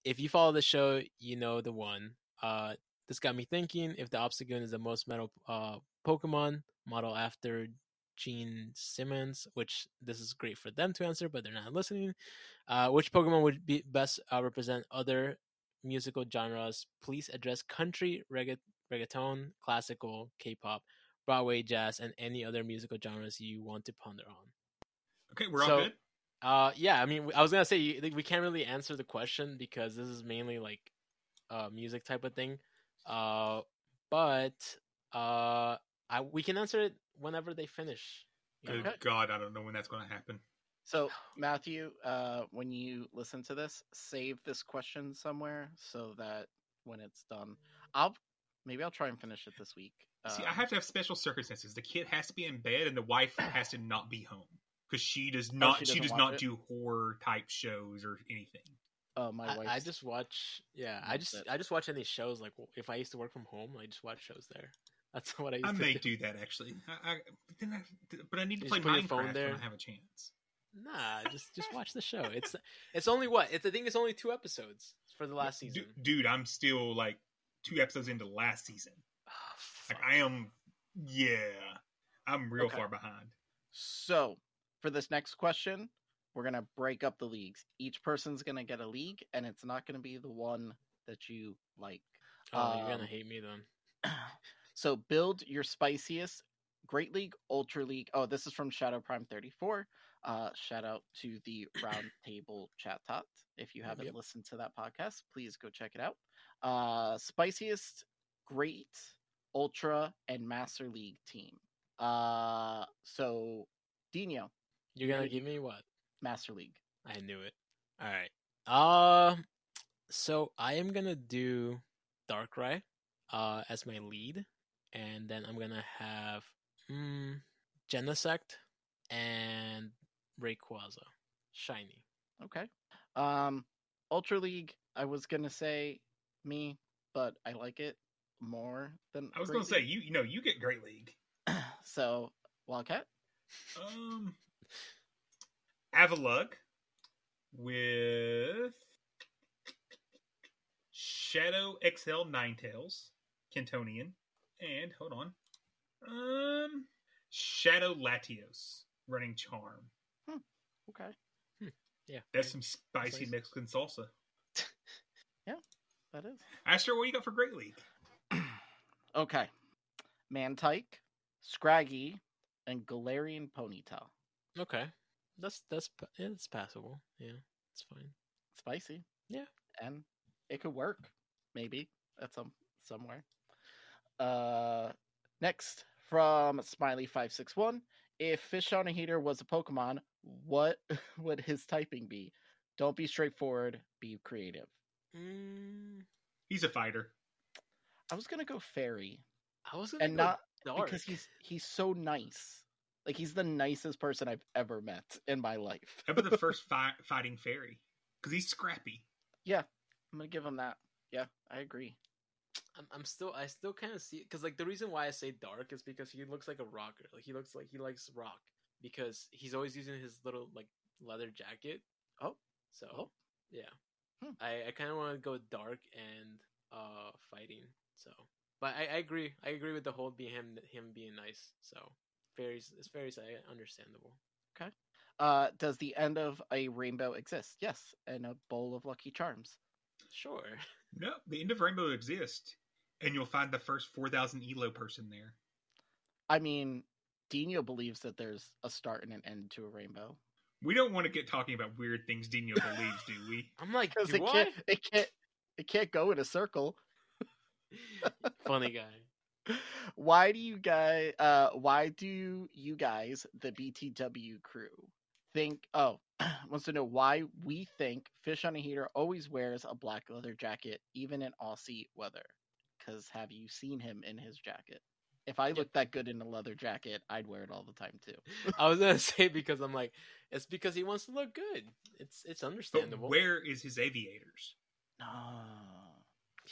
If you follow the show, you know the one. Uh, this got me thinking: if the Obstagoon is the most metal uh Pokemon model after Gene Simmons, which this is great for them to answer, but they're not listening. Uh, which Pokemon would be best uh, represent other musical genres? Please address country, regga- reggaeton, classical, K-pop, Broadway, jazz, and any other musical genres you want to ponder on. Okay, we're all So- good. Uh, yeah, I mean, I was gonna say we can't really answer the question because this is mainly like uh music type of thing. Uh, but uh, I we can answer it whenever they finish. you know? Good God, I don't know when that's going to happen. So, Matthew, uh when you listen to this, save this question somewhere so that when it's done, I'll maybe I'll try and finish it this week. See, I Um, have to have special circumstances. The kid has to be in bed, and the wife has to not be home because she does not. Oh, she she doesn't does watch not it? do horror type shows or anything. Oh, my wife. I, I just watch. Yeah, I just it. I just watch any shows. Like if I used to work from home, I just watch shows there. *laughs* That's what I used I to may do. do that actually. I, I, but, then I, but I need to You play just put your phone there? when I have a chance. Nah, just just watch the show. It's it's only what it's. I think it's only two episodes for the last Du- season. dude, I'm still like two episodes into last season. Ah, Like. I am, yeah, I'm real Okay. far behind. So, for this next question, we're going to break up the leagues. Each person's going to get a league, and it's not going to be the one that you like. Oh, you're um, gonna hate me then. *clears throat* so, build your spiciest Great League, Ultra League. Oh, this is from Shadow Prime 34. Uh, shout out to the *coughs* Roundtable Chat Tot. If you haven't Yep. listened to that podcast, please go check it out. Uh, spiciest, Great, Ultra, and Master League team. Uh, so, Dino, You're gonna give me what? Master League. I knew it. All right. Uh, so I am gonna do Darkrai, uh, as my lead, and then I'm gonna have mm, Genesect and Rayquaza, shiny. Okay. Um, Ultra League. I was gonna say me, but I like it more than. I was Great gonna say you, you know, you get Great League. *clears throat* so Wildcat. Um, Avalugg with Shadow XL Ninetales, Kantonian, and hold on, um, Shadow Latios, running Charm. Okay. Yeah, That's some spicy nice. Mexican salsa. *laughs* Yeah, that is. Astro, what you got for Great League? *clears throat* Okay. Mantine, Scraggy, and Galarian Ponyta. Okay, that's that's yeah, it's passable. Yeah, it's fine. Spicy. Yeah. And it could work, maybe, at some somewhere. Uh next from Smiley561. If Fish on a Heater was a Pokemon, what *laughs* would his typing be? Don't be straightforward, be creative. Mm, He's a fighter. I was gonna go fairy. I was gonna And go not dark. because he's he's so nice. Like he's the nicest person I've ever met in my life. How about the *laughs* first fi- fighting fairy? Because he's scrappy. Yeah, I'm gonna give him that. Yeah, I agree. I'm, I'm still I still kind of see because like the reason why I say dark is because he looks like a rocker. Like he looks like he likes rock because he's always using his little like leather jacket. Oh. so Oh. yeah, Hmm. I I kind of want to go dark and uh fighting. So, but I, I agree. I agree with the whole being him him being nice. So fairies it's fairies I understandable. Uh, does the end of a rainbow exist? Yes, and a bowl of Lucky Charms. Sure. *laughs* No, the end of Rainbow exists, and you'll find the first 4,000 Elo person there. I mean, Dino believes that there's a start and an end to a rainbow We don't want to get talking about weird things Dino believes, do we? *laughs* I'm like, *laughs* because do it I? can't, it can't, it can't go in a circle. Funny guy. *laughs* Why do you guys? Uh, why do you guys, the BTW crew, think? Oh, *clears throat* wants to know why we think Fish on a Heater always wears a black leather jacket, even in Aussie weather. Because have you seen him in his jacket? If I looked that good in a leather jacket, I'd wear it all the time too. *laughs* I was gonna say because I'm like, it's because he wants to look good. It's it's But understandable. where is his aviators? No.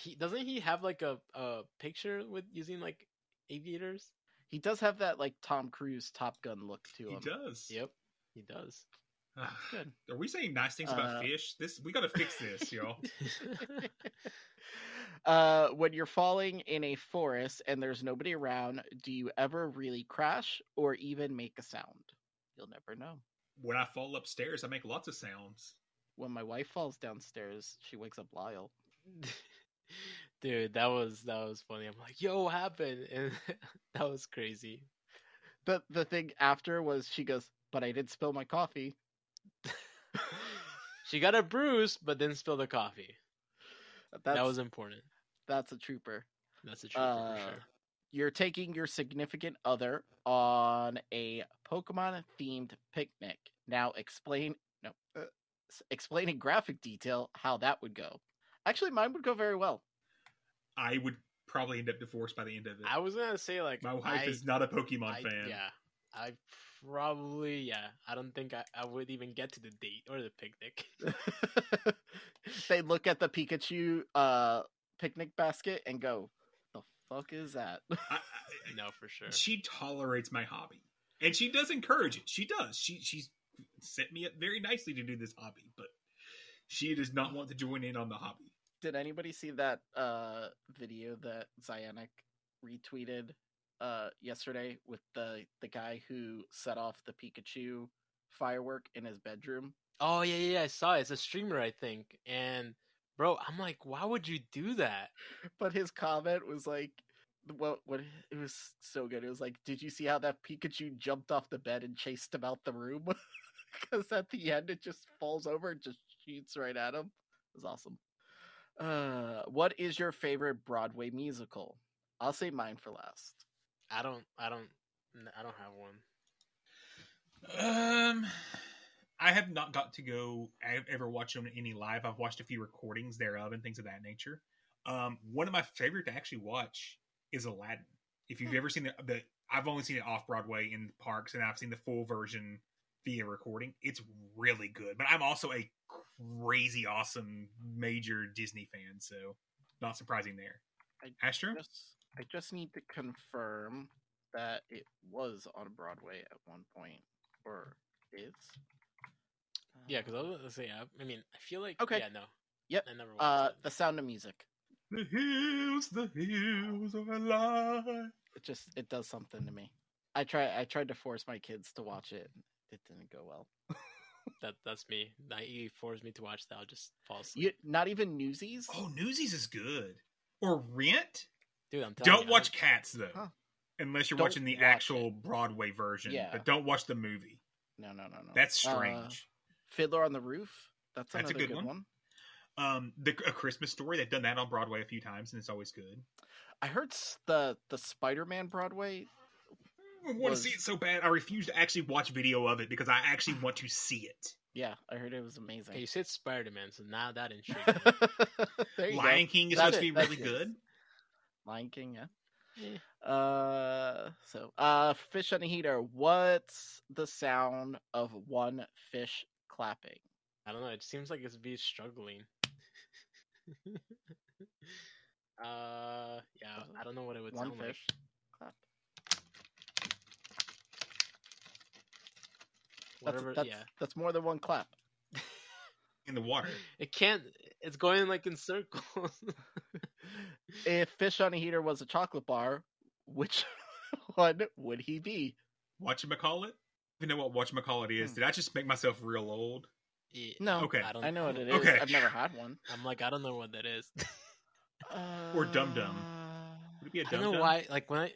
He doesn't he have like a a picture with using like aviators? He does have that like Tom Cruise Top Gun look to him. He does. Yep, he does. Good. Are we saying nice things about Uh, fish? This we got to fix this, *laughs* y'all. uh, when you're falling in a forest and there's nobody around, do you ever really crash or even make a sound? You'll never know. When I fall upstairs, I make lots of sounds. When my wife falls downstairs, she wakes up Lyle. *laughs* Dude, that was that was funny. I'm like, yo, what happened? *laughs* And that was crazy. but the thing after was she goes, but I did spill my coffee. *laughs* she got a bruise, but didn't spill the coffee. That's, that was important. that's a trooper. That's a trooper Uh, for sure. You're taking your significant other on a Pokemon themed picnic. Now explain no uh, explain in graphic detail how that would go. Actually, mine would go very well. I would probably end up divorced by the end of it. I was gonna say like My wife I- is not a Pokemon I- fan. Yeah, I probably yeah. I don't think I, I would even get to the date or the picnic. *laughs* they look at the Pikachu uh picnic basket and go, "The fuck is that?" I, *laughs* no, for sure. she tolerates my hobby, and she does encourage it. She does. She she's set me up very nicely to do this hobby, but she does not want to join in on the hobby. Did anybody see that uh video that ZyoniK retweeted uh yesterday with the the guy who set off the Pikachu firework in his bedroom? Oh yeah, yeah, I saw it. It's a streamer, I think. And bro, I'm like, why would you do that? *laughs* But his comment was like what what it was so good. It was like, "Did you see how that Pikachu jumped off the bed and chased him out the room?" *laughs* Cuz at the end it just falls over and just shoots right at him. It was awesome. Uh what is your favorite Broadway musical? I'll say mine for last. I don't, I don't, I don't have one. Um, I have not got to go I've ever watch them any live. I've watched a few recordings thereof and things of that nature. Um, one of my favorite to actually watch is Aladdin. If you've ever seen the, the I've only seen it off Broadway in parks, and I've seen the full version via recording. It's really good. But I'm also a crazy awesome major Disney fan, so not surprising there. I Astro, just I just need to confirm that it was on Broadway at one point or is. Yeah, because I was gonna say, I, I mean, I feel like Okay. yeah, no, Yep. I never Uh. The Sound of Music. The hills, the hills are alive. It just it does something to me. I try I tried to force my kids to watch it. It didn't go well. *laughs* That that's me. That you forced me to watch that. I'll just fall asleep. You, not even Newsies. Oh, Newsies is good. Or Rent. Dude, I'm telling Don't you, watch I Cats though, Huh. unless you're Don't watching the watch actual Broadway version. Yeah. But don't watch the movie. No, no, no, no. That's Uh, strange. Fiddler on the Roof. That's That's a good good, one. one. Um, the A Christmas Story. They've done that on Broadway a few times, and it's always good. I heard the the Spider Man Broadway. I want Was- to see it so bad. I refuse to actually watch video of it because I actually want to see it. Yeah, I heard it was Okay, you said Spider Man, so now that intrigues me. *laughs* there you Lion go. King is That's supposed to be it, that's really it. good. Lion King, yeah. Eh. Uh, so uh, fish on a heater. What's the sound of one fish clapping? I don't know. It seems like it's be struggling. *laughs* uh, yeah. I don't know what it would One sound fish like. Clap. That's, that's, yeah. that's more than one clap. *laughs* In the water. It can't. It's going like in circles. *laughs* If fish on a heater was a chocolate bar, which *laughs* one would he be? Whatchamacallit? You know what whatchamacallit is? Hmm. Did I just make myself real old? Yeah, No, Okay. I don't. I know what it is. Okay. I've never had one. I'm like, I don't know what that is. Or Dum Dum. Uh, Would it be a I don't know why. Like when I.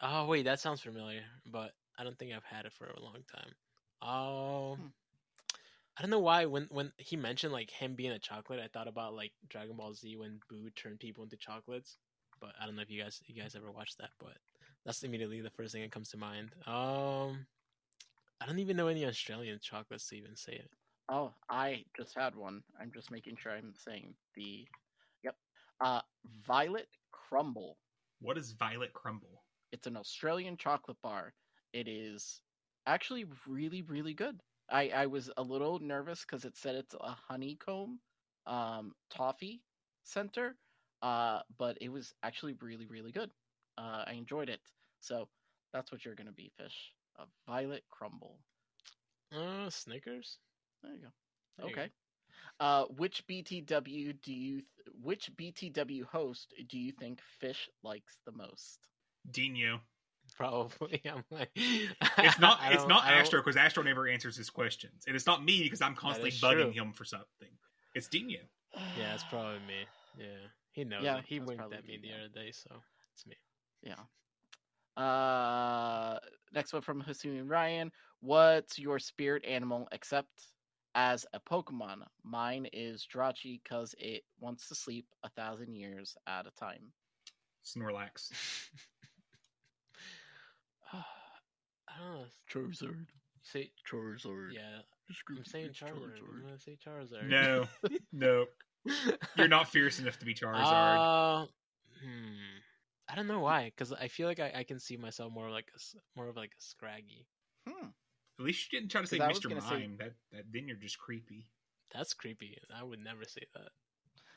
Oh wait, that sounds familiar, but I don't think I've had it for a long time. Oh. Hmm. I don't know why when when he mentioned like him being a chocolate, I thought about like Dragon Ball Z when Buu turned people into chocolates. But I don't know if you guys you guys ever watched that, but that's immediately the first thing that comes to mind. Um I don't even know any Australian chocolates to even say it. Oh, I just had one. I'm just making sure I'm saying the. Yep. Uh, Violet Crumble. What is Violet Crumble? It's an Australian chocolate bar. It is actually really, really good. I, I was a little nervous because it said it's a honeycomb um, toffee center, uh, but it was actually really, really good. Uh, I enjoyed it. So that's what you're going to be, Fish. A Violet Crumble. Uh Snickers? There you go. There you go. okay. Uh, which BTW do you? Th- which BTW host do you think Fish likes the most? Dino. Probably. *laughs* I'm like It's not. *laughs* It's don't- not I don't- Astro because Astro never answers his questions, and it's not me because I'm constantly bugging true. him for something. It's Dino. *sighs* Yeah, it's probably me. Yeah. He knows Yeah, it. He winked at me the other day, so it's me. Yeah. Uh, next one from Hassoon Ryan. What's your spirit animal except as a Pokemon? Mine is Jirachi because it wants to sleep a thousand years at a time. Snorlax. *laughs* I don't know. Charizard. Say Charizard. yeah. I'm saying Charizard. I'm gonna say Charizard. No, *laughs* no, you're not fierce enough to be Charizard. Uh, hmm. I don't know why, because I feel like I, I can see myself more like a, s- more of like a Scraggy. Hmm. At least you didn't try to say Mr. gonna say- Mime. That that then you're just creepy. That's creepy. I would never say that.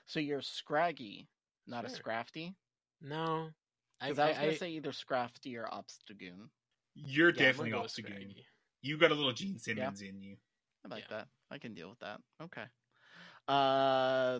So you're Scraggy, not a Sure. Scrafty? No, I, Because I, was I, gonna I- say either Scrafty or Obstagoon. You're yeah, definitely go off with to game. Scraggy. You got a little Gene Simmons in you. I like Yeah. that. I can deal with that. Okay. Uh,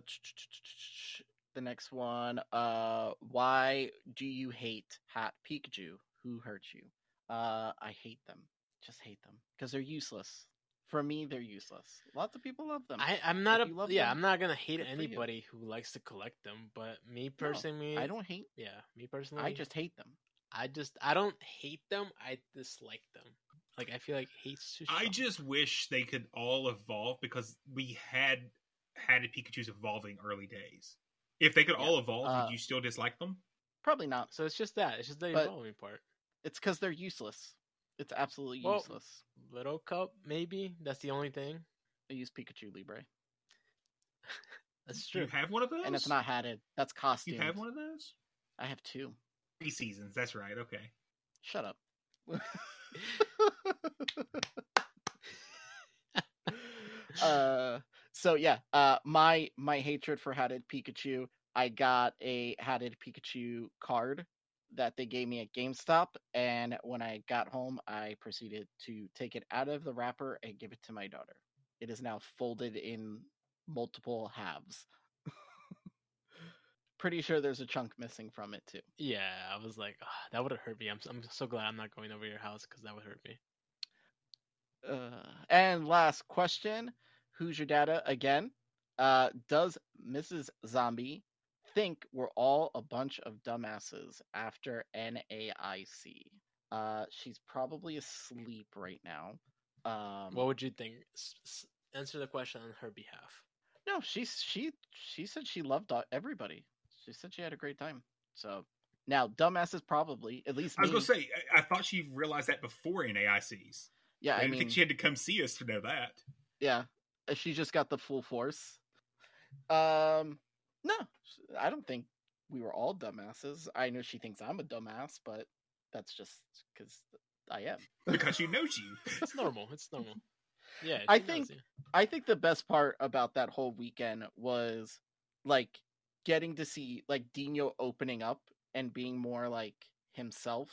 the next one. Uh, why do you hate Hat Pikachu? Who hurt you? Uh, I hate them. Just hate them because they're useless. For me, they're useless. Lots of people love them. I, I'm not If a you love yeah. them, I'm not gonna hate good for you. anybody who likes to collect them, but me No, personally, I don't hate. Yeah, me personally, I just hate them. I just I don't hate them. I dislike them. Like I feel like hate's too strong. I just wish they could all evolve because we had had Pikachu's evolving early days. If they could Yeah. all evolve, Uh, would you still dislike them? Probably not. so it's just that. It's just the But- evolving part. It's because they're useless. It's absolutely Well, useless. Little cup, maybe. That's the only thing. I use Pikachu Libre, *laughs* That's Do true. you have one of those? and it's not hatted. That's costly. You have one of those? I have two. Three seasons. That's right. Okay. Shut up. *laughs* uh so yeah, uh my my hatred for hatted Pikachu, I got a hatted Pikachu card that they gave me at GameStop and when I got home I proceeded to take it out of the wrapper and give it to my daughter. It is now folded in multiple halves. Pretty sure there's a chunk missing from it too. Yeah, I was like, "Ah, that would have hurt me. I'm I'm so glad I'm not going over your house because that would hurt me. Uh, and last question: Who's your data again? Uh, does Mrs. Zombie think we're all a bunch of dumbasses after NAIC? Uh, she's probably asleep right now. Um, what would you think? S- s- answer the question on her behalf. no, she's she she said she loved everybody. She said she had a great time. So now, dumbasses probably at least. I was me. gonna say, I, I thought she realized that before in AICs. yeah, I I didn't mean, think she had to come see us to know that. Yeah, uh, she just got the full force. Um, no, I don't think we were all dumbasses. I know she thinks I'm a dumbass, but that's just because I am. *laughs* Because she knows you. It's normal. It's normal. Yeah, I she knows think- I think the best part about that whole weekend was like getting to see like Dino opening up and being more like himself,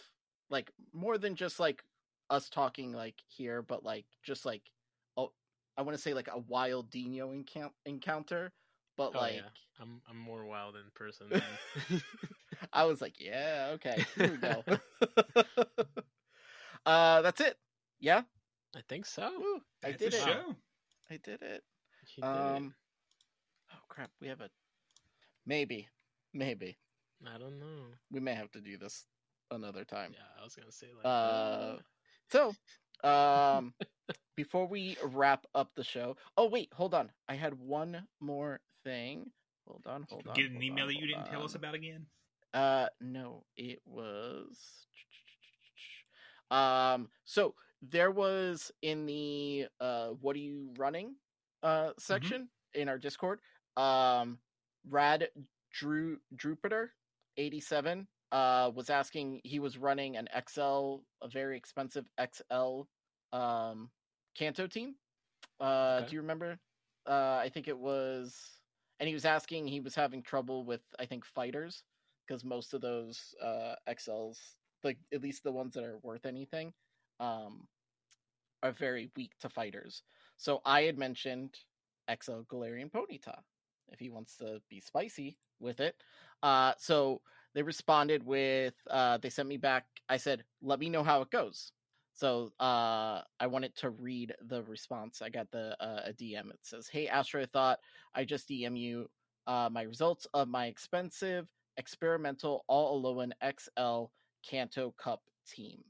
like more than just like us talking like here, but like just like oh, I want to say like a wild Dino encou- encounter, but Oh, like. yeah. I'm I'm more wild in person. Than... *laughs* I was like, yeah, okay, here we go. *laughs* *laughs* uh, that's it. Yeah, I think so. Woo, I did it. show. I did it. Did Um, oh crap, we have a maybe, maybe. I don't know. we may have to do this another time. Yeah, I was gonna say like. Uh, So, *laughs* um, before we wrap up the show, oh wait, hold on, I had one more thing. Hold on, hold on. Get an email on, that you didn't tell us about again. Uh, no, it was. Um, so there was in the uh, what are you running uh section in our Discord. Um, Rad Drew Drupiter eighty seven uh was asking. He was running an XL, a very expensive XL um Kanto team. Uh, Okay. do you remember? Uh, I think it was, and he was asking. He was having trouble with I think fighters because most of those uh XLs, like at least the ones that are worth anything, um, are very weak to fighters. So I had mentioned XL Galarian Ponyta if he wants to be spicy with it. Uh, so they responded with uh, they sent me back. I said, "Let me know how it goes." So uh, I wanted to read the response. I got the uh, a DM. It says, "Hey Astro, thought I just DM you uh, my results of my expensive experimental all Alolan XL Kanto Cup team.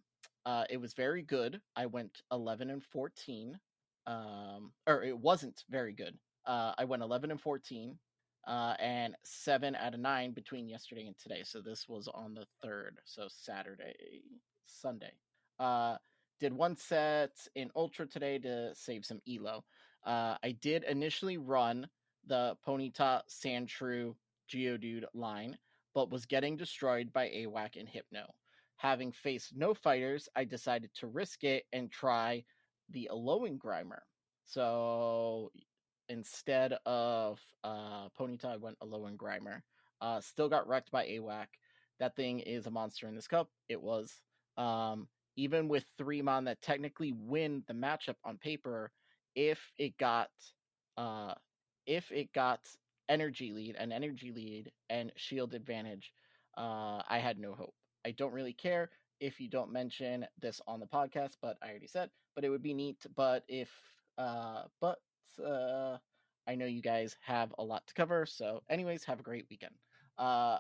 Uh, it was very good. I went 11 and 14. Um, or it wasn't very good. Uh, I went 11 and 14, uh, and seven out of nine between yesterday and today. So this was on the third. So Saturday, Sunday. Uh, did one set in Ultra today to save some elo. Uh, I did initially run the Ponyta Sandshrew Geodude line, but was getting destroyed by AWAC and Hypno. Having faced no fighters, I decided to risk it and try the Alolan Grimer. So instead of uh, Ponyta, went Alolan Grimer. Uh, still got wrecked by AWAC. That thing is a monster in this cup. It was. Um, even with three mon that technically win the matchup on paper, if it got uh, if it got energy lead, an energy lead, and shield advantage, uh, I had no hope. I don't really care if you don't mention this on the podcast, but I already said. But it would be neat. But if, uh, but uh, I know you guys have a lot to cover. So, anyways, have a great weekend. Uh,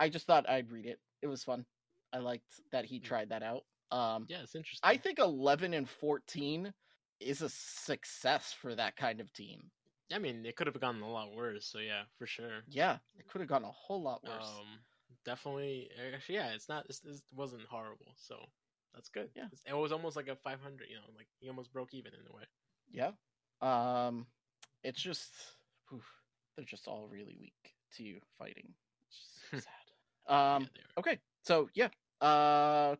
I just thought I'd read it. It was fun. I liked that he tried that out. Um, Yeah, it's interesting. I think 11 and 14 is a success for that kind of team. I mean, it could have gotten a lot worse. So yeah, for sure. Yeah, it could have gotten a whole lot worse. Um, definitely. Actually, yeah, it's not. It's, it wasn't horrible. So that's good. Yeah. It was almost like a 500. You know, like he almost broke even in a way. yeah. Um, it's just oof, they're just all really weak to you fighting. It's just sad. Um, yeah. Okay, so yeah. Uh,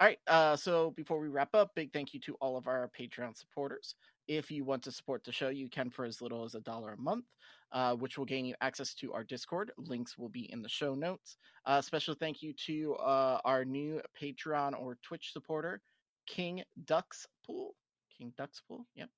all right. Uh, so before we wrap up, big thank you to all of our Patreon supporters. If you want to support the show, you can for as little as a dollar a month, uh, which will gain you access to our Discord. Links will be in the show notes. Uh, special thank you to uh, our new Patreon or Twitch supporter, King Duckspool. King Duckspool. Yep.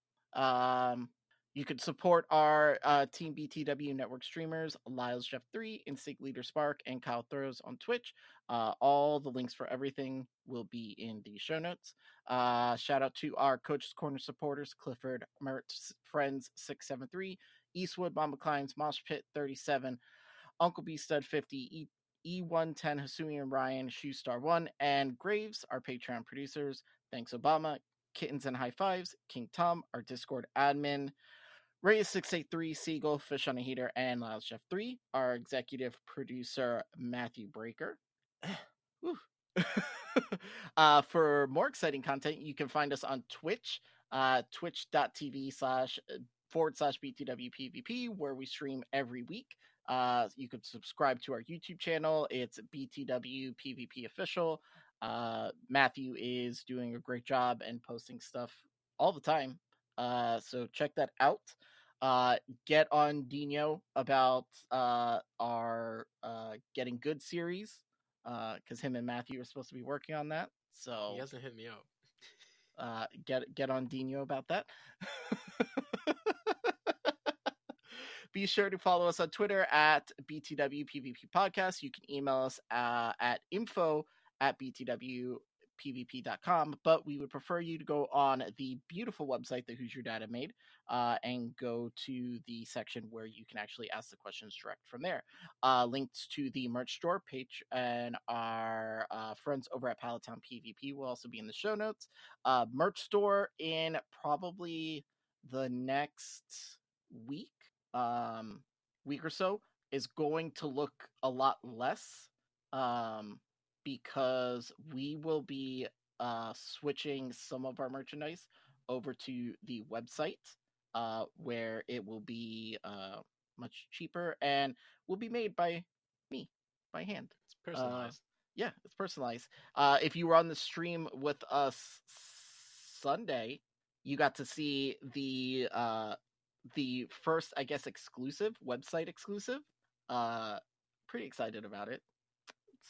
Um, You could support our uh, Team BTW network streamers, Lyles Jeff 3, Instinct Leader Spark, and Kyle Throws on Twitch. Uh, all the links for everything will be in the show notes. Uh, shout out to our Coach's Corner supporters Clifford, Mertz, Friends 673, Eastwood, Mama Klein's, Mosh Pit 37, Uncle B Stud 50, E- E110, Hasumi and Ryan, Shoe Star 1, and Graves, our Patreon producers. Thanks, Obama. Kittens and High Fives, King Tom, our Discord admin. Ray six eight three Seagull, Fish on a Heater, and Loud Chef three. Our executive producer Matthew Breaker. *sighs* *laughs* Uh, for more exciting content, you can find us on Twitch, uh, twitch.tv slash uh, forward slash BTW PvP, where we stream every week. Uh, you can subscribe to our YouTube channel. It's BTW PvP official. Uh, Matthew is doing a great job and posting stuff all the time. Uh, so check that out. Uh, get on Dino about uh, our uh, Getting Good series because him and Matthew are supposed to be working on that. So He hasn't hit me up. *laughs* uh, get get on Dino about that. *laughs* Be sure to follow us on Twitter at BTW PvP Podcast. You can email us uh, at info at BTWPvP.com, but we would prefer you to go on the beautiful website that Who's Your Data made uh, and go to the section where you can actually ask the questions direct from there. Uh, links to the merch store page and our uh, friends over at Palatown PvP will also be in the show notes. Uh, merch store in probably the next week, um, week or so, is going to look a lot less um, because we will be uh, switching some of our merchandise over to the website uh, where it will be uh, much cheaper and will be made by me by hand. It's personalized. Yeah, it's personalized. Uh, if you were on the stream with us Sunday, you got to see the uh, the first, I guess, exclusive website exclusive. Uh, pretty excited about it.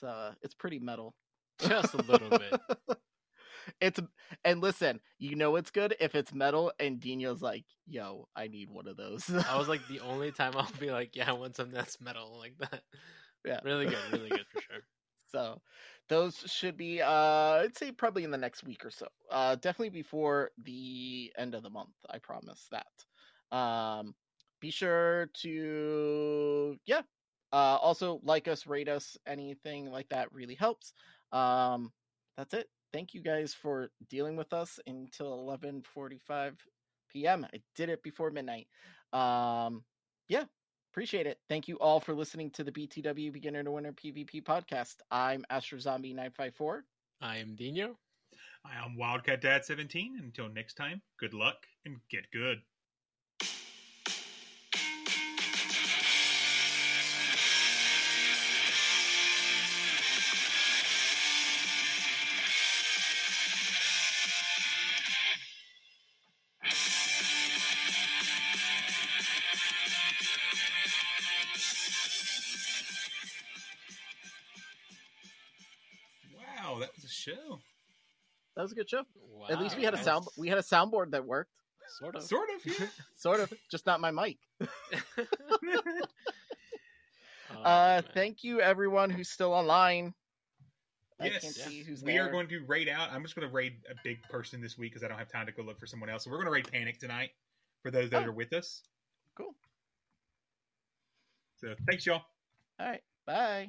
It's uh, it's pretty metal. *laughs* Just a little bit. *laughs* it's and listen, you know it's good if it's metal and Dino's like, "Yo, I need one of those." *laughs* I was like the only time I'll be like, yeah, I want something that's metal like that. yeah, Really good, really good for sure. So those should be uh I'd say probably in the next week or so. Uh definitely before the end of the month, I promise that. Um be sure to yeah. Uh also like us, rate us, anything like that really helps. Um that's it. Thank you guys for dealing with us until 11:45 p.m. I did it before midnight. Um yeah, Appreciate it. Thank you all for listening to the BTW Beginner to Winner PvP podcast. I'm Astro Zombie 954. I am Dino. I am Wildcat Dad 17. Until next time, good luck and get good. Show. That was a good show. Wow. At least we had a sound we had a soundboard that worked. sort of. Sort of, yeah. *laughs* Sort of, just not my mic. *laughs* *laughs* Oh, Uh thank you everyone who's still online. I Yes. can't see who's we there. are going to raid out. I'm just going to raid a big person this week because I don't have time to go look for someone else. So we're going to raid Panic tonight for those that Oh. are with us. Cool. So thanks, y'all. All right. Bye.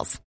details.